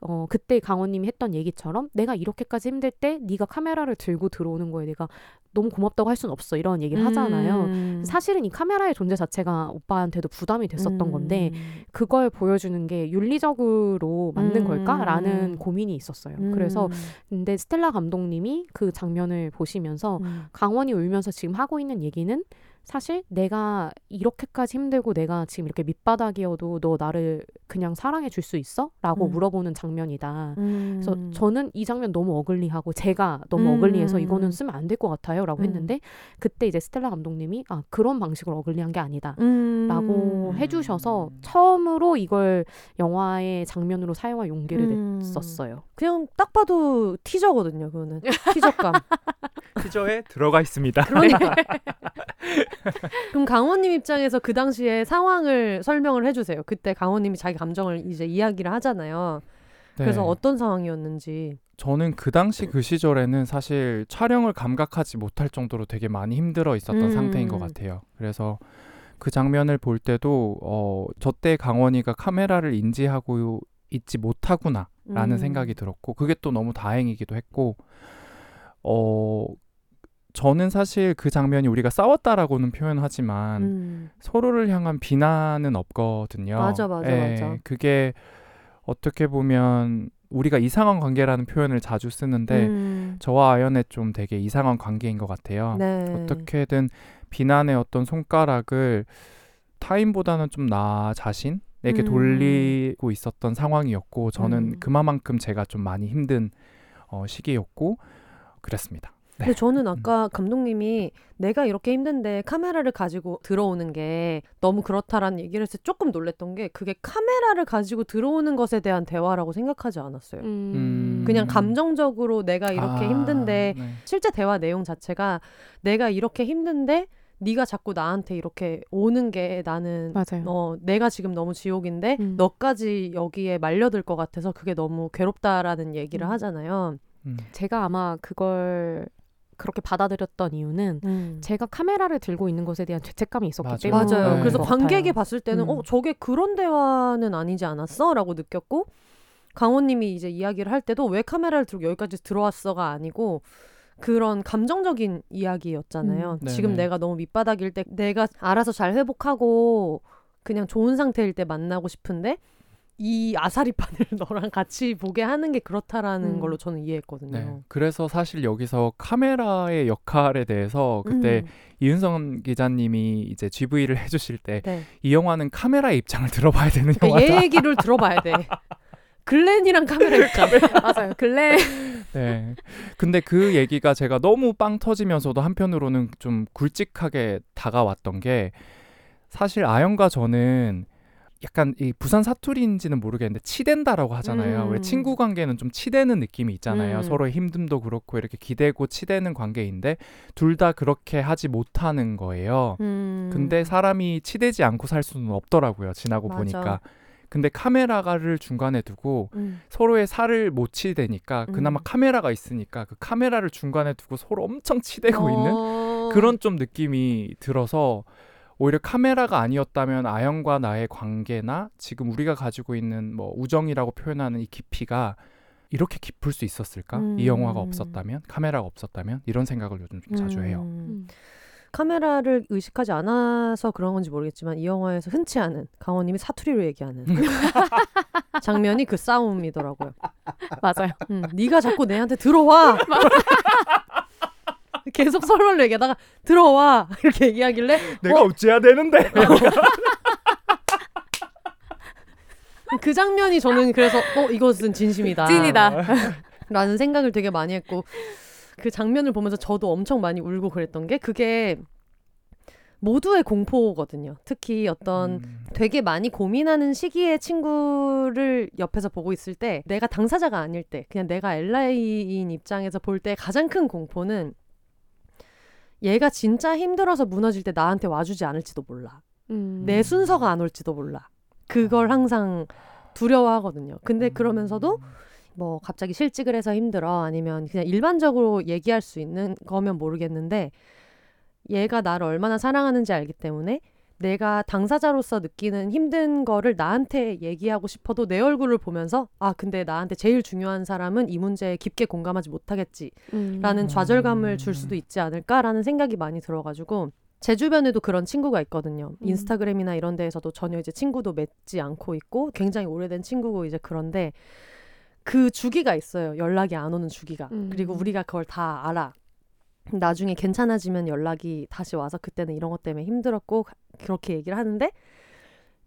[SPEAKER 3] 어 그때 강원님이 했던 얘기처럼 내가 이렇게까지 힘들 때 네가 카메라를 들고 들어오는 거에 내가 너무 고맙다고 할 수는 없어 이런 얘기를 하잖아요.
[SPEAKER 1] 음.
[SPEAKER 3] 사실은 이 카메라의 존재 자체가 오빠한테도 부담이 됐었던
[SPEAKER 1] 음.
[SPEAKER 3] 건데 그걸 보여주는 게 윤리적으로 맞는
[SPEAKER 1] 음.
[SPEAKER 3] 걸까라는 고민이 있었어요.
[SPEAKER 1] 음.
[SPEAKER 3] 그래서 근데 스텔라 감독님이 그 장면을 보시면서
[SPEAKER 1] 음.
[SPEAKER 3] 강원이 울면서 지금 하고 있는 얘기는 사실 내가 이렇게까지 힘들고 내가 지금 이렇게 밑바닥이어도 너 나를 그냥 사랑해 줄 수 있어? 라고
[SPEAKER 1] 음.
[SPEAKER 3] 물어보는 장면이다. 그래서
[SPEAKER 1] 음.
[SPEAKER 3] 저는 이 장면 너무 어글리하고 제가 너무
[SPEAKER 1] 음.
[SPEAKER 3] 어글리해서 이거는 쓰면 안 될 것 같아요. 라고
[SPEAKER 1] 음.
[SPEAKER 3] 했는데 그때 이제 스텔라 감독님이 아, 그런 방식으로 어글리한 게 아니다.
[SPEAKER 1] 음.
[SPEAKER 3] 라고 해주셔서 처음으로 이걸 영화의 장면으로 사용할 용기를
[SPEAKER 1] 음.
[SPEAKER 3] 냈었어요.
[SPEAKER 1] 그냥 딱 봐도 티저거든요. 그거는 티저감.
[SPEAKER 2] 티저에 들어가 있습니다.
[SPEAKER 1] 그러니까. 그럼 강원님 입장에서 그 당시에 상황을 설명을 해주세요. 그때 강원님이 자기 감정을 이제 이야기를 하잖아요. 그래서
[SPEAKER 2] 네.
[SPEAKER 1] 어떤 상황이었는지.
[SPEAKER 2] 저는 그 당시 그 시절에는 사실 촬영을 감각하지 못할 정도로 되게 많이 힘들어 있었던
[SPEAKER 1] 음.
[SPEAKER 2] 상태인 것 같아요. 그래서 그 장면을 볼 때도 어, 저때 강원이가 카메라를 인지하고 있지 못하구나라는
[SPEAKER 1] 음.
[SPEAKER 2] 생각이 들었고 그게 또 너무 다행이기도 했고 어 저는 사실 그 장면이 우리가 싸웠다라고는 표현하지만
[SPEAKER 1] 음.
[SPEAKER 2] 서로를 향한 비난은 없거든요.
[SPEAKER 1] 맞아, 맞아,
[SPEAKER 2] 예,
[SPEAKER 1] 맞아.
[SPEAKER 2] 그게 어떻게 보면 우리가 이상한 관계라는 표현을 자주 쓰는데
[SPEAKER 1] 음.
[SPEAKER 2] 저와 아연의 좀 되게 이상한 관계인 것 같아요.
[SPEAKER 1] 네.
[SPEAKER 2] 어떻게든 비난의 어떤 손가락을 타인보다는 좀 나 자신 에게
[SPEAKER 1] 음.
[SPEAKER 2] 돌리고 있었던 상황이었고 저는
[SPEAKER 1] 음.
[SPEAKER 2] 그만큼 제가 좀 많이 힘든 어, 시기였고 그랬습니다. 네.
[SPEAKER 1] 근데 저는 아까 감독님이 내가 이렇게 힘든데 카메라를 가지고 들어오는 게 너무 그렇다라는 얘기를 해서 조금 놀랬던 게 그게 카메라를 가지고 들어오는 것에 대한 대화라고 생각하지 않았어요.
[SPEAKER 2] 음.
[SPEAKER 1] 그냥 감정적으로 내가 이렇게
[SPEAKER 2] 아,
[SPEAKER 1] 힘든데
[SPEAKER 2] 네.
[SPEAKER 1] 실제 대화 내용 자체가 내가 이렇게 힘든데 네가 자꾸 나한테 이렇게 오는 게 나는
[SPEAKER 3] 맞아요.
[SPEAKER 1] 어 내가 지금 너무 지옥인데
[SPEAKER 3] 음.
[SPEAKER 1] 너까지 여기에 말려들 것 같아서 그게 너무 괴롭다라는 얘기를
[SPEAKER 3] 음.
[SPEAKER 1] 하잖아요.
[SPEAKER 2] 음.
[SPEAKER 3] 제가 아마 그걸 그렇게 받아들였던 이유는 제가 카메라를 들고 있는 것에 대한 죄책감이 있었기
[SPEAKER 2] 맞아요.
[SPEAKER 3] 때문에
[SPEAKER 1] 맞아요.
[SPEAKER 2] 네.
[SPEAKER 1] 그래서 관객이
[SPEAKER 3] 같아요.
[SPEAKER 1] 봤을 때는
[SPEAKER 3] 음.
[SPEAKER 1] 어 저게 그런 대화는 아니지 않았어라고 느꼈고 강호님이 이제 이야기를 할 때도 왜 카메라를 들고 여기까지 들어왔어가 아니고 그런 감정적인 이야기였잖아요.
[SPEAKER 3] 음.
[SPEAKER 1] 지금
[SPEAKER 2] 네네.
[SPEAKER 1] 내가 너무 밑바닥일 때 내가 알아서 잘 회복하고 그냥 좋은 상태일 때 만나고 싶은데 이 아사리판을 너랑 같이 보게 하는 게 그렇다라는
[SPEAKER 3] 음.
[SPEAKER 1] 걸로 저는 이해했거든요.
[SPEAKER 2] 네. 그래서 사실 여기서 카메라의 역할에 대해서 그때
[SPEAKER 1] 음.
[SPEAKER 2] 이은성 기자님이 이제 GV를 해주실 때이
[SPEAKER 1] 네.
[SPEAKER 2] 영화는 카메라의 입장을 들어봐야 되는
[SPEAKER 1] 그러니까
[SPEAKER 2] 영화다.
[SPEAKER 1] 얘 얘기를 들어봐야 돼. 글렌이랑 카메라 입장.
[SPEAKER 3] 맞아요. 근래
[SPEAKER 2] 네. 근데 그 얘기가 제가 너무 빵 터지면서도 한편으로는 좀 굵직하게 다가왔던 게 사실 아영과 저는 약간 이 부산 사투리인지는 모르겠는데 치댄다라고 하잖아요.
[SPEAKER 1] 음.
[SPEAKER 2] 왜 친구 관계는 좀 치대는 느낌이 있잖아요.
[SPEAKER 1] 음.
[SPEAKER 2] 서로의 힘듦도 그렇고 이렇게 기대고 치대는 관계인데 둘 다 그렇게 하지 못하는 거예요.
[SPEAKER 1] 음.
[SPEAKER 2] 근데 사람이 치대지 않고 살 수는 없더라고요. 지나고
[SPEAKER 1] 맞아.
[SPEAKER 2] 보니까. 근데 카메라를 중간에 두고
[SPEAKER 1] 음.
[SPEAKER 2] 서로의 살을 못 치대니까 그나마
[SPEAKER 1] 음.
[SPEAKER 2] 카메라가 있으니까 그 카메라를 중간에 두고 서로 엄청 치대고 있는
[SPEAKER 1] 어.
[SPEAKER 2] 그런 좀 느낌이 들어서 오히려 카메라가 아니었다면 아영과 나의 관계나 지금 우리가 가지고 있는 뭐 우정이라고 표현하는 이 깊이가 이렇게 깊을 수 있었을까? 이 영화가
[SPEAKER 1] 음.
[SPEAKER 2] 없었다면 카메라가 없었다면 이런 생각을 요즘 좀 자주 해요.
[SPEAKER 1] 음. 카메라를 의식하지 않아서 그런 건지 모르겠지만 이 영화에서 흔치 않은 강원님이 사투리로 얘기하는 장면이 그 싸움이더라고요.
[SPEAKER 3] 맞아요.
[SPEAKER 1] 음, 네가 자꾸 내한테 들어와. 계속 설말로 얘기하다가 들어와 이렇게 얘기하길래
[SPEAKER 2] 내가 어찌해야 되는데?
[SPEAKER 1] 그 장면이 저는 그래서 어 이것은 진심이다.
[SPEAKER 3] 찐이다.
[SPEAKER 1] 라는 생각을 되게 많이 했고 그 장면을 보면서 저도 엄청 많이 울고 그랬던 게 그게 모두의 공포거든요. 특히 어떤
[SPEAKER 2] 음,
[SPEAKER 1] 되게 많이 고민하는 시기에 친구를 옆에서 보고 있을 때 내가 당사자가 아닐 때 그냥 내가 엘라이인 입장에서 볼 때 가장 큰 공포는 얘가 진짜 힘들어서 무너질 때 나한테 와주지 않을지도 몰라.
[SPEAKER 3] 음.
[SPEAKER 1] 내 순서가 안 올지도 몰라. 그걸 항상 두려워하거든요. 근데
[SPEAKER 2] 음.
[SPEAKER 1] 그러면서도 뭐 갑자기 실직을 해서 힘들어 아니면 그냥 일반적으로 얘기할 수 있는 거면 모르겠는데 얘가 나를 얼마나 사랑하는지 알기 때문에 내가 당사자로서 느끼는 힘든 거를 나한테 얘기하고 싶어도 내 얼굴을 보면서 아 근데 나한테 제일 중요한 사람은 이 문제에 깊게 공감하지 못하겠지라는
[SPEAKER 3] 음.
[SPEAKER 1] 좌절감을 줄 수도 있지 않을까라는 생각이 많이 들어가지고 제 주변에도 그런 친구가 있거든요.
[SPEAKER 3] 음.
[SPEAKER 1] 인스타그램이나 이런 데에서도 전혀 이제 친구도 맺지 않고 있고 굉장히 오래된 친구고 이제 그런데 그 주기가 있어요. 연락이 안 오는 주기가.
[SPEAKER 3] 음.
[SPEAKER 1] 그리고 우리가 그걸 다 알아. 나중에 괜찮아지면 연락이 다시 와서 그때는 이런 것 때문에 힘들었고 가- 그렇게 얘기를 하는데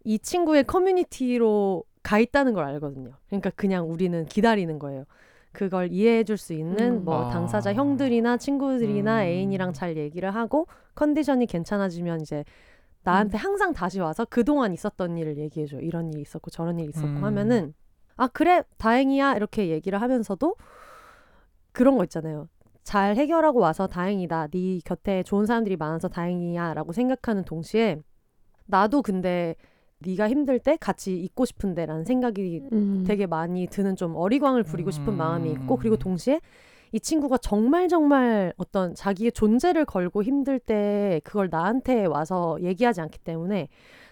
[SPEAKER 1] 이 친구의 커뮤니티로 가 있다는 걸 알거든요. 그러니까 그냥 우리는 기다리는 거예요. 그걸 이해해 줄 수 있는
[SPEAKER 3] 음.
[SPEAKER 1] 뭐
[SPEAKER 2] 아.
[SPEAKER 1] 당사자 형들이나 친구들이나
[SPEAKER 2] 음.
[SPEAKER 1] 애인이랑 잘 얘기를 하고 컨디션이 괜찮아지면 이제 나한테 항상 다시 와서 그동안 있었던 일을 얘기해 줘요. 이런 일이 있었고 저런 일이 있었고
[SPEAKER 2] 음.
[SPEAKER 1] 하면은 아 그래 다행이야 이렇게 얘기를 하면서도 그런 거 있잖아요. 잘 해결하고 와서 다행이다. 네 곁에 좋은 사람들이 많아서 다행이야라고 생각하는 동시에 나도 근데 네가 힘들 때 같이 있고 싶은데라는 생각이
[SPEAKER 3] 음.
[SPEAKER 1] 되게 많이 드는 좀 어리광을 부리고 싶은
[SPEAKER 2] 음.
[SPEAKER 1] 마음이 있고 그리고 동시에 이 친구가 정말 정말 어떤 자기의 존재를 걸고 힘들 때 그걸 나한테 와서 얘기하지 않기 때문에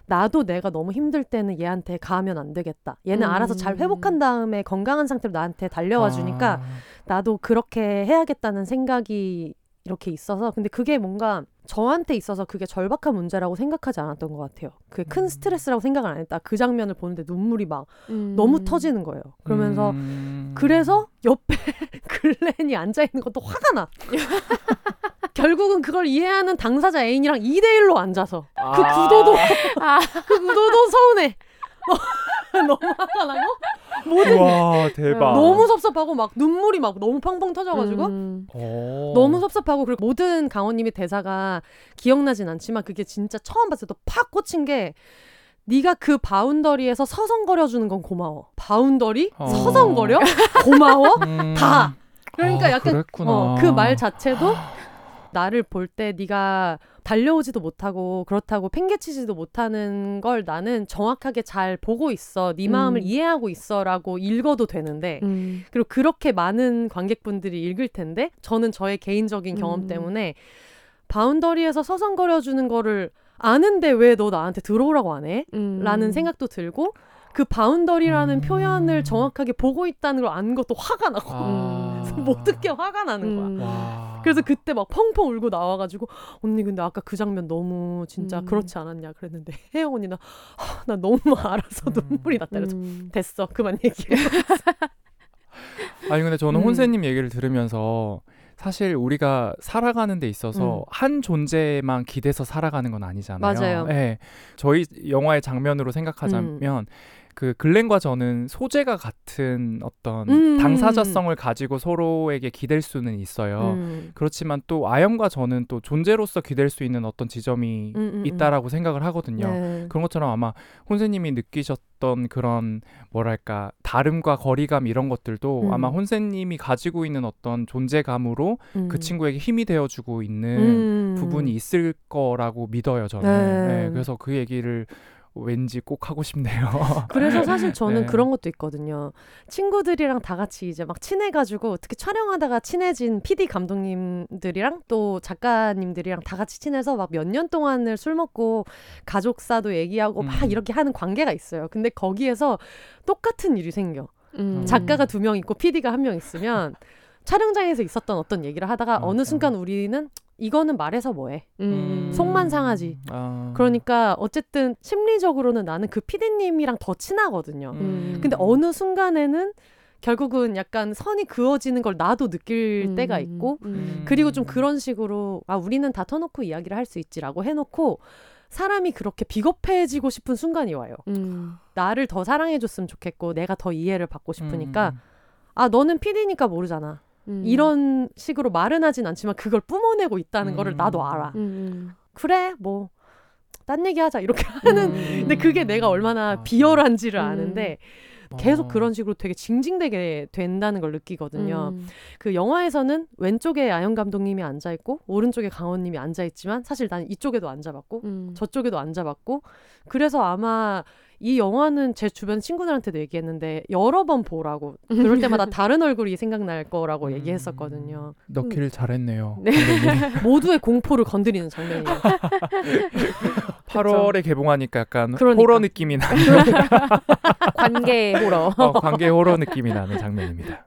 [SPEAKER 1] 나도 내가 너무 힘들 때는 얘한테 가면 안 되겠다. 얘는
[SPEAKER 3] 음.
[SPEAKER 1] 알아서 잘 회복한 다음에 건강한 상태로 나한테 달려와 주니까
[SPEAKER 2] 아.
[SPEAKER 1] 나도 그렇게 해야겠다는 생각이 이렇게 있어서 근데 그게 뭔가 저한테 있어서 그게 절박한 문제라고 생각하지 않았던 것 같아요. 그게 큰
[SPEAKER 2] 음.
[SPEAKER 1] 스트레스라고 생각을 안 했다. 그 장면을 보는데 눈물이 막
[SPEAKER 3] 음.
[SPEAKER 1] 너무 터지는 거예요. 그러면서
[SPEAKER 2] 음.
[SPEAKER 1] 그래서 옆에 글렌이 앉아 있는 것도 화가 나. 결국은 그걸 이해하는 당사자 애인이랑 2대 1로 앉아서 그
[SPEAKER 2] 아.
[SPEAKER 1] 구도도
[SPEAKER 3] 아.
[SPEAKER 1] 그 구도도 서운해. 너무 화가 나고 모든
[SPEAKER 2] 와 대박.
[SPEAKER 1] 너무 섭섭하고 막 눈물이 막 너무 펑펑 터져가지고
[SPEAKER 3] 음.
[SPEAKER 2] 오.
[SPEAKER 1] 너무 섭섭하고 그리고 모든 강원님의 대사가 기억나진 않지만 그게 진짜 처음 봤을 때 팍 꽂힌 게 네가 그 boundary에서 서성거려 주는 건 고마워. boundary
[SPEAKER 2] 어.
[SPEAKER 1] 서성거려 고마워.
[SPEAKER 2] 음.
[SPEAKER 1] 다. 그러니까
[SPEAKER 2] 아,
[SPEAKER 1] 약간
[SPEAKER 2] 그랬구나.
[SPEAKER 1] 그말 자체도 나를 볼 때 네가 달려오지도 못하고 그렇다고 팽개치지도 못하는 걸 나는 정확하게 잘 보고 있어. 네 마음을
[SPEAKER 3] 음.
[SPEAKER 1] 이해하고 있어라고 읽어도 되는데
[SPEAKER 3] 음.
[SPEAKER 1] 그리고 그렇게 많은 관객분들이 읽을 텐데 저는 저의 개인적인 경험
[SPEAKER 3] 음.
[SPEAKER 1] 때문에 boundary에서 서성거려 주는 거를 아는데 왜 너 나한테 들어오라고 안 해?
[SPEAKER 3] 음.
[SPEAKER 1] 라는 생각도 들고 그 boundary라는
[SPEAKER 2] 음.
[SPEAKER 1] 표현을 정확하게 보고 있다는 걸 아는 것도 화가 나고
[SPEAKER 2] 아.
[SPEAKER 1] 모든 게 화가 나는 거야.
[SPEAKER 3] 음.
[SPEAKER 2] 와.
[SPEAKER 1] 그래서 그때 막 펑펑 울고 나와가지고 언니 근데 아까 그 장면 너무 진짜
[SPEAKER 3] 음.
[SPEAKER 1] 그렇지 않았냐 그랬는데 혜영 언니나 아, 나 너무 알아서
[SPEAKER 2] 음.
[SPEAKER 1] 눈물이 났다 그래서
[SPEAKER 3] 음.
[SPEAKER 1] 됐어 그만 얘기해.
[SPEAKER 2] 아니 근데 저는
[SPEAKER 1] 음.
[SPEAKER 2] 혼세님 얘기를 들으면서 사실 우리가 살아가는 데 있어서
[SPEAKER 1] 음.
[SPEAKER 2] 한 존재만 기대서 살아가는 건 아니잖아요.
[SPEAKER 1] 맞아요.
[SPEAKER 2] 예. 저희 영화의 장면으로 생각하자면 그 글렌과 저는 소재가 같은 어떤
[SPEAKER 1] 음.
[SPEAKER 2] 당사자성을 가지고 서로에게 기댈 수는 있어요.
[SPEAKER 1] 음.
[SPEAKER 2] 그렇지만 또 아영과 저는 또 존재로서 기댈 수 있는 어떤 지점이
[SPEAKER 1] 음, 음, 음.
[SPEAKER 2] 있다라고 생각을 하거든요.
[SPEAKER 1] 네.
[SPEAKER 2] 그런 것처럼 아마 혼세님이 느끼셨던 그런 뭐랄까 다름과 거리감 이런 것들도
[SPEAKER 1] 음.
[SPEAKER 2] 아마 혼세님이 가지고 있는 어떤 존재감으로
[SPEAKER 1] 음.
[SPEAKER 2] 그 친구에게 힘이 되어주고 있는
[SPEAKER 1] 음.
[SPEAKER 2] 부분이 있을 거라고 믿어요 저는.
[SPEAKER 1] 네.
[SPEAKER 2] 네, 그래서 그 얘기를 왠지 꼭 하고 싶네요.
[SPEAKER 1] 그래서 사실 저는
[SPEAKER 2] 네.
[SPEAKER 1] 그런 것도 있거든요. 친구들이랑 다 같이 이제 막 친해가지고 특히 촬영하다가 친해진 PD 감독님들이랑 또 작가님들이랑 다 같이 친해서 막 몇 년 동안을 술 먹고 가족사도 얘기하고 막
[SPEAKER 2] 음.
[SPEAKER 1] 이렇게 하는 관계가 있어요. 근데 거기에서 똑같은 일이 생겨.
[SPEAKER 3] 음.
[SPEAKER 1] 작가가 두 명 있고 PD가 한 명 있으면 촬영장에서 있었던 어떤 얘기를 하다가
[SPEAKER 2] 맞아.
[SPEAKER 1] 어느 순간 우리는 이거는 말해서 뭐해.
[SPEAKER 3] 음.
[SPEAKER 1] 속만 상하지.
[SPEAKER 2] 아.
[SPEAKER 1] 그러니까 어쨌든 심리적으로는 나는 그 PD님이랑 더 친하거든요.
[SPEAKER 3] 음.
[SPEAKER 1] 근데 어느 순간에는 결국은 약간 선이 그어지는 걸 나도 느낄
[SPEAKER 3] 음.
[SPEAKER 1] 때가 있고
[SPEAKER 3] 음.
[SPEAKER 1] 그리고 좀 그런 식으로 아 우리는 다 터놓고 이야기를 할 수 있지라고 해놓고 사람이 그렇게 비겁해지고 싶은 순간이 와요.
[SPEAKER 3] 음.
[SPEAKER 1] 나를 더 사랑해줬으면 좋겠고 내가 더 이해를 받고 싶으니까
[SPEAKER 2] 음.
[SPEAKER 1] 아 너는 PD니까 모르잖아.
[SPEAKER 3] 음.
[SPEAKER 1] 이런 식으로 말은 하진 않지만 그걸 뿜어내고 있다는 거를
[SPEAKER 2] 음.
[SPEAKER 1] 나도 알아.
[SPEAKER 3] 음.
[SPEAKER 1] 그래 뭐. 딴 얘기하자 이렇게 하는
[SPEAKER 3] 음.
[SPEAKER 1] 근데 그게 내가 얼마나. 비열한지를
[SPEAKER 3] 음.
[SPEAKER 1] 아는데 계속
[SPEAKER 2] 어.
[SPEAKER 1] 그런 식으로 되게 징징대게 된다는 걸 느끼거든요.
[SPEAKER 3] 음.
[SPEAKER 1] 그 영화에서는 왼쪽에 아영 감독님이 앉아 있고 오른쪽에 강원님이 앉아 있지만 사실 난 이쪽에도 앉아봤고
[SPEAKER 3] 음.
[SPEAKER 1] 저쪽에도 앉아봤고 그래서 아마 이 영화는 제 주변 친구들한테도 얘기했는데 여러 번 보라고 그럴 때마다 다른 얼굴이 생각날 거라고
[SPEAKER 2] 음.
[SPEAKER 1] 얘기했었거든요.
[SPEAKER 2] 넣기를 잘했네요.
[SPEAKER 3] 네.
[SPEAKER 1] 모두의 공포를 건드리는 장면이에요.
[SPEAKER 2] 8월에 개봉하니까 약간
[SPEAKER 1] 그러니까.
[SPEAKER 2] 호러 느낌이 나는
[SPEAKER 3] 관계 호러.
[SPEAKER 2] 어, 관계 호러 느낌이 나는 장면입니다.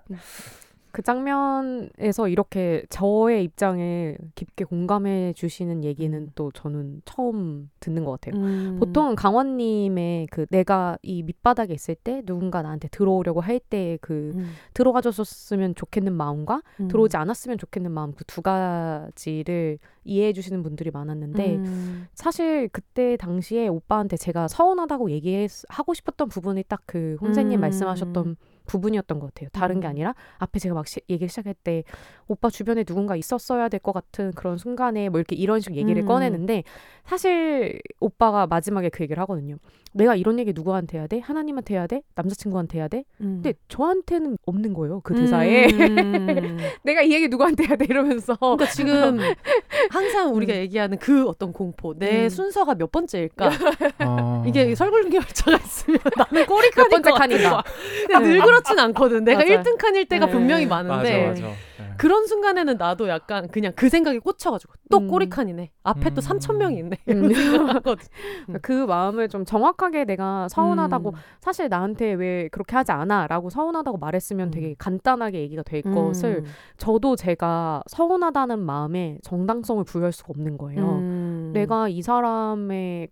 [SPEAKER 3] 그 장면에서 이렇게 저의 입장에 깊게 공감해 주시는 얘기는
[SPEAKER 1] 음.
[SPEAKER 3] 또 저는 처음 듣는 것 같아요.
[SPEAKER 1] 음.
[SPEAKER 3] 보통 강원님의 그 내가 이 밑바닥에 있을 때 누군가 나한테 들어오려고 할 때그
[SPEAKER 1] 음.
[SPEAKER 3] 들어가줬으면 좋겠는 마음과
[SPEAKER 1] 음.
[SPEAKER 3] 들어오지 않았으면 좋겠는 마음 그 두 가지를 이해해 주시는 분들이 많았는데
[SPEAKER 1] 음.
[SPEAKER 3] 사실 그때 당시에 오빠한테 제가 서운하다고 얘기하고 싶었던 부분이 딱 그 혼세님
[SPEAKER 1] 음.
[SPEAKER 3] 말씀하셨던 부분이었던 것 같아요. 다른 게
[SPEAKER 1] 음.
[SPEAKER 3] 아니라 앞에 제가 막 시, 얘기를 시작할 때 오빠 주변에 누군가 있었어야 될 것 같은 그런 순간에 뭐 이렇게 이런 식으로 얘기를
[SPEAKER 1] 음.
[SPEAKER 3] 꺼내는데 사실 오빠가 마지막에 그 얘기를 하거든요. 내가 이런 얘기 누구한테 해야 돼? 하나님한테 해야 돼? 남자친구한테 해야 돼?
[SPEAKER 1] 음.
[SPEAKER 3] 근데 저한테는 없는 거예요. 그 대사에
[SPEAKER 1] 음.
[SPEAKER 3] 내가 이 얘기 누구한테 해야 돼 이러면서
[SPEAKER 1] 그러니까 지금 항상 우리가 얘기하는 그 어떤 공포 내
[SPEAKER 3] 음.
[SPEAKER 1] 순서가 몇 번째일까
[SPEAKER 2] 어.
[SPEAKER 1] 이게 설국열차가 있으면 나는
[SPEAKER 3] 몇
[SPEAKER 1] 꼬리칸일
[SPEAKER 3] 번째
[SPEAKER 1] 것 같은? 거야. 늘 그렇진 않거든 내가
[SPEAKER 3] 맞아요.
[SPEAKER 1] 1등 칸일 때가
[SPEAKER 3] 네.
[SPEAKER 1] 분명히
[SPEAKER 2] 맞아
[SPEAKER 1] 많은데
[SPEAKER 2] 맞아. 네.
[SPEAKER 1] 그런 순간에는 나도 약간 그냥 그 생각에 꽂혀가지고 또
[SPEAKER 3] 음.
[SPEAKER 1] 꼬리 칸이네 앞에 또
[SPEAKER 2] 음.
[SPEAKER 1] 3천 명이 있네
[SPEAKER 3] 음.
[SPEAKER 1] 하거든
[SPEAKER 3] 그 마음을 좀 정확하게 내가 서운하다고
[SPEAKER 1] 음.
[SPEAKER 3] 사실 나한테 왜 그렇게 하지 않아라고 서운하다고 말했으면
[SPEAKER 1] 음.
[SPEAKER 3] 되게 간단하게 얘기가 될
[SPEAKER 1] 음.
[SPEAKER 3] 것을 저도 제가 서운하다는 마음에 정당성을 부여할 수가 없는 거예요.
[SPEAKER 1] 음.
[SPEAKER 3] 내가 이 사람의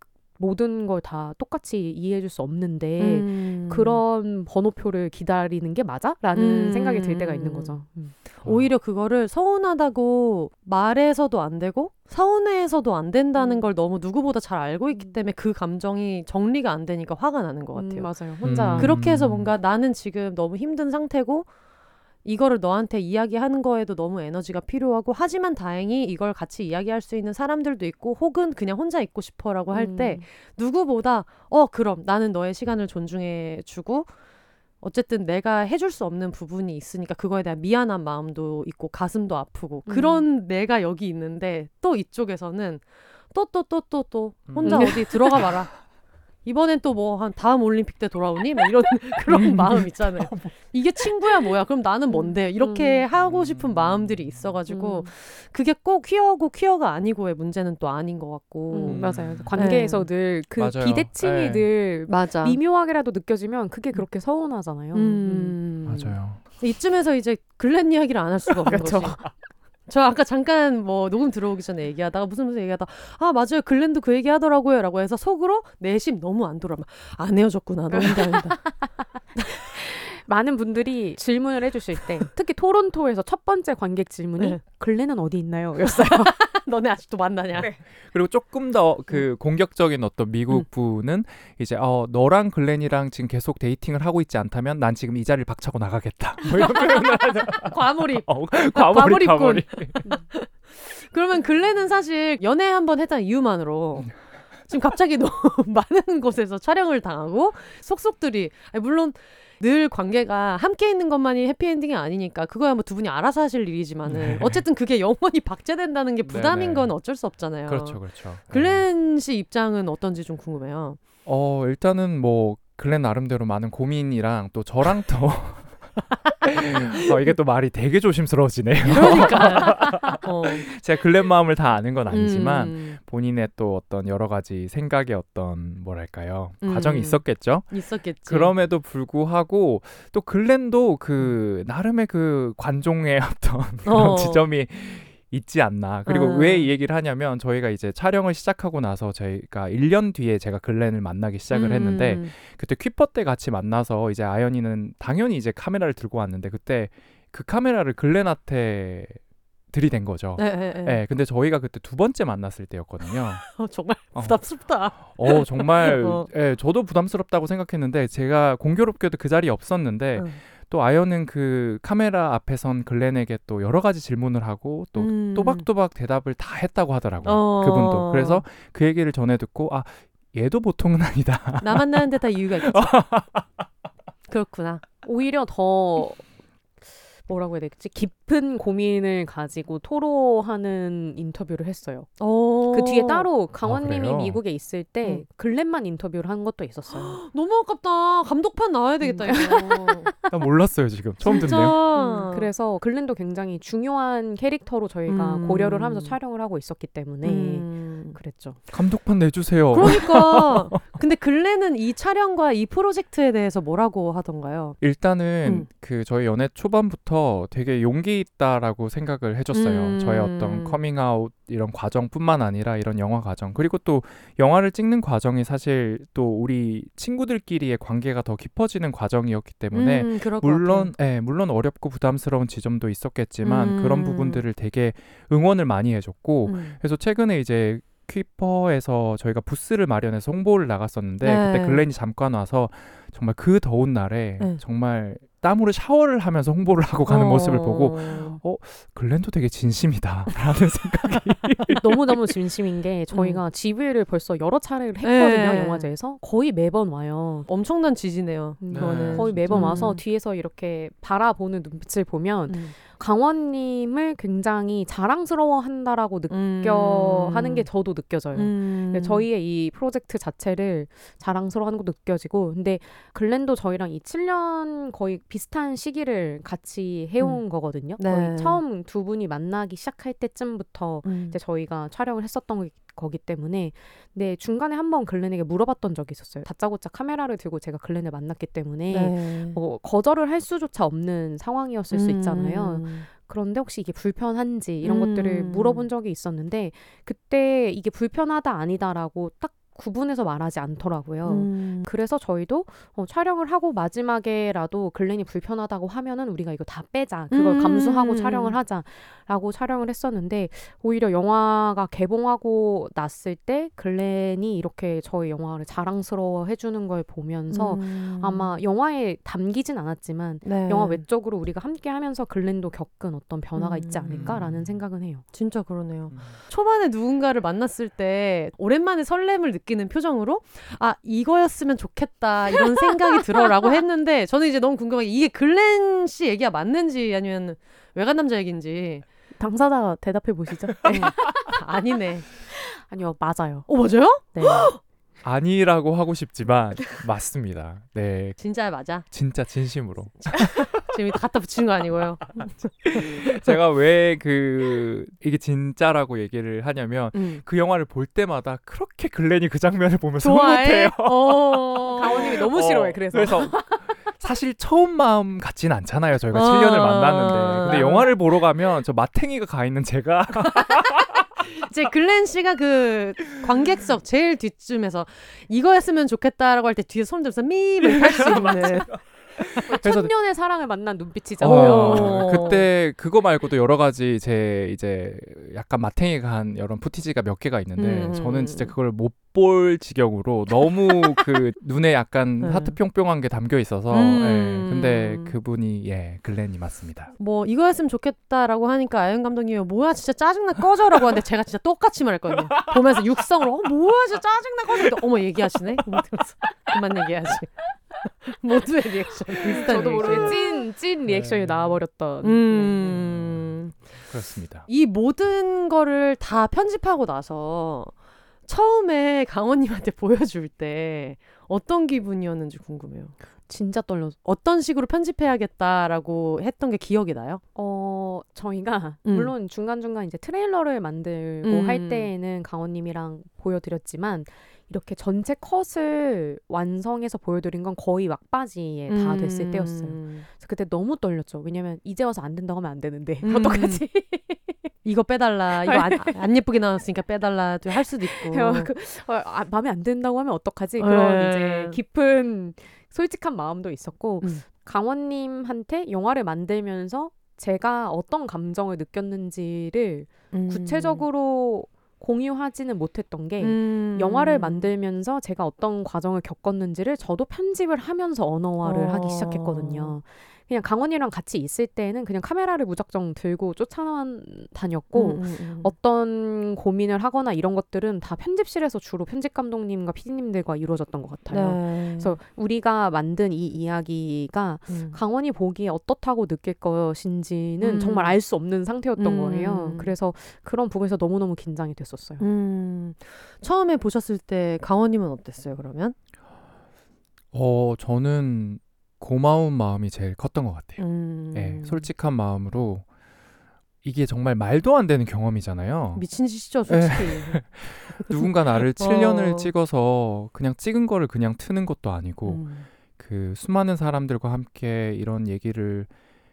[SPEAKER 3] 모든 걸 다 똑같이 이해해줄 수 없는데
[SPEAKER 1] 음.
[SPEAKER 3] 그런 번호표를 기다리는 게 맞아?라는
[SPEAKER 1] 음.
[SPEAKER 3] 생각이 들 때가 있는 거죠. 음.
[SPEAKER 1] 오히려 그거를 서운하다고 말해서도 안 되고 서운해서도 안 된다는
[SPEAKER 3] 음.
[SPEAKER 1] 걸 너무 누구보다 잘 알고 있기
[SPEAKER 3] 음.
[SPEAKER 1] 때문에 그 감정이 정리가 안 되니까 화가 나는 것 같아요.
[SPEAKER 3] 음, 맞아요. 혼자
[SPEAKER 2] 음.
[SPEAKER 1] 그렇게 해서
[SPEAKER 2] 음.
[SPEAKER 1] 뭔가 나는 지금 너무 힘든 상태고 이거를 너한테 이야기하는 거에도 너무 에너지가 필요하고 하지만 다행히 이걸 같이 이야기할 수 있는 사람들도 있고 혹은 그냥 혼자 있고 싶어라고 할때
[SPEAKER 3] 음.
[SPEAKER 1] 누구보다 어 그럼 나는 너의 시간을 존중해 주고 어쨌든 내가 해줄 수 없는 부분이 있으니까 그거에 대한 미안한 마음도 있고 가슴도 아프고
[SPEAKER 3] 음.
[SPEAKER 1] 그런 내가 여기 있는데 또 이쪽에서는 또 또 또 또또 혼자
[SPEAKER 3] 음.
[SPEAKER 1] 어디 들어가 봐라 이번엔 또 뭐 한 다음 올림픽 때 돌아오니? 막 이런 그런 마음 있잖아요. 이게 친구야 뭐야? 그럼 나는 뭔데? 이렇게
[SPEAKER 3] 음.
[SPEAKER 1] 하고 싶은 마음들이 있어가지고
[SPEAKER 3] 음.
[SPEAKER 1] 그게 꼭 퀴어고 퀴어가 아니고의 문제는 또 아닌 것 같고
[SPEAKER 3] 음,
[SPEAKER 2] 음.
[SPEAKER 3] 맞아요. 관계에서 늘 그. 비대칭이
[SPEAKER 2] 네.
[SPEAKER 3] 늘
[SPEAKER 1] 맞아.
[SPEAKER 3] 미묘하게라도 느껴지면 그게 그렇게 서운하잖아요.
[SPEAKER 1] 음.
[SPEAKER 2] 맞아요.
[SPEAKER 1] 이쯤에서 이제 글렌 이야기를 안 할 수가 없는
[SPEAKER 3] 그렇죠.
[SPEAKER 1] 저 아까 잠깐 뭐 녹음 들어오기 전에 얘기하다가 무슨 무슨 얘기하다 아 맞아요 글렌도 그 얘기 하더라고요라고 해서 속으로 내심 너무 안 돌아만 안 헤어졌구나 너무 다행이다
[SPEAKER 3] 많은 분들이 질문을 해주실 때 특히 토론토에서 첫 번째 관객 질문이
[SPEAKER 1] 네.
[SPEAKER 3] 글렌은 어디 있나요? 였어요.
[SPEAKER 1] 너네 아직도 만나냐
[SPEAKER 3] 네.
[SPEAKER 2] 그리고 조금 더 그 공격적인 어떤 미국 분은 이제 어 너랑 글렌이랑 지금 계속 데이팅을 하고 있지 않다면 난 지금 이 자리를 박차고 나가겠다. 뭐 이런 표현을 하죠.
[SPEAKER 1] 과몰입
[SPEAKER 2] 어, 과몰입.
[SPEAKER 1] 과몰입. 그러면 글렌은 사실 연애 한 번 했다는 이유만으로 지금 갑자기 너무 많은 곳에서 촬영을 당하고 속속들이 물론 늘 관계가 함께 있는 것만이 해피엔딩이 아니니까 그거야 뭐 두 분이 알아서 하실 일이지만은
[SPEAKER 2] 네.
[SPEAKER 1] 어쨌든 그게 영원히 박제된다는 게 부담인
[SPEAKER 2] 네네.
[SPEAKER 1] 건 어쩔 수 없잖아요.
[SPEAKER 2] 그렇죠, 그렇죠. 네.
[SPEAKER 1] 글렌 씨 입장은 어떤지 좀 궁금해요.
[SPEAKER 2] 어 일단은 뭐 글렌 나름대로 많은 고민이랑 또 저랑 또 어, 이게 또 말이 되게 조심스러워지네요.
[SPEAKER 1] 그러니까 어.
[SPEAKER 2] 제가 글렌 마음을 다 아는 건 아니지만
[SPEAKER 1] 음,
[SPEAKER 2] 본인의 또 어떤 여러 가지 생각의 어떤 뭐랄까요
[SPEAKER 1] 음.
[SPEAKER 2] 과정이 있었겠죠.
[SPEAKER 1] 있었겠지.
[SPEAKER 2] 그럼에도 불구하고 또 글렌도 그 나름의 그 관종의 어떤 그런
[SPEAKER 1] 어.
[SPEAKER 2] 지점이 있지 않나. 그리고
[SPEAKER 1] 아.
[SPEAKER 2] 왜이 얘기를 하냐면 저희가 이제 촬영을 시작하고 나서 저희가 1년 뒤에 제가 글렌을 만나기 시작을 했는데
[SPEAKER 1] 음.
[SPEAKER 2] 그때 퀴퍼 때 같이 만나서 이제 아연이는 당연히 이제 카메라를 들고 왔는데 그때 그 카메라를 글렌한테 들이댄 거죠.
[SPEAKER 1] 네, 네, 네.
[SPEAKER 2] 네, 근데 저희가 그때 두 번째 만났을 때였거든요.
[SPEAKER 1] 어, 정말
[SPEAKER 2] 어.
[SPEAKER 1] 부담스럽다.
[SPEAKER 2] 어 정말
[SPEAKER 1] 어.
[SPEAKER 2] 예, 저도 부담스럽다고 생각했는데 제가 공교롭게도 그 자리에 없었는데
[SPEAKER 1] 응.
[SPEAKER 2] 또 아연은 그 카메라 앞에 선 글렌에게 또 여러 가지 질문을 하고 또
[SPEAKER 1] 음.
[SPEAKER 2] 또박또박 대답을 다 했다고 하더라고요.
[SPEAKER 1] 어.
[SPEAKER 2] 그분도. 그래서 그 얘기를 전해 듣고 아 얘도 보통은 아니다.
[SPEAKER 1] 나 만나는데 다 이유가 있겠지. 그렇구나.
[SPEAKER 3] 오히려 더 뭐라고 해야 되겠지? 깊 은 고민을 가지고 토로하는 인터뷰를 했어요.
[SPEAKER 1] 어.
[SPEAKER 3] 그 뒤에 따로 강원님이
[SPEAKER 2] 그래요?
[SPEAKER 3] 미국에 있을 때
[SPEAKER 1] 응.
[SPEAKER 3] 글렌만 인터뷰를 한 것도 있었어요.
[SPEAKER 1] 너무 아깝다. 감독판 나와야 되겠다 이거.
[SPEAKER 2] 나 몰랐어요 지금 처음
[SPEAKER 1] 진짜.
[SPEAKER 2] 듣네요.
[SPEAKER 3] 음, 그래서 글렌도 굉장히 중요한 캐릭터로 저희가
[SPEAKER 1] 음.
[SPEAKER 3] 고려를 하면서 촬영을 하고 있었기 때문에
[SPEAKER 1] 음. 음.
[SPEAKER 3] 그랬죠.
[SPEAKER 2] 감독판 내주세요.
[SPEAKER 1] 그러니까 근데 글렌은 이 촬영과 이 프로젝트에 대해서 뭐라고 하던가요?
[SPEAKER 2] 일단은
[SPEAKER 1] 음.
[SPEAKER 2] 그 저희 연애 초반부터 되게 용기 있다라고 생각을 해줬어요.
[SPEAKER 1] 음.
[SPEAKER 2] 저의 어떤 커밍아웃 이런 과정뿐만 아니라 이런 영화 과정 그리고 또 영화를 찍는 과정이 사실 또 우리 친구들끼리의 관계가 더 깊어지는 과정이었기 때문에
[SPEAKER 1] 음,
[SPEAKER 2] 물론. 예, 물론 어렵고 부담스러운 지점도 있었겠지만
[SPEAKER 1] 음.
[SPEAKER 2] 그런 부분들을 되게 응원을 많이 해줬고
[SPEAKER 1] 음.
[SPEAKER 2] 그래서 최근에 이제 퀴퍼에서 저희가 부스를 마련해서 홍보를 나갔었는데
[SPEAKER 1] 네.
[SPEAKER 2] 그때 글렌이 잠깐 와서 정말 그 더운 날에
[SPEAKER 1] 네.
[SPEAKER 2] 정말 땀으로 샤워를 하면서 홍보를 하고 가는
[SPEAKER 1] 어.
[SPEAKER 2] 모습을 보고 글렌도 되게 진심이다라는 생각이
[SPEAKER 3] 너무 너무 진심인 게 저희가 지휘를 벌써 여러 차례를 했거든요
[SPEAKER 1] 네.
[SPEAKER 3] 영화제에서 거의 매번 와요.
[SPEAKER 1] 엄청난 지지네요.
[SPEAKER 3] 음,
[SPEAKER 1] 그거는.
[SPEAKER 3] 거의 매번
[SPEAKER 1] 음.
[SPEAKER 3] 와서 뒤에서 이렇게 바라보는 눈빛을 보면
[SPEAKER 1] 음.
[SPEAKER 3] 강원님을 굉장히 자랑스러워한다라고 느껴
[SPEAKER 1] 음.
[SPEAKER 3] 하는 게 저도 느껴져요.
[SPEAKER 1] 음.
[SPEAKER 3] 근데 저희의 이 프로젝트 자체를 자랑스러워하는 것도 느껴지고 근데 글렌도 저희랑 이 7년 거의 비슷한 시기를 같이 해온 거거든요.
[SPEAKER 1] 네.
[SPEAKER 3] 거의 처음 두 분이 만나기 시작할 때쯤부터
[SPEAKER 1] 음.
[SPEAKER 3] 이제 저희가 촬영을 했었던 거- 거기 때문에 근데 중간에 한 번 글렌에게 물어봤던 적이 있었어요. 다짜고짜 카메라를 들고 제가 글렌을 만났기 때문에
[SPEAKER 1] 네.
[SPEAKER 3] 뭐 거절을 할 수조차 없는 상황이었을 수 있잖아요.
[SPEAKER 1] 음.
[SPEAKER 3] 그런데 혹시 이게 불편한지 이런
[SPEAKER 1] 음.
[SPEAKER 3] 것들을 물어본 적이 있었는데 그때 이게 불편하다 아니다라고 딱 구분해서 말하지 않더라고요.
[SPEAKER 1] 음.
[SPEAKER 3] 그래서 저희도 어, 촬영을 하고 마지막에라도 글렌이 불편하다고 하면은 우리가 이거 다 빼자. 그걸
[SPEAKER 1] 음.
[SPEAKER 3] 감수하고 촬영을 하자라고 촬영을 했었는데 오히려 영화가 개봉하고 났을 때 글렌이 이렇게 저희 영화를 자랑스러워 해주는 걸 보면서
[SPEAKER 1] 음.
[SPEAKER 3] 아마 영화에 담기진 않았지만
[SPEAKER 1] 네.
[SPEAKER 3] 영화 외적으로 우리가 함께 하면서 글렌도 겪은 어떤 변화가 있지
[SPEAKER 1] 음.
[SPEAKER 3] 않을까라는 생각은 해요.
[SPEAKER 1] 진짜 그러네요. 초반에 누군가를 만났을 때 오랜만에 설렘을 느끼 는 표정으로 아 이거였으면 좋겠다 이런 생각이 들어라고 했는데 저는 이제 너무 궁금한 게 이게 글렌 씨 얘기가 맞는지 아니면 외간 남자 얘기인지
[SPEAKER 3] 당사자 대답해 보시죠.
[SPEAKER 1] 아니네.
[SPEAKER 3] 아니요, 맞아요.
[SPEAKER 1] 어 맞아요?
[SPEAKER 3] 네.
[SPEAKER 2] 아니라고 하고 싶지만 맞습니다. 네,
[SPEAKER 1] 진짜 맞아.
[SPEAKER 2] 진짜 진심으로.
[SPEAKER 1] 지금 이따 갖다 붙이는 거 아니고요.
[SPEAKER 2] 제가 왜 그 이게 진짜라고 얘기를 하냐면
[SPEAKER 1] 음.
[SPEAKER 2] 그 영화를 볼 때마다 그렇게 글렌이 그 장면을 보면서
[SPEAKER 1] 좋아해. 어.
[SPEAKER 3] 강원님이 너무
[SPEAKER 2] 어,
[SPEAKER 3] 싫어해. 그래서.
[SPEAKER 2] 사실 처음 마음 같진 않잖아요. 저희가
[SPEAKER 1] 아.
[SPEAKER 2] 7년을 만났는데. 근데 영화를 보러 가면 저 마탱이가 가 있는 제가
[SPEAKER 1] 이제 글렌 씨가 그 관객석 제일 뒷쯤에서 이거였으면 좋겠다라고 할 때 뒤에 손 들면서 미 이렇게 할수 있는.
[SPEAKER 2] 그래서
[SPEAKER 3] 천년의 사랑을 만난 눈빛이잖아요.
[SPEAKER 1] 어.
[SPEAKER 2] 그때 그거 말고도 여러 가지 제 이제 약간 마탱이가 한 이런 푸티지가 몇 개가 있는데
[SPEAKER 1] 음.
[SPEAKER 2] 저는 진짜 그걸 못 볼 지경으로 너무 그 눈에 약간
[SPEAKER 1] 네.
[SPEAKER 2] 하트 뿅뿅한 게 담겨 있어서
[SPEAKER 1] 음.
[SPEAKER 2] 예. 근데 그분이 예 글렌이 맞습니다.
[SPEAKER 1] 뭐 이거였으면 좋겠다라고 하니까 아연 감독님이 뭐야 진짜 짜증나 꺼져라고 하는데 제가 진짜 똑같이 말했거든요. 보면서 육성으로 어, 뭐야 진짜 짜증나 꺼져. 근데 어머 얘기하시네. 그만 얘기하지. 모두의 리액션 비슷한
[SPEAKER 3] 저도. 모르게 찐, 찐 리액션이
[SPEAKER 2] 네.
[SPEAKER 3] 나와버렸던.
[SPEAKER 1] 음.
[SPEAKER 2] 그렇습니다.
[SPEAKER 1] 이 모든 거를 다 편집하고 나서 처음에 강원님한테 보여줄 때 어떤 기분이었는지 궁금해요.
[SPEAKER 3] 진짜 떨려.
[SPEAKER 1] 어떤 식으로 편집해야겠다라고 했던 게 기억이 나요?
[SPEAKER 3] 어, 저희가
[SPEAKER 1] 음.
[SPEAKER 3] 물론 중간 중간 이제 트레일러를 만들고
[SPEAKER 1] 음.
[SPEAKER 3] 할 때에는 강원님이랑 보여드렸지만 이렇게 전체 컷을 완성해서 보여드린 건 거의 막바지에 다 됐을 때였어요.
[SPEAKER 1] 음.
[SPEAKER 3] 그래서 그때 너무 떨렸죠. 왜냐면 이제 와서 안 된다고 하면 안 되는데
[SPEAKER 1] 음.
[SPEAKER 3] 어떡하지?
[SPEAKER 1] 이거 빼달라. 이거 안, 안 예쁘게 나왔으니까 빼달라. 또할 수도 있고.
[SPEAKER 3] 그, 어, 아, 마음에 안 든다고 하면 어떡하지? 그런
[SPEAKER 1] 네.
[SPEAKER 3] 이제 깊은 솔직한 마음도 있었고
[SPEAKER 1] 음.
[SPEAKER 3] 강원님한테 영화를 만들면서 제가 어떤 감정을 느꼈는지를
[SPEAKER 1] 음.
[SPEAKER 3] 구체적으로 공유하지는 못했던 게
[SPEAKER 1] 음.
[SPEAKER 3] 영화를 만들면서 제가 어떤 과정을 겪었는지를 저도 편집을 하면서 언어화를
[SPEAKER 1] 어.
[SPEAKER 3] 하기 시작했거든요. 그냥 강원이랑 같이 있을 때는 그냥 카메라를 무작정 들고 쫓아다녔고
[SPEAKER 1] 음, 음, 음.
[SPEAKER 3] 어떤 고민을 하거나 이런 것들은 다 편집실에서 주로 편집 감독님과 피디님들과 이루어졌던 것 같아요.
[SPEAKER 1] 네.
[SPEAKER 3] 그래서 우리가 만든 이 이야기가
[SPEAKER 1] 음.
[SPEAKER 3] 강원이 보기에 어떻다고 느낄 것인지는
[SPEAKER 1] 음.
[SPEAKER 3] 정말 알 수 없는 상태였던
[SPEAKER 1] 음.
[SPEAKER 3] 거예요. 그래서 그런 부분에서 너무너무 긴장이 됐었어요.
[SPEAKER 1] 음. 처음에 보셨을 때 강원님은 어땠어요? 그러면?
[SPEAKER 2] 어 저는 고마운 마음이 제일 컸던 것 같아요.
[SPEAKER 1] 음.
[SPEAKER 2] 예, 솔직한 마음으로 이게 정말 말도 안 되는 경험이잖아요.
[SPEAKER 1] 미친 짓이죠, 솔직히.
[SPEAKER 2] 누군가 나를 7년을
[SPEAKER 1] 어.
[SPEAKER 2] 찍어서 그냥 찍은 거를 그냥 트는 것도 아니고
[SPEAKER 1] 음.
[SPEAKER 2] 그 수많은 사람들과 함께 이런 얘기를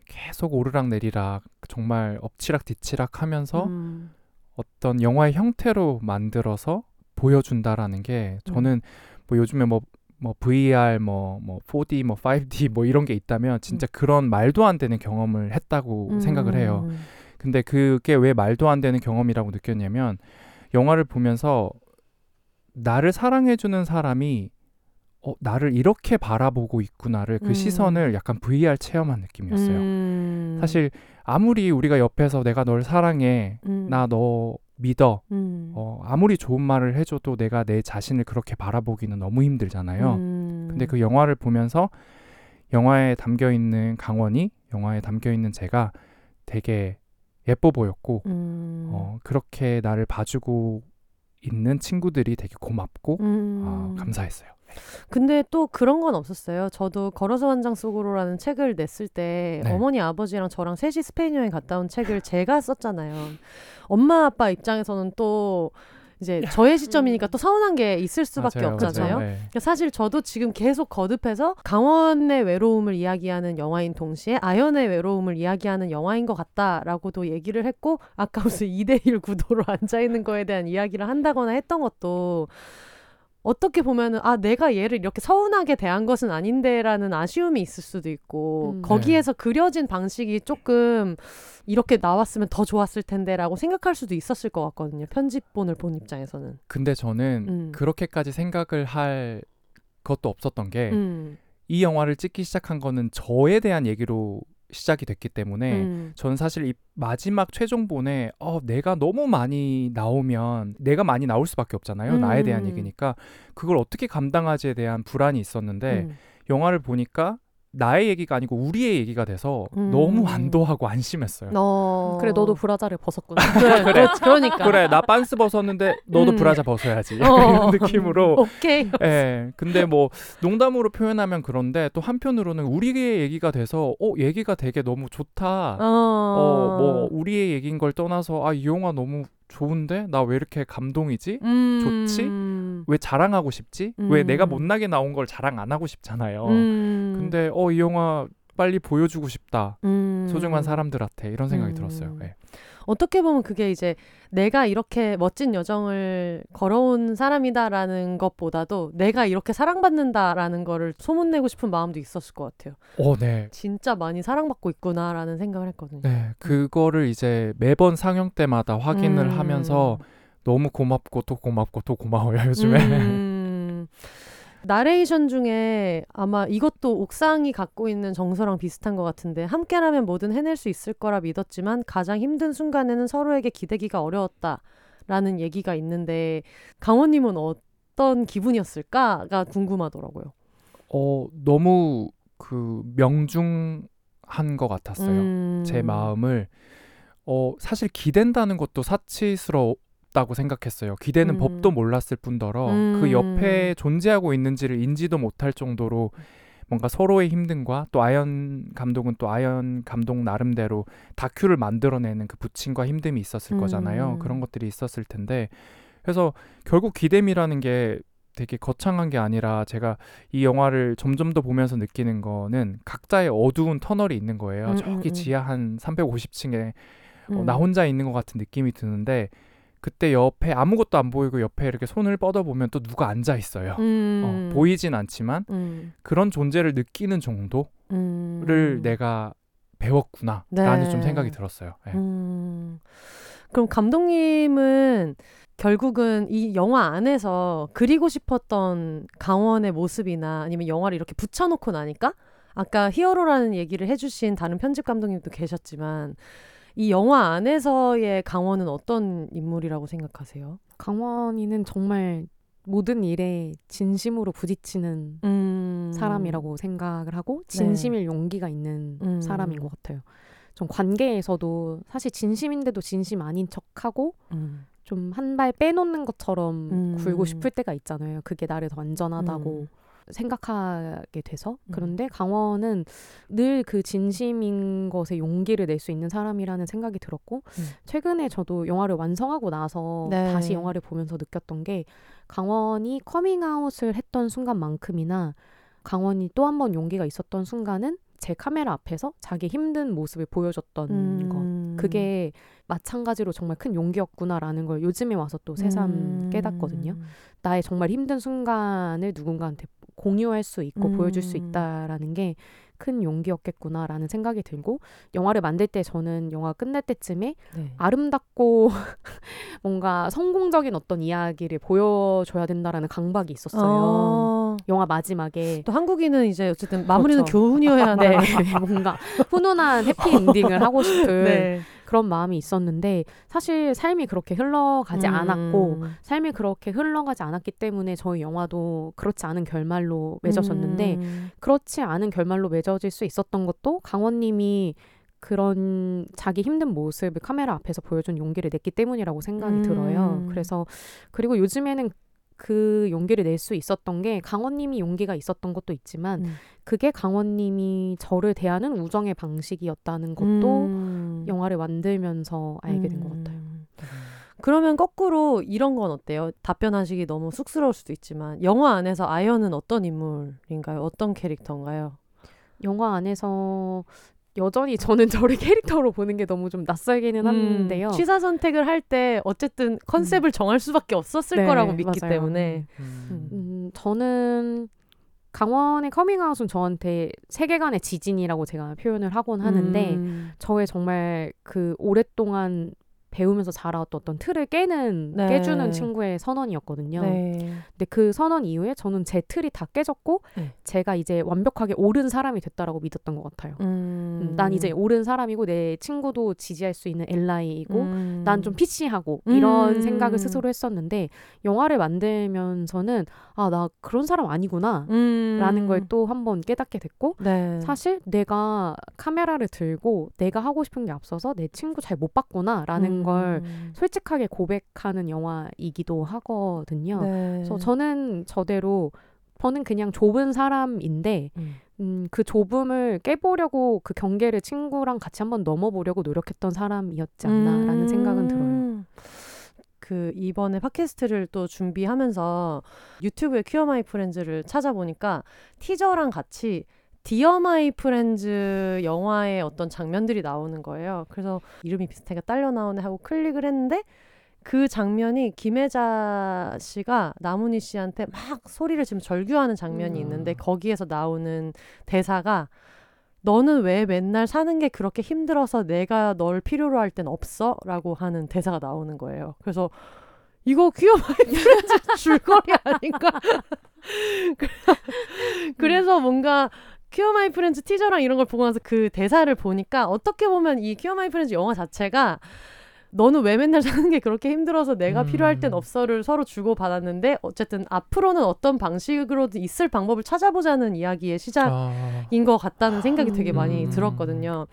[SPEAKER 2] 계속 오르락 내리락 정말 엎치락 뒤치락 하면서
[SPEAKER 1] 음.
[SPEAKER 2] 어떤 영화의 형태로 만들어서 보여준다라는 게
[SPEAKER 1] 음.
[SPEAKER 2] 저는 뭐 요즘에 뭐 뭐 VR 뭐 뭐 4D 뭐 5D 뭐 이런 게 있다면 진짜 그런 말도 안 되는 경험을 했다고 생각을 해요.
[SPEAKER 1] 음.
[SPEAKER 2] 근데 그게 왜 말도 안 되는 경험이라고 느꼈냐면 영화를 보면서 나를 사랑해주는 사람이 어, 나를 이렇게 바라보고 있구나를 그
[SPEAKER 1] 음.
[SPEAKER 2] 시선을 약간 VR 체험한 느낌이었어요.
[SPEAKER 1] 음.
[SPEAKER 2] 사실 아무리 우리가 옆에서 내가 널 사랑해,
[SPEAKER 1] 음.
[SPEAKER 2] 나너 믿어,
[SPEAKER 1] 음.
[SPEAKER 2] 어, 아무리 좋은 말을 해줘도 내가 내 자신을 그렇게 바라보기는 너무 힘들잖아요.
[SPEAKER 1] 음.
[SPEAKER 2] 근데 그 영화를 보면서 영화에 담겨 있는 강원이 영화에 담겨 있는 제가 되게 예뻐 보였고
[SPEAKER 1] 음.
[SPEAKER 2] 어, 그렇게 나를 봐주고 있는 친구들이 되게 고맙고
[SPEAKER 1] 음.
[SPEAKER 2] 어, 감사했어요.
[SPEAKER 1] 근데 또 그런 건 없었어요. 저도 걸어서 한 장 속으로라는 책을 냈을 때
[SPEAKER 2] 네.
[SPEAKER 1] 어머니 아버지랑 저랑 셋이 스페인 여행 갔다 온 책을 제가 썼잖아요. 엄마 아빠 입장에서는 또 이제 저의 시점이니까 또 서운한 게 있을 수밖에
[SPEAKER 2] 맞아요,
[SPEAKER 1] 없잖아요.
[SPEAKER 2] 맞아요. 네.
[SPEAKER 1] 그러니까 사실 저도 지금 계속 거듭해서 강원의 외로움을 이야기하는 영화인 동시에 아연의 외로움을 이야기하는 영화인 것 같다라고도 얘기를 했고 아까 무슨 2대1 구도로 앉아 있는 거에 대한 이야기를 한다거나 했던 것도 어떻게 보면은 아 내가 얘를 이렇게 서운하게 대한 것은 아닌데라는 아쉬움이 있을 수도 있고
[SPEAKER 3] 음.
[SPEAKER 1] 거기에서 그려진 방식이 조금 이렇게 나왔으면 더 좋았을 텐데라고 생각할 수도 있었을 것 같거든요 편집본을 본 입장에서는
[SPEAKER 2] 근데 저는
[SPEAKER 1] 음.
[SPEAKER 2] 그렇게까지 생각을 할 것도 없었던 게이
[SPEAKER 1] 음.
[SPEAKER 2] 영화를 찍기 시작한 거는 저에 대한 얘기로 시작이 됐기 때문에
[SPEAKER 1] 음.
[SPEAKER 2] 저는 사실 이 마지막 최종본에 어, 내가 너무 많이 나오면 내가 많이 나올 수밖에 없잖아요.
[SPEAKER 1] 음.
[SPEAKER 2] 나에 대한 얘기니까 그걸 어떻게 감당하지에 대한 불안이 있었는데
[SPEAKER 1] 음.
[SPEAKER 2] 영화를 보니까 나의 얘기가 아니고 우리의 얘기가 돼서
[SPEAKER 1] 음.
[SPEAKER 2] 너무 안도하고 안심했어요.
[SPEAKER 1] 어.
[SPEAKER 3] 그래 너도 브라자를 벗었구나.
[SPEAKER 1] 그래, 그래. 그러니까
[SPEAKER 2] 그래 나 빤스 벗었는데 너도
[SPEAKER 1] 음.
[SPEAKER 2] 브라자 벗어야지
[SPEAKER 1] 어.
[SPEAKER 2] 이런 느낌으로
[SPEAKER 1] 오케이
[SPEAKER 2] 예 근데 뭐 농담으로 표현하면 그런데 또 한편으로는 우리의 얘기가 돼서 어 얘기가 되게 너무 좋다
[SPEAKER 1] 어.
[SPEAKER 2] 어 뭐 우리의 얘기인 걸 떠나서 아 이 영화 너무 좋은데 나 왜 이렇게 감동이지
[SPEAKER 1] 음.
[SPEAKER 2] 좋지? 왜 자랑하고 싶지 왜
[SPEAKER 1] 음.
[SPEAKER 2] 내가 못나게 나온 걸 자랑 안 하고 싶잖아요
[SPEAKER 1] 음.
[SPEAKER 2] 근데 어 이 영화 빨리 보여주고 싶다
[SPEAKER 1] 음.
[SPEAKER 2] 소중한 사람들한테 이런 생각이
[SPEAKER 1] 음.
[SPEAKER 2] 들었어요 예.
[SPEAKER 1] 어떻게 보면 그게 이제 내가 이렇게 멋진 여정을 걸어온 사람이다라는 것보다도 내가 이렇게 사랑받는다라는 거를 소문내고 싶은 마음도 있었을 것 같아요.
[SPEAKER 2] 어, 네.
[SPEAKER 1] 진짜 많이 사랑받고 있구나라는 생각을 했거든요.
[SPEAKER 2] 네, 그거를 이제 매번 상영 때마다 확인을
[SPEAKER 1] 음.
[SPEAKER 2] 하면서 너무 고맙고 또 고맙고 또 고마워요 요즘에.
[SPEAKER 1] 음. 나레이션 중에 아마 이것도 옥상이 갖고 있는 정서랑 비슷한 것 같은데 함께라면 뭐든 해낼 수 있을 거라 믿었지만 가장 힘든 순간에는 서로에게 기대기가 어려웠다라는 얘기가 있는데 강원님은 어떤 기분이었을까가 궁금하더라고요.
[SPEAKER 2] 어 너무 그 명중한 것 같았어요.
[SPEAKER 1] 음.
[SPEAKER 2] 제 마음을 어 사실 기댄다는 것도 사치스 럽다고 생각했어요. 기대는
[SPEAKER 1] 음.
[SPEAKER 2] 법도 몰랐을 뿐더러
[SPEAKER 1] 음.
[SPEAKER 2] 그 옆에 존재하고 있는지를 인지도 못할 정도로 뭔가 서로의 힘듦과 또 아연 감독은 또 아연 감독 나름대로 다큐를 만들어내는 그 부침과 힘듦이 있었을
[SPEAKER 1] 음.
[SPEAKER 2] 거잖아요. 그런 것들이 있었을 텐데 그래서 결국 기댐이라는 게 되게 거창한 게 아니라 제가 이 영화를 점점 더 보면서 느끼는 거는 각자의 어두운 터널이 있는 거예요.
[SPEAKER 1] 음,
[SPEAKER 2] 저기
[SPEAKER 1] 음, 음.
[SPEAKER 2] 지하 한 350층에 어,
[SPEAKER 1] 음.
[SPEAKER 2] 나 혼자 있는 것 같은 느낌이 드는데 그때 옆에 아무것도 안 보이고 옆에 이렇게 손을 뻗어 보면 또 누가 앉아 있어요.
[SPEAKER 1] 음.
[SPEAKER 2] 어, 보이진 않지만
[SPEAKER 1] 음.
[SPEAKER 2] 그런 존재를 느끼는 정도를
[SPEAKER 1] 음.
[SPEAKER 2] 내가 배웠구나
[SPEAKER 1] 네.
[SPEAKER 2] 라는 좀 생각이 들었어요. 네.
[SPEAKER 1] 음. 그럼 감독님은 결국은 이 영화 안에서 그리고 싶었던 강원의 모습이나 아니면 영화를 이렇게 붙여놓고 나니까 아까 히어로라는 얘기를 해주신 다른 편집 감독님도 계셨지만 이 영화 안에서의 강원은 어떤 인물이라고 생각하세요?
[SPEAKER 3] 강원이는 정말 모든 일에 진심으로 부딪히는
[SPEAKER 1] 음.
[SPEAKER 3] 사람이라고 생각을 하고 진심일 용기가 있는
[SPEAKER 1] 음.
[SPEAKER 3] 사람인 것 같아요. 좀 관계에서도 사실 진심인데도 진심 아닌 척하고
[SPEAKER 1] 음.
[SPEAKER 3] 좀한 발 빼놓는 것처럼
[SPEAKER 1] 음.
[SPEAKER 3] 굴고 싶을 때가 있잖아요. 그게 나를 더 안전하다고
[SPEAKER 1] 음.
[SPEAKER 3] 생각하게 돼서
[SPEAKER 1] 음.
[SPEAKER 3] 그런데 강원은 늘 그 진심인 것에 용기를 낼 수 있는 사람이라는 생각이 들었고
[SPEAKER 1] 음.
[SPEAKER 3] 최근에 저도 영화를 완성하고 나서
[SPEAKER 1] 네.
[SPEAKER 3] 다시 영화를 보면서 느꼈던 게 강원이 커밍아웃을 했던 순간만큼이나 강원이 또 한 번 용기가 있었던 순간은 제 카메라 앞에서 자기 힘든 모습을 보여줬던 것
[SPEAKER 1] 음.
[SPEAKER 3] 그게 마찬가지로 정말 큰 용기였구나라는 걸 요즘에 와서 또 새삼
[SPEAKER 1] 음.
[SPEAKER 3] 깨닫거든요. 나의 정말 힘든 순간을 누군가한테 공유할 수 있고
[SPEAKER 1] 음.
[SPEAKER 3] 보여줄 수 있다라는 게 큰 용기였겠구나라는 생각이 들고 영화를 만들 때 저는 영화 끝날 때쯤에
[SPEAKER 1] 네.
[SPEAKER 3] 아름답고 뭔가 성공적인 어떤 이야기를 보여줘야 된다라는 강박이 있었어요.
[SPEAKER 1] 어.
[SPEAKER 3] 영화 마지막에
[SPEAKER 1] 또 한국인은 이제 어쨌든 마무리는
[SPEAKER 3] 그렇죠.
[SPEAKER 1] 교훈이어야
[SPEAKER 3] 네,
[SPEAKER 1] 하는
[SPEAKER 3] 뭔가 훈훈한 해피 엔딩을 하고 싶은
[SPEAKER 1] 네.
[SPEAKER 3] 그런 마음이 있었는데 사실 삶이 그렇게 흘러가지
[SPEAKER 1] 음.
[SPEAKER 3] 않았고 삶이 그렇게 흘러가지 않았기 때문에 저희 영화도 그렇지 않은 결말로 맺어졌는데
[SPEAKER 1] 음.
[SPEAKER 3] 그렇지 않은 결말로 맺어질 수 있었던 것도 강원님이 그런 자기 힘든 모습을 카메라 앞에서 보여준 용기를 냈기 때문이라고 생각이
[SPEAKER 1] 음.
[SPEAKER 3] 들어요. 그래서 그리고 요즘에는 그 용기를 낼 수 있었던 게 강원님이 용기가 있었던 것도 있지만
[SPEAKER 1] 음.
[SPEAKER 3] 그게 강원님이 저를 대하는 우정의 방식이었다는 것도
[SPEAKER 1] 음.
[SPEAKER 3] 영화를 만들면서 알게 된 것 같아요.
[SPEAKER 1] 음. 그러면 거꾸로 이런 건 어때요? 답변하시기 너무 쑥스러울 수도 있지만 영화 안에서 아연은 어떤 인물인가요? 어떤 캐릭터인가요?
[SPEAKER 3] 영화 안에서 여전히 저는 저를 캐릭터로 보는 게 너무 좀 낯설기는 한데요.
[SPEAKER 1] 음, 취사 선택을 할 때 어쨌든 컨셉을 정할 수밖에 없었을
[SPEAKER 3] 네,
[SPEAKER 1] 거라고 믿기
[SPEAKER 3] 맞아요.
[SPEAKER 1] 때문에
[SPEAKER 2] 음.
[SPEAKER 3] 음, 저는 강원의 커밍아웃은 저한테 세계관의 지진이라고 제가 표현을 하곤 하는데
[SPEAKER 1] 음.
[SPEAKER 3] 저의 정말 그 오랫동안 배우면서 자라왔던 어떤 틀을 깨는
[SPEAKER 1] 네.
[SPEAKER 3] 깨주는 친구의 선언이었거든요.
[SPEAKER 1] 네.
[SPEAKER 3] 근데 그 선언 이후에 저는 제 틀이 다 깨졌고
[SPEAKER 1] 네.
[SPEAKER 3] 제가 이제 완벽하게 옳은 사람이 됐다라고 믿었던 것 같아요.
[SPEAKER 1] 음.
[SPEAKER 3] 음, 난 이제 옳은 사람이고 내 친구도 지지할 수 있는 엘라이이고
[SPEAKER 1] 음.
[SPEAKER 3] 난좀 피치하고 이런
[SPEAKER 1] 음.
[SPEAKER 3] 생각을 스스로 했었는데 영화를 만들면서는 아 나 그런 사람 아니구나
[SPEAKER 1] 음.
[SPEAKER 3] 라는 걸 또 한번 깨닫게 됐고
[SPEAKER 1] 네.
[SPEAKER 3] 사실 내가 카메라를 들고 내가 하고 싶은 게 앞서서 내 친구 잘 못 봤구나 라는
[SPEAKER 1] 음.
[SPEAKER 3] 걸 솔직하게 고백하는 영화이기도 하거든요.
[SPEAKER 1] 네.
[SPEAKER 3] 그래서 저는 저대로 저는 그냥 좁은 사람인데
[SPEAKER 1] 음.
[SPEAKER 3] 음, 그 좁음을 깨보려고 그 경계를 친구랑 같이 한번 넘어보려고 노력했던 사람이었지 않나라는 생각은 들어요.
[SPEAKER 1] 음. 그 이번에 팟캐스트를 또 준비하면서 유튜브에 퀴어 마이 프렌즈를 찾아보니까 티저랑 같이 디어 마이 프렌즈 영화의 어떤 장면들이 나오는 거예요. 그래서 이름이 비슷하게 딸려 나오네 하고 클릭을 했는데 그 장면이 김혜자 씨가 나문희 씨한테 막 소리를 지금 절규하는 장면이
[SPEAKER 3] 음.
[SPEAKER 1] 있는데 거기에서 나오는 대사가 너는 왜 맨날 사는 게 그렇게 힘들어서 내가 널 필요로 할 땐 없어? 라고 하는 대사가 나오는 거예요. 그래서 이거 마이 프렌즈 줄거리 아닌가? 그래서 뭔가 퀴어 마이 프렌즈 티저랑 이런 걸 보고 나서 그 대사를 보니까 어떻게 보면 이 퀴어 마이 프렌즈 영화 자체가 너는 왜 맨날 사는 게 그렇게 힘들어서 내가
[SPEAKER 2] 음.
[SPEAKER 1] 필요할 땐 없어를 서로 주고 받았는데 어쨌든 앞으로는 어떤 방식으로든 있을 방법을 찾아보자는 이야기의 시작
[SPEAKER 2] 아,
[SPEAKER 1] 인것 같다는 생각이 되게 많이
[SPEAKER 2] 음.
[SPEAKER 1] 들었거든요.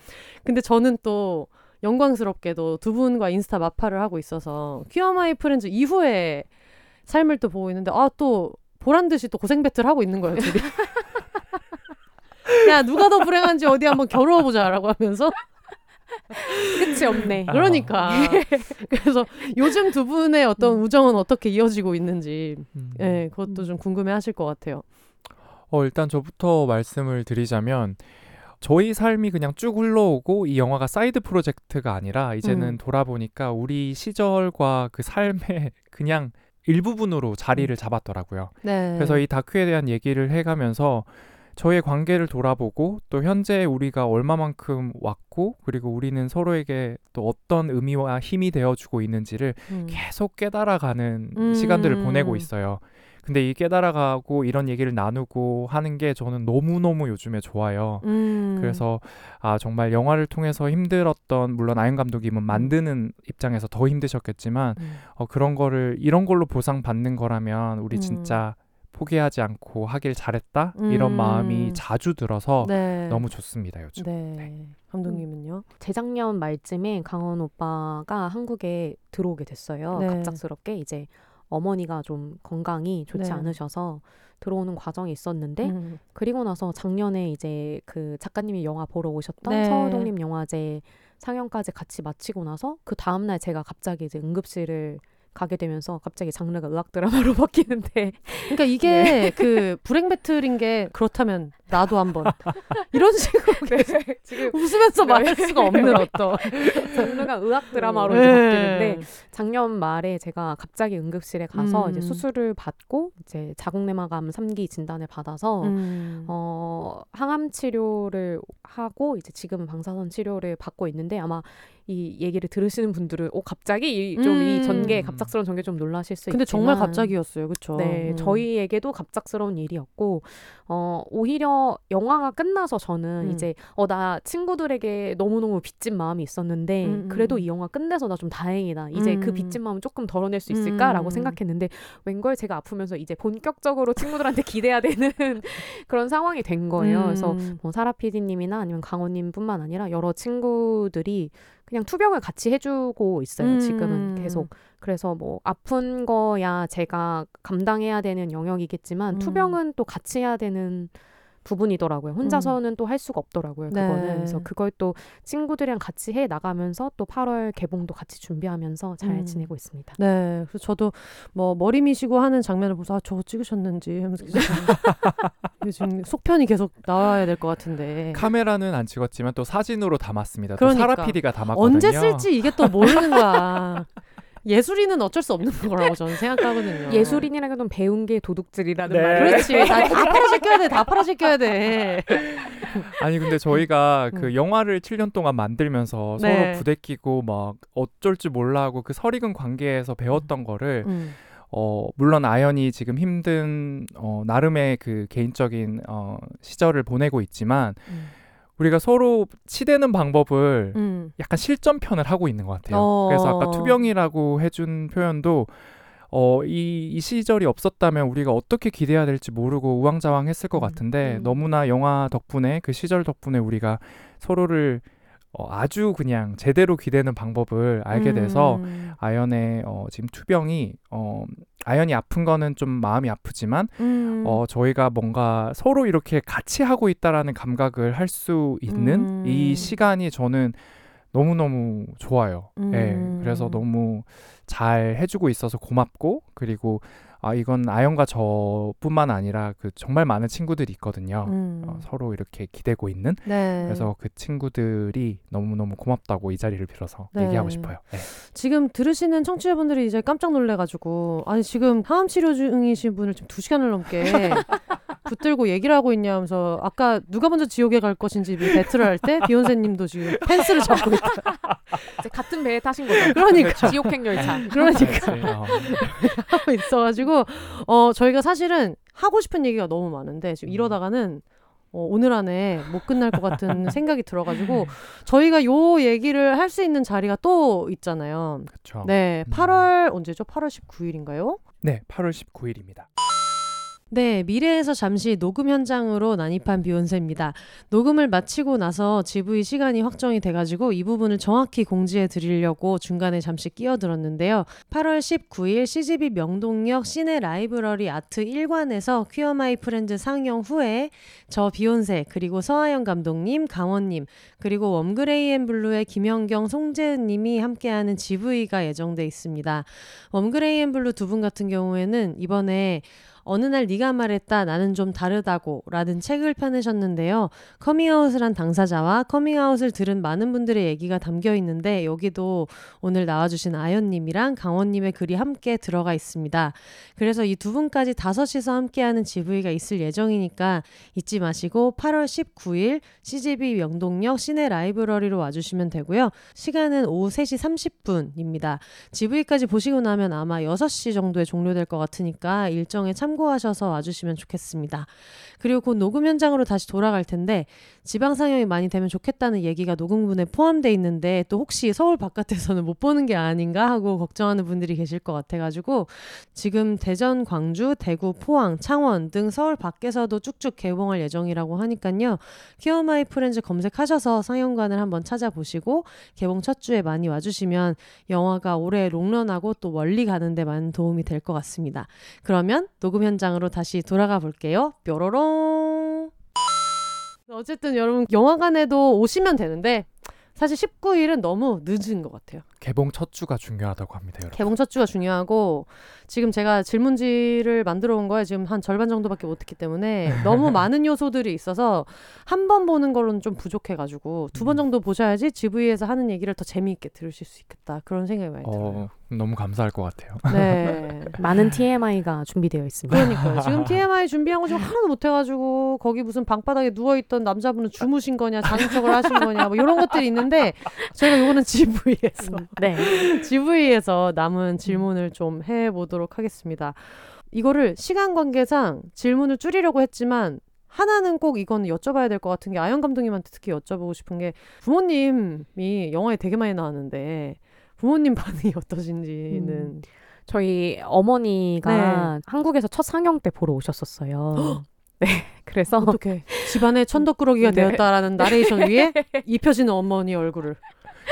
[SPEAKER 1] 근데 저는 또 영광스럽게도 두 분과 인스타 맞팔을 하고 있어서 퀴어 마이 프렌즈 이후에 삶을 또 보고 있는데 아 또 보란 듯이 또 고생 배틀 하고 있는 거예요, 둘이. 야, 누가 더 불행한지 어디 한번 겨루어 보자라고 하면서
[SPEAKER 3] 끝이 없네.
[SPEAKER 2] 아.
[SPEAKER 1] 그러니까 그래서 요즘 두 분의 어떤 우정은 어떻게 이어지고 있는지
[SPEAKER 2] 음.
[SPEAKER 1] 예, 그것도 좀 궁금해 하실 것 같아요.
[SPEAKER 2] 어, 일단 저부터 말씀을 드리자면 저희 삶이 그냥 쭉 흘러오고 이 영화가 사이드 프로젝트가 아니라 이제는
[SPEAKER 1] 음.
[SPEAKER 2] 돌아보니까 우리 시절과 그 삶의 그냥 일부분으로 자리를
[SPEAKER 1] 음.
[SPEAKER 2] 잡았더라고요.
[SPEAKER 1] 네.
[SPEAKER 2] 그래서 이 다큐에 대한 얘기를 해가면서 저의 관계를 돌아보고 또 현재 우리가 얼마만큼 왔고 그리고 우리는 서로에게 또 어떤 의미와 힘이 되어주고 있는지를
[SPEAKER 1] 음.
[SPEAKER 2] 계속 깨달아가는
[SPEAKER 1] 음.
[SPEAKER 2] 시간들을 보내고 있어요. 근데 이 깨달아가고 이런 얘기를 나누고 하는 게 저는 너무너무 요즘에 좋아요.
[SPEAKER 1] 음.
[SPEAKER 2] 그래서 아 정말 영화를 통해서 힘들었던 물론 아연 감독님은 만드는 입장에서 더 힘드셨겠지만
[SPEAKER 1] 음.
[SPEAKER 2] 어, 그런 거를 이런 걸로 보상받는 거라면 우리
[SPEAKER 1] 음.
[SPEAKER 2] 진짜 포기하지 않고 하길 잘했다 이런
[SPEAKER 1] 음.
[SPEAKER 2] 마음이 자주 들어서
[SPEAKER 1] 네.
[SPEAKER 2] 너무 좋습니다 요즘.
[SPEAKER 1] 네. 감독님은요?
[SPEAKER 3] 재작년 말쯤에 강원 오빠가 한국에 들어오게 됐어요.
[SPEAKER 1] 네.
[SPEAKER 3] 갑작스럽게 이제 어머니가 좀 건강이 좋지
[SPEAKER 1] 네.
[SPEAKER 3] 않으셔서 들어오는 과정이 있었는데
[SPEAKER 1] 음.
[SPEAKER 3] 그리고 나서 작년에 이제 그 작가님이 영화 보러 오셨던
[SPEAKER 1] 네.
[SPEAKER 3] 서울독립영화제 상영까지 같이 마치고 나서 그 다음날 제가 갑자기 이제 응급실을 가게 되면서 갑자기 장르가 의학 드라마로 바뀌는데.
[SPEAKER 1] 그러니까 이게 그 불행 배틀인 게 그렇다면 나도 한번 이런 식으로 계속
[SPEAKER 3] 지금
[SPEAKER 1] 웃으면서
[SPEAKER 3] 네.
[SPEAKER 1] 말할 수가 없는 어떤
[SPEAKER 3] 장르가 의학 드라마로 이제
[SPEAKER 1] 네.
[SPEAKER 3] 바뀌는데 작년 말에 제가 갑자기 응급실에 가서
[SPEAKER 1] 음.
[SPEAKER 3] 이제 수술을 받고 이제 자궁내막암 3기 진단을 받아서
[SPEAKER 1] 음.
[SPEAKER 3] 어, 항암 치료를 하고 이제 지금은 방사선 치료를 받고 있는데 아마 이 얘기를 들으시는 분들은 오 갑자기 좀이
[SPEAKER 1] 음.
[SPEAKER 3] 전개 갑작스러운 전개 좀 놀라실 수
[SPEAKER 1] 근데
[SPEAKER 3] 있지만
[SPEAKER 1] 정말 갑자기였어요, 그렇죠?
[SPEAKER 3] 네, 저희에게도 갑작스러운 일이었고, 어, 오히려 영화가 끝나서 저는
[SPEAKER 1] 음.
[SPEAKER 3] 이제, 어, 나 친구들에게 너무너무 빚진 마음이 있었는데,
[SPEAKER 1] 음, 음.
[SPEAKER 3] 그래도 이 영화 끝내서 나 좀 다행이다. 이제 그
[SPEAKER 1] 음.
[SPEAKER 3] 빚진 마음 조금 덜어낼 수 있을까라고
[SPEAKER 1] 음.
[SPEAKER 3] 생각했는데, 웬걸 제가 아프면서 이제 본격적으로 친구들한테 기대야 되는 그런 상황이 된 거예요. 그래서
[SPEAKER 1] 음.
[SPEAKER 3] 뭐 사라 PD님이나 아니면 강원님뿐만 아니라 여러 친구들이 그냥 투병을 같이 해주고 있어요.
[SPEAKER 1] 음.
[SPEAKER 3] 지금은 계속. 그래서 뭐 아픈 거야 제가 감당해야 되는 영역이겠지만
[SPEAKER 1] 음.
[SPEAKER 3] 투병은 또 같이 해야 되는 부분이더라고요. 혼자서는 또할 수가 없더라고요.
[SPEAKER 1] 네.
[SPEAKER 3] 그거는 그래서 그걸 또 친구들이랑 같이 해 나가면서 또 8월 개봉도 같이 준비하면서 잘
[SPEAKER 1] 음.
[SPEAKER 3] 지내고 있습니다.
[SPEAKER 1] 네, 그래서 저도 뭐 머리 미시고 하는 장면을 보면서 아, 저거 찍으셨는지 하면서 요즘 속편이 계속 나와야 될 것 같은데
[SPEAKER 2] 카메라는 안 찍었지만 또 사진으로 담았습니다. 또
[SPEAKER 1] 그러니까.
[SPEAKER 2] 사라 PD가 담았거든요.
[SPEAKER 1] 언제 쓸지 이게 또 모르는 거야. 예술인은 어쩔 수 없는 거라고 저는 생각하거든요.
[SPEAKER 3] 예술인이라고는 배운 게 도둑질이라는
[SPEAKER 2] 네.
[SPEAKER 3] 말을
[SPEAKER 1] 그렇지. 다, 다 팔아제껴야 돼. 다 팔아제껴야 돼.
[SPEAKER 2] 아니 근데 저희가
[SPEAKER 1] 음.
[SPEAKER 2] 그 영화를 7년 동안 만들면서
[SPEAKER 1] 네.
[SPEAKER 2] 서로 부대끼고 막 어쩔 줄 몰라 하고 그 설익은 관계에서 배웠던 거를
[SPEAKER 1] 음.
[SPEAKER 2] 어 물론 아연이 지금 힘든 어 나름의 그 개인적인 어 시절을 보내고 있지만
[SPEAKER 1] 음.
[SPEAKER 2] 우리가 서로 치대는 방법을
[SPEAKER 1] 음.
[SPEAKER 2] 약간 실전편을 하고 있는 것 같아요.
[SPEAKER 1] 어.
[SPEAKER 2] 그래서 아까 투병이라고 해준 표현도 어, 이, 이 시절이 없었다면 우리가 어떻게 기대해야 될지 모르고 우왕좌왕 했을 것
[SPEAKER 1] 음,
[SPEAKER 2] 같은데
[SPEAKER 1] 음.
[SPEAKER 2] 너무나 영화 덕분에 그 시절 덕분에 우리가 서로를 어, 아주 그냥 제대로 기대는 방법을 알게 돼서
[SPEAKER 1] 음.
[SPEAKER 2] 아연의 어, 지금 투병이 어, 아연이 아픈 거는 좀 마음이 아프지만
[SPEAKER 1] 음.
[SPEAKER 2] 어, 저희가 뭔가 서로 이렇게 같이 하고 있다라는 감각을 할 수 있는
[SPEAKER 1] 음.
[SPEAKER 2] 이 시간이 저는 너무너무 좋아요. 예.
[SPEAKER 1] 음.
[SPEAKER 2] 그래서 너무 잘 해주고 있어서 고맙고 그리고 아 이건 아영과 저뿐만 아니라 그 정말 많은 친구들이 있거든요.
[SPEAKER 1] 음.
[SPEAKER 2] 어, 서로 이렇게 기대고 있는
[SPEAKER 1] 네.
[SPEAKER 2] 그래서 그 친구들이 너무 너무 고맙다고 이 자리를 빌어서
[SPEAKER 1] 네.
[SPEAKER 2] 얘기하고 싶어요. 네.
[SPEAKER 1] 지금 들으시는 청취자분들이 이제 깜짝 놀래가지고 아니 지금 항암 치료 중이신 분을 지금 두 시간을 넘게 붙들고 얘기를 하고 있냐 하면서 아까 누가 먼저 지옥에 갈 것인지 배틀을 할 때 비욘세님도 지금 펜스를 잡고 있다.
[SPEAKER 3] 이제 같은 배에 타신 거죠.
[SPEAKER 1] 그러니까.
[SPEAKER 3] 지옥행 열차.
[SPEAKER 1] 그러니까
[SPEAKER 2] 그렇지. 어.
[SPEAKER 1] 하고 있어가지고 어 저희가 사실은 하고 싶은 얘기가 너무 많은데 지금 이러다가는 어, 오늘 안에 못 끝날 것 같은 생각이 들어가지고 저희가 요 얘기를 할 수 있는 자리가 또 있잖아요.
[SPEAKER 2] 그렇죠.
[SPEAKER 1] 네,
[SPEAKER 2] 음.
[SPEAKER 1] 8월 언제죠? 8월 19일인가요?
[SPEAKER 2] 네, 8월 19일입니다.
[SPEAKER 1] 네, 미래에서 잠시 녹음 현장으로 난입한 비욘세입니다. 녹음을 마치고 나서 GV 시간이 확정이 돼가지고 이 부분을 정확히 공지해 드리려고 중간에 잠시 끼어들었는데요. 8월 19일 CGV 명동역 씨네 라이브러리 아트 1관에서 퀴어 마이 프렌즈 상영 후에 저 비욘세 그리고 서아현 감독님, 강원님 그리고 웜그레이 앤 블루의 김연경, 송재은님이 함께하는 GV가 예정돼 있습니다. 웜그레이 앤 블루 두 분 같은 경우에는 이번에 어느 날 네가 말했다 나는 좀 다르다고 라는 책을 펴내셨는데요. 커밍아웃을 한 당사자와 커밍아웃을 들은 많은 분들의 얘기가 담겨 있는데 여기도 오늘 나와주신 아현님이랑 강원님의 글이 함께 들어가 있습니다. 그래서 이 두 분까지 다섯이서 함께하는 GV가 있을 예정이니까 잊지 마시고 8월 19일 CGV 명동역 시내 라이브러리로 와주시면 되고요. 시간은 오후 3시 30분입니다. GV까지 보시고 나면 아마 6시 정도에 종료될 것 같으니까 일정에 참 고하셔서 와주시면 좋겠습니다. 그리고 곧 녹음 현장으로 다시 돌아갈 텐데 지방 상영이 많이 되면 좋겠다는 얘기가 녹음분에 포함돼 있는데 또 혹시 서울 바깥에서는 못 보는 게 아닌가 하고 걱정하는 분들이 계실 것 같아가지고 지금 대전, 광주, 대구, 포항, 창원 등 서울 밖에서도 쭉쭉 개봉할 예정이라고 하니까요. 퀴어 마이 프렌즈 검색하셔서 상영관을 한번 찾아보시고 개봉 첫 주에 많이 와주시면 영화가 오래 롱런하고 또 멀리 가는 데 많은 도움이 될 것 같습니다. 그러면 녹음 현장으로 다시 돌아가 볼게요. 뾰로롱. 어쨌든 여러분 영화관에도 오시면 되는데 사실 19일은 너무 늦은 것 같아요.
[SPEAKER 2] 개봉 첫 주가 중요하다고 합니다, 여러분.
[SPEAKER 1] 개봉 첫 주가 중요하고 지금 제가 질문지를 만들어 온 거에 지금 한 절반 정도밖에 못 했기 때문에 너무 많은 요소들이 있어서 한 번 보는 걸로는 좀 부족해 가지고 두번
[SPEAKER 2] 음.
[SPEAKER 1] 정도 보셔야지 GV에서 하는 얘기를 더 재미있게 들으실 수 있겠다 그런 생각이 많이 들어요.
[SPEAKER 2] 어, 너무 감사할 것 같아요.
[SPEAKER 1] 네.
[SPEAKER 3] 많은 TMI가 준비되어 있습니다.
[SPEAKER 1] 그러니까요. 지금 TMI 준비한 거 지금 하나도 못 해가지고 거기 무슨 방바닥에 누워 있던 남자분은 주무신 거냐, 자는 척을 하신 거냐, 뭐 이런 것들이 있는데 저희가 요거는 GV에서
[SPEAKER 3] 네.
[SPEAKER 1] GV에서 남은 질문을 좀 해보도록 하겠습니다. 이거를 시간 관계상 질문을 줄이려고 했지만 하나는 꼭 이거는 여쭤봐야 될 것 같은 게 아영 감독님한테 특히 여쭤보고 싶은 게 부모님이 영화에 되게 많이 나왔는데 부모님 반응이 어떠신지는
[SPEAKER 3] 음. 저희 어머니가 한국에서 첫 상영 때 보러 오셨었어요. 네. 그래서
[SPEAKER 1] 어떻게 집안의 천덕꾸러기가
[SPEAKER 3] 네.
[SPEAKER 1] 되었다라는 나레이션 위에 입혀지는 어머니 얼굴을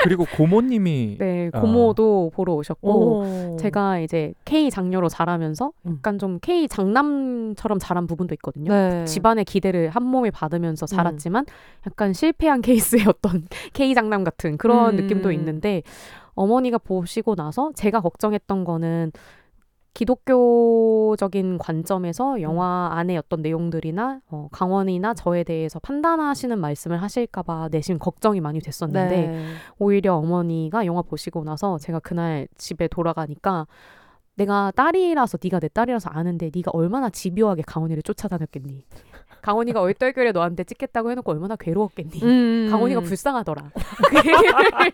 [SPEAKER 2] 그리고 고모님이
[SPEAKER 3] 네,
[SPEAKER 2] 어.
[SPEAKER 3] 고모도 보러 오셨고
[SPEAKER 1] 오.
[SPEAKER 3] 제가 이제 K 장녀로 자라면서
[SPEAKER 1] 음.
[SPEAKER 3] 약간 좀 K 장남처럼 자란 부분도 있거든요.
[SPEAKER 1] 네.
[SPEAKER 3] 집안의 기대를 한 몸에 받으면서 자랐지만 약간 실패한 케이스의 어떤 K 장남 같은 그런
[SPEAKER 1] 음.
[SPEAKER 3] 느낌도 있는데 어머니가 보시고 나서 제가 걱정했던 거는 기독교적인 관점에서 영화 안의 어떤 내용들이나 어, 강원이나 저에 대해서 판단하시는 말씀을 하실까봐 내심 걱정이 많이 됐었는데
[SPEAKER 1] 네.
[SPEAKER 3] 오히려 어머니가 영화 보시고 나서 제가 그날 집에 돌아가니까 내가 딸이라서 네가 내 딸이라서 아는데 네가 얼마나 집요하게 강원이를 쫓아다녔겠니? 강원이가 얼떨결에 너한테 찍겠다고 해놓고 얼마나 괴로웠겠니?
[SPEAKER 1] 음.
[SPEAKER 3] 강원이가 불쌍하더라. 그 얘기를,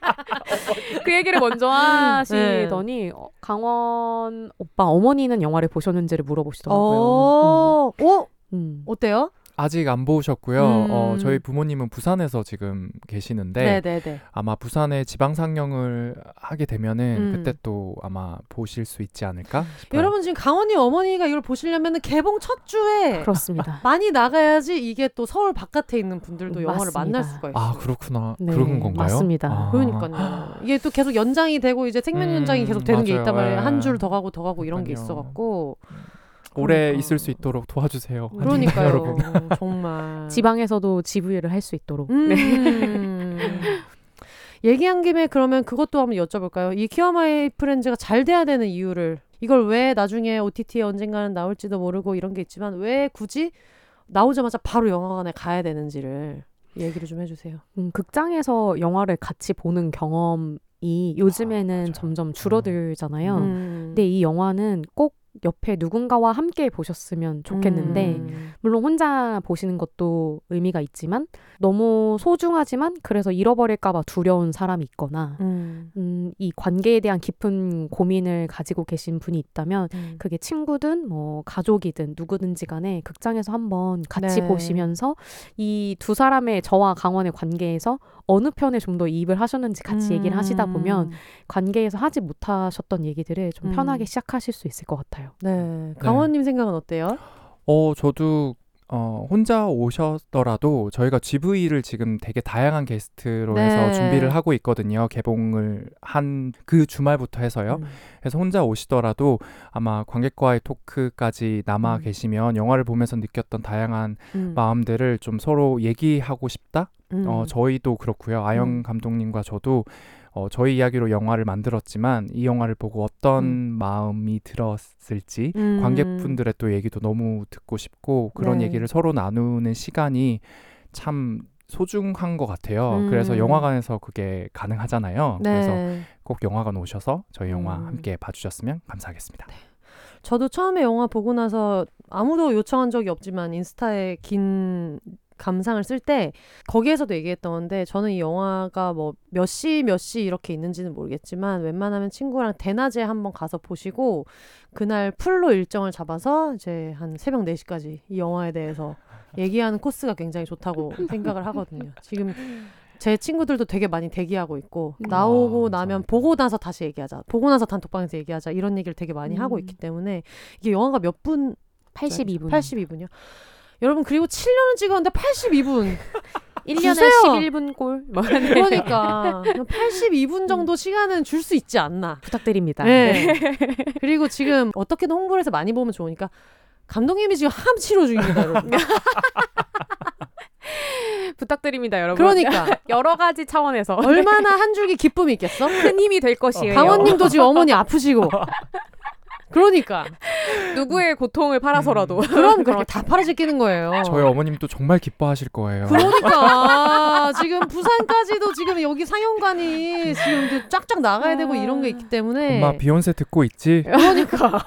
[SPEAKER 3] 그 얘기를 먼저 하시더니 어, 강원 오빠 어머니는 영화를 보셨는지를 물어보시더라고요.
[SPEAKER 1] 어, 어?
[SPEAKER 3] 음. 음.
[SPEAKER 1] 어때요?
[SPEAKER 2] 아직 안 보셨고요.
[SPEAKER 1] 음.
[SPEAKER 2] 어, 저희 부모님은 부산에서 지금 계시는데
[SPEAKER 1] 네네네.
[SPEAKER 2] 아마 부산에 지방 상영을 하게 되면은
[SPEAKER 1] 음.
[SPEAKER 2] 그때 또 아마 보실 수 있지 않을까 싶어요.
[SPEAKER 1] 여러분 지금 강원이 어머니가 이걸 보시려면 개봉 첫 주에
[SPEAKER 3] 그렇습니다.
[SPEAKER 1] 많이 나가야지 이게 또 서울 바깥에 있는 분들도 영화를
[SPEAKER 3] 맞습니다.
[SPEAKER 1] 만날 수가 있어요.
[SPEAKER 2] 아 그렇구나
[SPEAKER 3] 네,
[SPEAKER 2] 그런 건가요?
[SPEAKER 3] 맞습니다.
[SPEAKER 2] 아.
[SPEAKER 1] 그러니까요. 이게 또 계속 연장이 되고 이제 생명
[SPEAKER 2] 음,
[SPEAKER 1] 연장이 계속 되는 게. 있단 말이에요.
[SPEAKER 2] 예.
[SPEAKER 1] 한 주 더 가고 더 가고 이런 게
[SPEAKER 2] 그러니까요.
[SPEAKER 1] 있어갖고
[SPEAKER 2] 오래
[SPEAKER 1] 그러니까.
[SPEAKER 2] 있을 수 있도록 도와주세요.
[SPEAKER 1] 그러니까요.
[SPEAKER 2] 여러분.
[SPEAKER 1] 정말
[SPEAKER 3] 지방에서도 GV를 할 수 있도록.
[SPEAKER 1] 음.
[SPEAKER 3] 네.
[SPEAKER 1] 얘기한 김에 그러면 그것도 한번 여쭤볼까요? 이 퀴어 마이 프렌즈가 잘 돼야 되는 이유를 이걸 왜 나중에 OTT에 언젠가는 나올지도 모르고 이런 게 있지만 왜 굳이 나오자마자 바로 영화관에 가야 되는지를 얘기를 좀 해주세요.
[SPEAKER 3] 음, 극장에서 영화를 같이 보는 경험이 요즘에는
[SPEAKER 2] 아.
[SPEAKER 3] 점점 줄어들잖아요.
[SPEAKER 1] 음.
[SPEAKER 3] 근데 이 영화는 꼭 옆에 누군가와 함께 보셨으면 좋겠는데
[SPEAKER 1] 음.
[SPEAKER 3] 물론 혼자 보시는 것도 의미가 있지만 너무 소중하지만 그래서 잃어버릴까봐 두려운 사람이 있거나
[SPEAKER 1] 음.
[SPEAKER 3] 음, 이 관계에 대한 깊은 고민을 가지고 계신 분이 있다면
[SPEAKER 1] 음.
[SPEAKER 3] 그게 친구든 뭐 가족이든 누구든지 간에 극장에서 한번 같이
[SPEAKER 1] 네.
[SPEAKER 3] 보시면서 이 두 사람의 저와 강원의 관계에서 어느 편에 좀 더 이입을 하셨는지 같이 얘기를 하시다 보면 관계에서 하지 못하셨던 얘기들을 좀
[SPEAKER 1] 음.
[SPEAKER 3] 편하게 시작하실 수 있을 것 같아요.
[SPEAKER 1] 네. 강원님 생각은 어때요?
[SPEAKER 2] 어 저도 어, 혼자 오셨더라도 저희가 GV를 지금 되게 다양한 게스트로
[SPEAKER 1] 네.
[SPEAKER 2] 해서 준비를 하고 있거든요. 개봉을 한 그 주말부터 해서요.
[SPEAKER 1] 음.
[SPEAKER 2] 그래서 혼자 오시더라도 아마 관객과의 토크까지 남아
[SPEAKER 1] 음.
[SPEAKER 2] 계시면 영화를 보면서 느꼈던 다양한
[SPEAKER 1] 음.
[SPEAKER 2] 마음들을 좀 서로 얘기하고 싶다.
[SPEAKER 1] 음.
[SPEAKER 2] 어, 저희도 그렇고요. 아영
[SPEAKER 1] 음.
[SPEAKER 2] 감독님과 저도 어, 저희 이야기로 영화를 만들었지만 이 영화를 보고 어떤
[SPEAKER 1] 음.
[SPEAKER 2] 마음이 들었을지
[SPEAKER 1] 음.
[SPEAKER 2] 관객분들의 또 얘기도 너무 듣고 싶고 그런
[SPEAKER 1] 네.
[SPEAKER 2] 얘기를 서로 나누는 시간이 참 소중한 것 같아요.
[SPEAKER 1] 음.
[SPEAKER 2] 그래서 영화관에서 그게 가능하잖아요.
[SPEAKER 1] 네.
[SPEAKER 2] 그래서 꼭 영화관 오셔서 저희 영화
[SPEAKER 1] 음.
[SPEAKER 2] 함께 봐주셨으면 감사하겠습니다.
[SPEAKER 1] 저도 처음에 영화 보고 나서 아무도 요청한 적이 없지만 인스타에 긴 감상을 쓸 때 거기에서도 얘기했던 건데 저는 이 영화가 뭐 몇 시 몇 시 이렇게 있는지는 모르겠지만 웬만하면 친구랑 대낮에 한번 가서 보시고 그날 풀로 일정을 잡아서 이제 한 새벽 4시까지 이 영화에 대해서 얘기하는 코스가 굉장히 좋다고 생각을 하거든요. 지금 제 친구들도 되게 많이 대기하고 있고
[SPEAKER 3] 음.
[SPEAKER 1] 나오고
[SPEAKER 2] 아,
[SPEAKER 1] 나면. 보고 나서 다시 얘기하자. 보고 나서 단톡방에서 얘기하자. 이런 얘기를 되게 많이 하고
[SPEAKER 3] 음.
[SPEAKER 1] 있기 때문에 이게 영화가 몇 분?
[SPEAKER 3] 82분.
[SPEAKER 1] 82분이요. 여러분 그리고 7년을 찍었는데 82분.
[SPEAKER 3] 1년에
[SPEAKER 1] 주세요.
[SPEAKER 3] 11분 꼴? 뭐
[SPEAKER 1] 그러니까 82분 정도 시간은 줄 수 있지 않나.
[SPEAKER 3] 부탁드립니다.
[SPEAKER 1] 네. 그리고 지금 어떻게든 홍보를 해서 많이 보면 좋으니까 감독님이 지금 함 치료 중입니다, 여러분.
[SPEAKER 3] 부탁드립니다, 여러분.
[SPEAKER 1] 그러니까
[SPEAKER 3] 여러 가지 차원에서
[SPEAKER 1] 얼마나 한 줄기 기쁨이 있겠어?
[SPEAKER 3] 큰 힘이 될 것이에요.
[SPEAKER 1] 강원님도 지금 어머니 아프시고. 그러니까
[SPEAKER 3] 누구의 고통을 팔아서라도
[SPEAKER 1] 그럼 그렇게 다 팔아질 끼는 거예요.
[SPEAKER 2] 저희 어머님도 정말 기뻐하실 거예요.
[SPEAKER 1] 그러니까 지금 부산까지도 지금 여기 상영관이 지금 이제 쫙쫙 나가야 되고 이런 게 있기 때문에
[SPEAKER 2] 엄마 비욘세 듣고 있지?
[SPEAKER 1] 그러니까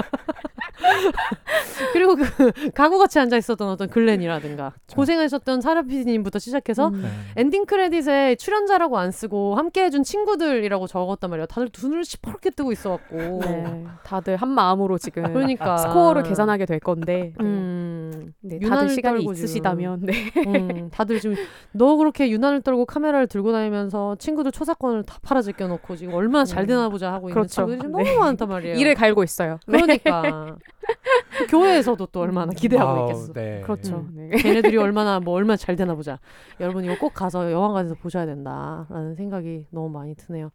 [SPEAKER 1] 그리고 그 가구같이 앉아 있었던 어떤 글렌이라든가 고생하셨던 사라 PD님부터 시작해서
[SPEAKER 3] 음.
[SPEAKER 2] 네.
[SPEAKER 1] 엔딩 크레딧에 출연자라고 안 쓰고 함께 해준 친구들이라고 적었단 말이야. 다들 눈을 시퍼렇게 뜨고 있어갖고.
[SPEAKER 3] 네, 다들 한 마음으로 지금
[SPEAKER 1] 그러니까
[SPEAKER 3] 스코어를 계산하게 될 건데 네.
[SPEAKER 1] 음,
[SPEAKER 3] 네,
[SPEAKER 1] 유난을
[SPEAKER 3] 다들 시간이. 있으시다면 네.
[SPEAKER 1] 음, 다들 지금 너 그렇게 유난을 떨고 카메라를 들고 다니면서 친구들 초사권을 다 팔아 제껴놓고 지금 얼마나 잘
[SPEAKER 3] 음.
[SPEAKER 1] 되나 보자 하고 있는
[SPEAKER 3] 그렇죠.
[SPEAKER 1] 친구들이 지금
[SPEAKER 3] 네.
[SPEAKER 1] 너무 많단 말이에요.
[SPEAKER 3] 이를 갈고 있어요. 네.
[SPEAKER 1] 그러니까 또 교회에서도 또 얼마나 기대하고
[SPEAKER 2] 아우,
[SPEAKER 1] 있겠어.
[SPEAKER 2] 네.
[SPEAKER 3] 그렇죠.
[SPEAKER 1] 음.
[SPEAKER 3] 네.
[SPEAKER 1] 걔네들이 얼마나 뭐 얼마나 잘 되나 보자. 여러분 이거 꼭 가서 영화관에서 보셔야 된다라는 생각이 너무 많이 드네요.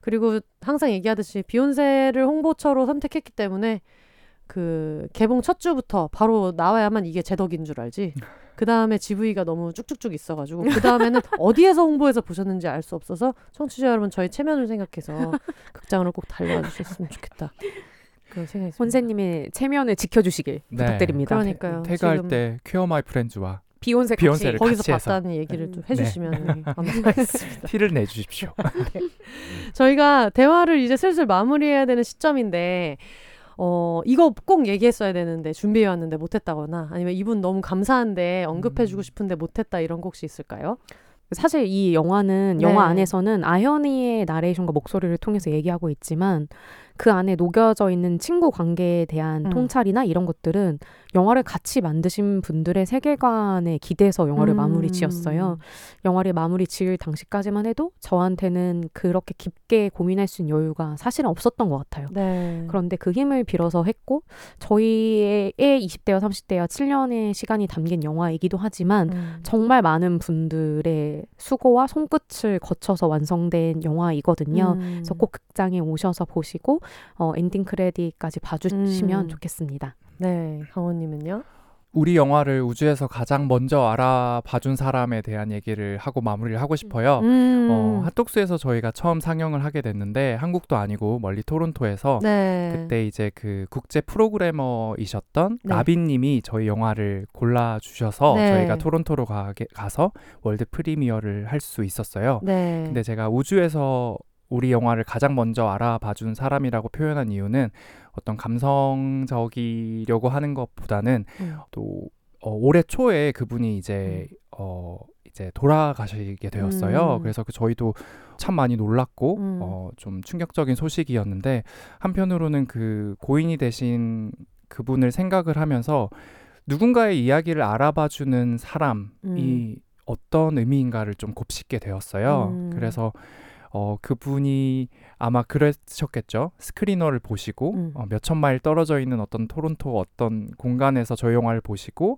[SPEAKER 1] 그리고 항상 얘기하듯이 비욘세를 홍보처로 선택했기 때문에 그 개봉 첫 주부터 바로 나와야만 이게 제 덕인 줄 알지. 그 다음에 GV가 너무 쭉쭉쭉 있어가지고 그 다음에는 어디에서 홍보해서 보셨는지 알 수 없어서 청취자 여러분 저희 체면을 생각해서 극장으로 꼭 달려와 주셨으면 좋겠다. 생각이 듭니다.
[SPEAKER 3] 혼세님의 체면을 지켜주시길
[SPEAKER 2] 네.
[SPEAKER 3] 부탁드립니다.
[SPEAKER 1] 그러니까요.
[SPEAKER 2] 퇴가할 때 퀴어 마이 프렌즈와
[SPEAKER 3] 비욘세 같이
[SPEAKER 2] 비욘세를
[SPEAKER 1] 거기서
[SPEAKER 2] 같이 해서.
[SPEAKER 1] 봤다는 얘기를 좀
[SPEAKER 3] 음.
[SPEAKER 1] 해주시면 감사하겠습니다.
[SPEAKER 2] 티를 내주십시오.
[SPEAKER 1] 저희가 대화를 이제 슬슬 마무리해야 되는 시점인데 어 이거 꼭 얘기했어야 되는데 준비해 왔는데 못했다거나 아니면 이분 너무 감사한데 언급해주고
[SPEAKER 2] 음.
[SPEAKER 1] 싶은데 못했다 이런 거 혹시 있을까요?
[SPEAKER 3] 사실 이 영화는
[SPEAKER 1] 네.
[SPEAKER 3] 영화 안에서는 아현이의 나레이션과 목소리를 통해서 얘기하고 있지만 그 안에 녹여져 있는 친구 관계에 대한
[SPEAKER 1] 음.
[SPEAKER 3] 통찰이나 이런 것들은 영화를 같이 만드신 분들의 세계관에 기대서 영화를
[SPEAKER 1] 음.
[SPEAKER 3] 마무리 지었어요. 영화를 마무리 지을 당시까지만 해도 저한테는 그렇게 깊게 고민할 수 있는 여유가 사실은 없었던 것 같아요.
[SPEAKER 1] 네.
[SPEAKER 3] 그런데 그 힘을 빌어서 했고 저희의 20대와 30대와 7년의 시간이 담긴 영화이기도 하지만
[SPEAKER 1] 음.
[SPEAKER 3] 정말 많은 분들의 수고와 손끝을 거쳐서 완성된 영화이거든요.
[SPEAKER 1] 음.
[SPEAKER 3] 그래서 꼭 극장에 오셔서 보시고 어, 엔딩 크레딧까지 봐주시면
[SPEAKER 1] 음.
[SPEAKER 3] 좋겠습니다.
[SPEAKER 1] 네 강원님은요?
[SPEAKER 2] 우리 영화를 우주에서 가장 먼저 알아봐준 사람에 대한 얘기를 하고 마무리를 하고 싶어요.
[SPEAKER 1] 음.
[SPEAKER 2] 어, 핫독스에서 저희가 처음 상영을 하게 됐는데 한국도 아니고 멀리 토론토에서
[SPEAKER 1] 네.
[SPEAKER 2] 그때 이제 그 국제 프로그래머이셨던
[SPEAKER 1] 네.
[SPEAKER 2] 나빈님이 저희 영화를 골라 주셔서
[SPEAKER 1] 네.
[SPEAKER 2] 저희가 토론토로 가게, 가서 월드 프리미어를 할 수 있었어요.
[SPEAKER 1] 네.
[SPEAKER 2] 근데 제가 우주에서 우리 영화를 가장 먼저 알아봐 준 사람이라고 표현한 이유는 어떤 감성적이려고 하는 것보다는
[SPEAKER 1] 음.
[SPEAKER 2] 또 어, 올해 초에 그분이 이제 어 이제 돌아가시게 되었어요.
[SPEAKER 1] 음.
[SPEAKER 2] 그래서 그 저희도 참 많이 놀랐고
[SPEAKER 1] 음.
[SPEAKER 2] 어, 좀 충격적인 소식이었는데 한편으로는 그 고인이 되신 그분을 생각을 하면서 누군가의 이야기를 알아봐 주는 사람이
[SPEAKER 1] 음.
[SPEAKER 2] 어떤 의미인가를 좀 곱씹게 되었어요.
[SPEAKER 1] 음.
[SPEAKER 2] 그래서 어, 그분이 아마 그러셨겠죠. 스크리너를 보시고
[SPEAKER 1] 음.
[SPEAKER 2] 어, 몇천 마일 떨어져 있는 어떤 토론토 어떤 공간에서 저 영화를 보시고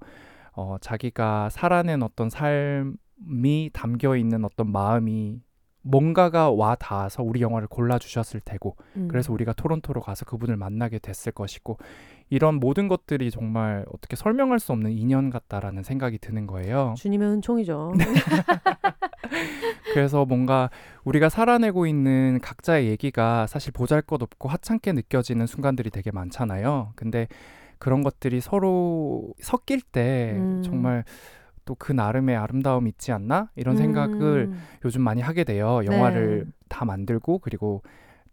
[SPEAKER 2] 어, 자기가 살아낸 어떤 삶이 담겨 있는 어떤 마음이 뭔가가 와 닿아서 우리 영화를 골라 주셨을 테고
[SPEAKER 1] 음.
[SPEAKER 2] 그래서 우리가 토론토로 가서 그분을 만나게 됐을 것이고 이런 모든 것들이 정말 어떻게 설명할 수 없는 인연 같다라는 생각이 드는 거예요.
[SPEAKER 1] 주님의 은총이죠.
[SPEAKER 2] 네. 그래서 뭔가 우리가 살아내고 있는 각자의 얘기가 사실 보잘것없고 하찮게 느껴지는 순간들이 되게 많잖아요. 근데 그런 것들이 서로 섞일 때
[SPEAKER 1] 음.
[SPEAKER 2] 정말 또 그 나름의 아름다움이 있지 않나 이런 생각을
[SPEAKER 1] 음.
[SPEAKER 2] 요즘 많이 하게 돼요. 영화를
[SPEAKER 1] 네.
[SPEAKER 2] 다 만들고 그리고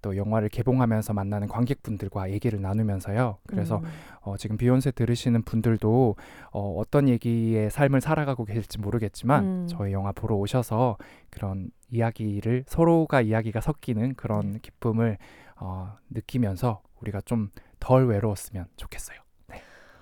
[SPEAKER 2] 또 영화를 개봉하면서 만나는 관객분들과 얘기를 나누면서요. 그래서
[SPEAKER 1] 음.
[SPEAKER 2] 어, 지금 비욘세 들으시는 분들도 어, 어떤 얘기의 삶을 살아가고 계실지 모르겠지만
[SPEAKER 1] 음.
[SPEAKER 2] 저희 영화 보러 오셔서 그런 이야기를 서로가 이야기가 섞이는
[SPEAKER 1] 네.
[SPEAKER 2] 그런 기쁨을 어, 느끼면서 우리가 좀 덜 외로웠으면 좋겠어요.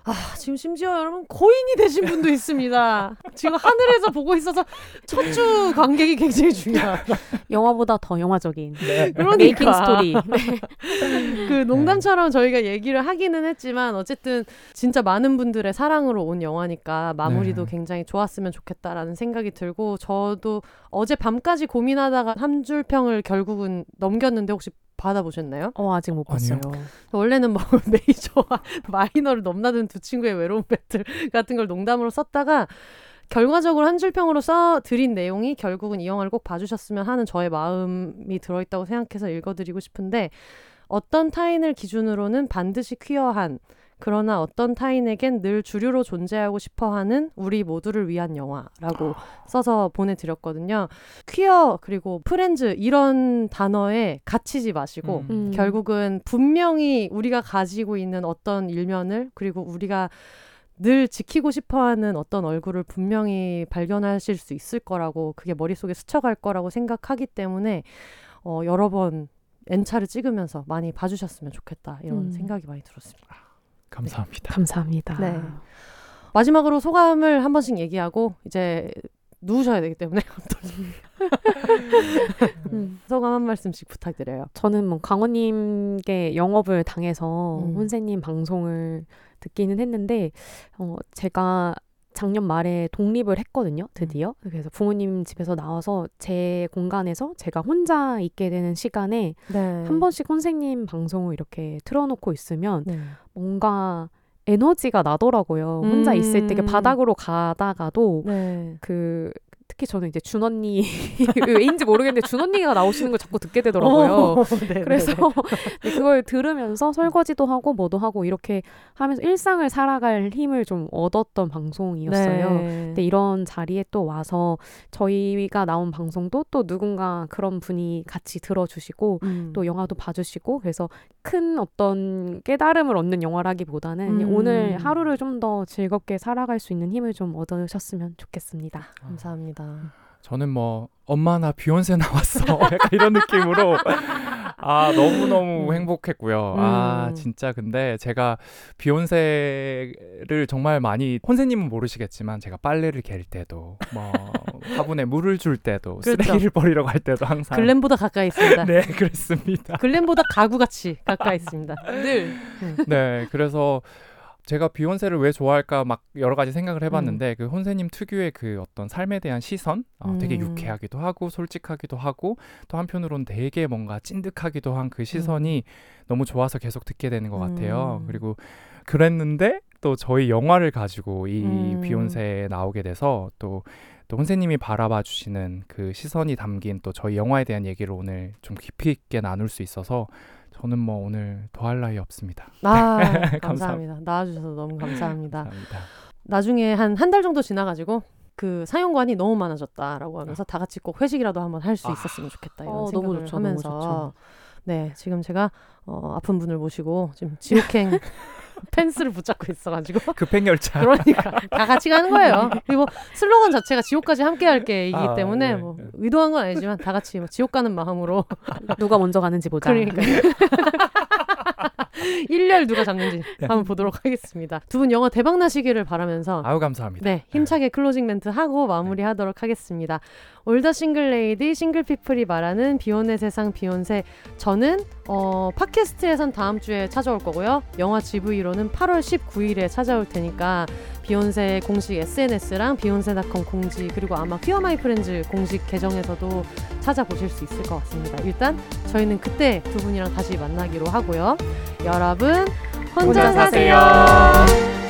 [SPEAKER 1] 아, 지금 심지어 여러분 고인이 되신 분도 있습니다. 지금 하늘에서 보고 있어서 첫 주 관객이 굉장히 중요하다.
[SPEAKER 3] 영화보다 더 영화적인
[SPEAKER 1] 그러니까.
[SPEAKER 3] making story.
[SPEAKER 1] 그 농담처럼 저희가 얘기를 하기는 했지만 어쨌든 진짜 많은 분들의 사랑으로 온 영화니까 마무리도
[SPEAKER 2] 네.
[SPEAKER 1] 굉장히 좋았으면 좋겠다라는 생각이 들고 저도 어제 밤까지 고민하다가 한 줄 평을 결국은 넘겼는데 혹시 받아보셨나요?
[SPEAKER 3] 어 아직 못
[SPEAKER 2] 아니요.
[SPEAKER 3] 봤어요.
[SPEAKER 1] 원래는 뭐 메이저와 마이너를 넘나드는 두 친구의 외로운 배틀 같은 걸 농담으로 썼다가 결과적으로 한 줄평으로 써 드린 내용이 결국은 이 영화를 꼭 봐주셨으면 하는 저의 마음이 들어있다고 생각해서 읽어드리고 싶은데 어떤 타인을 기준으로는 반드시 퀴어한 그러나 어떤 타인에겐 늘 주류로 존재하고 싶어 하는 우리 모두를 위한 영화라고 써서 보내드렸거든요. 퀴어 그리고 프렌즈 이런 단어에 갇히지 마시고
[SPEAKER 2] 음.
[SPEAKER 3] 음.
[SPEAKER 1] 결국은 분명히 우리가 가지고 있는 어떤 일면을 그리고 우리가 늘 지키고 싶어 하는 어떤 얼굴을 분명히 발견하실 수 있을 거라고 그게 머릿속에 스쳐갈 거라고 생각하기 때문에 어, 여러 번 N차를 찍으면서 많이 봐주셨으면 좋겠다 이런
[SPEAKER 3] 음.
[SPEAKER 1] 생각이 많이 들었습니다.
[SPEAKER 2] 감사합니다.
[SPEAKER 3] 감사합니다.
[SPEAKER 1] 네. 마지막으로 소감을 한 번씩 얘기하고 이제 누우셔야 되기 때문에
[SPEAKER 3] 음.
[SPEAKER 1] 소감 한 말씀씩 부탁드려요.
[SPEAKER 3] 저는 뭐 강원님께 영업을 당해서
[SPEAKER 1] 음.
[SPEAKER 3] 혼세님 방송을 듣기는 했는데 어, 제가 작년 말에 독립을 했거든요. 드디어. 그래서 부모님 집에서 나와서 제 공간에서 제가 혼자 있게 되는 시간에
[SPEAKER 1] 네.
[SPEAKER 3] 한 번씩 혼세님 방송을 이렇게 틀어놓고 있으면
[SPEAKER 1] 네.
[SPEAKER 3] 뭔가 에너지가 나더라고요. 혼자 있을 때
[SPEAKER 1] 음.
[SPEAKER 3] 이렇게 바닥으로 가다가도
[SPEAKER 1] 네.
[SPEAKER 3] 그 특히 저는 이제 준 언니 왜인지 모르겠는데 준 언니가 나오시는 걸 자꾸 듣게 되더라고요.
[SPEAKER 1] 어, 네,
[SPEAKER 3] 그래서
[SPEAKER 1] 네,
[SPEAKER 3] 네, 그걸 들으면서 설거지도 하고 뭐도 하고 이렇게 하면서 일상을 살아갈 힘을 좀 얻었던 방송이었어요.
[SPEAKER 1] 네.
[SPEAKER 3] 근데 이런 자리에 또 와서 저희가 나온 방송도 또 누군가 그런 분이 같이 들어주시고
[SPEAKER 1] 음.
[SPEAKER 3] 또 영화도 봐주시고 그래서 큰 어떤 깨달음을 얻는 영화라기보다는
[SPEAKER 1] 음.
[SPEAKER 3] 오늘 하루를 좀 더 즐겁게 살아갈 수 있는 힘을 좀 얻으셨으면 좋겠습니다.
[SPEAKER 1] 감사합니다.
[SPEAKER 2] 저는 뭐 엄마 나 비욘세 나왔어 약간 이런 느낌으로 아 너무 너무
[SPEAKER 1] 음.
[SPEAKER 2] 행복했고요. 아
[SPEAKER 1] 음.
[SPEAKER 2] 진짜 근데 제가 비욘세를 정말 많이 혼세님은 모르시겠지만 제가 빨래를 갤 때도 뭐 화분에 물을 줄 때도
[SPEAKER 1] 그렇죠.
[SPEAKER 2] 쓰레기를 버리러 갈 때도 항상
[SPEAKER 1] 글램보다 가까이 있습니다.
[SPEAKER 2] 네 그랬습니다.
[SPEAKER 1] 글램보다 가구 같이 가까이 있습니다. 늘.
[SPEAKER 2] 네 그래서 제가 비욘세를 왜 좋아할까 막 여러 가지 생각을 해봤는데 그 혼세님 특유의 그 어떤 삶에 대한 시선 어, 되게
[SPEAKER 1] 음.
[SPEAKER 2] 유쾌하기도 하고 솔직하기도 하고 또 한편으로는 되게 뭔가 찐득하기도 한 그 시선이 너무 좋아서 계속 듣게 되는 것 같아요.
[SPEAKER 1] 음.
[SPEAKER 2] 그리고 그랬는데 또 저희 영화를 가지고 이
[SPEAKER 1] 음.
[SPEAKER 2] 비욘세에 나오게 돼서 또 또 혼세님이 바라봐 주시는 그 시선이 담긴 또 저희 영화에 대한 얘기를 오늘 좀 깊이 있게 나눌 수 있어서 저는 뭐 오늘 더할 나위 없습니다.
[SPEAKER 1] 아,
[SPEAKER 2] 감사합니다.
[SPEAKER 1] 감사합니다. 나와주셔서 너무 감사합니다.
[SPEAKER 2] 감사합니다.
[SPEAKER 1] 나중에 한 한 달 정도 지나가지고 그 상영관이 너무 많아졌다라고 하면서 다 같이 꼭 회식이라도 한번 할수
[SPEAKER 2] 아.
[SPEAKER 1] 있었으면 좋겠다 이런
[SPEAKER 3] 어,
[SPEAKER 1] 생각을
[SPEAKER 3] 너무 좋죠, 너무
[SPEAKER 1] 하면서
[SPEAKER 3] 좋죠.
[SPEAKER 1] 네 지금 제가 어, 아픈 분을 모시고 지금 지옥행 펜스를 붙잡고 있어가지고
[SPEAKER 2] 급행 열차.
[SPEAKER 1] 그러니까 다 같이 가는 거예요. 그리고 슬로건 자체가 지옥까지 함께 할게이기
[SPEAKER 2] 아,
[SPEAKER 1] 때문에
[SPEAKER 2] 네.
[SPEAKER 1] 뭐 의도한 건 아니지만 다 같이 뭐 지옥 가는 마음으로
[SPEAKER 3] 누가 먼저 가는지 보자.
[SPEAKER 1] 그러니까 1열 누가 잡는지
[SPEAKER 2] 네.
[SPEAKER 1] 한번 보도록 하겠습니다. 두 분 영화 대박 나시기를 바라면서
[SPEAKER 2] 아유 감사합니다.
[SPEAKER 1] 네, 힘차게 closing 멘트 하고 마무리하도록 하겠습니다. All the single lady single people이 말하는 비혼의 세상 비욘세 저는 어, 팟캐스트에선 다음 주에 찾아올 거고요. 영화 GV로는 8월 19일에 찾아올 테니까 비욘세 공식 SNS랑 비욘세닷컴 공지 그리고 아마 퀴어 마이 프렌즈 공식 계정에서도 찾아보실 수 있을 것 같습니다. 일단 저희는 그때 두 분이랑 다시 만나기로 하고요. 여러분 혼자
[SPEAKER 2] 혼자
[SPEAKER 1] 사세요.
[SPEAKER 2] 사세요.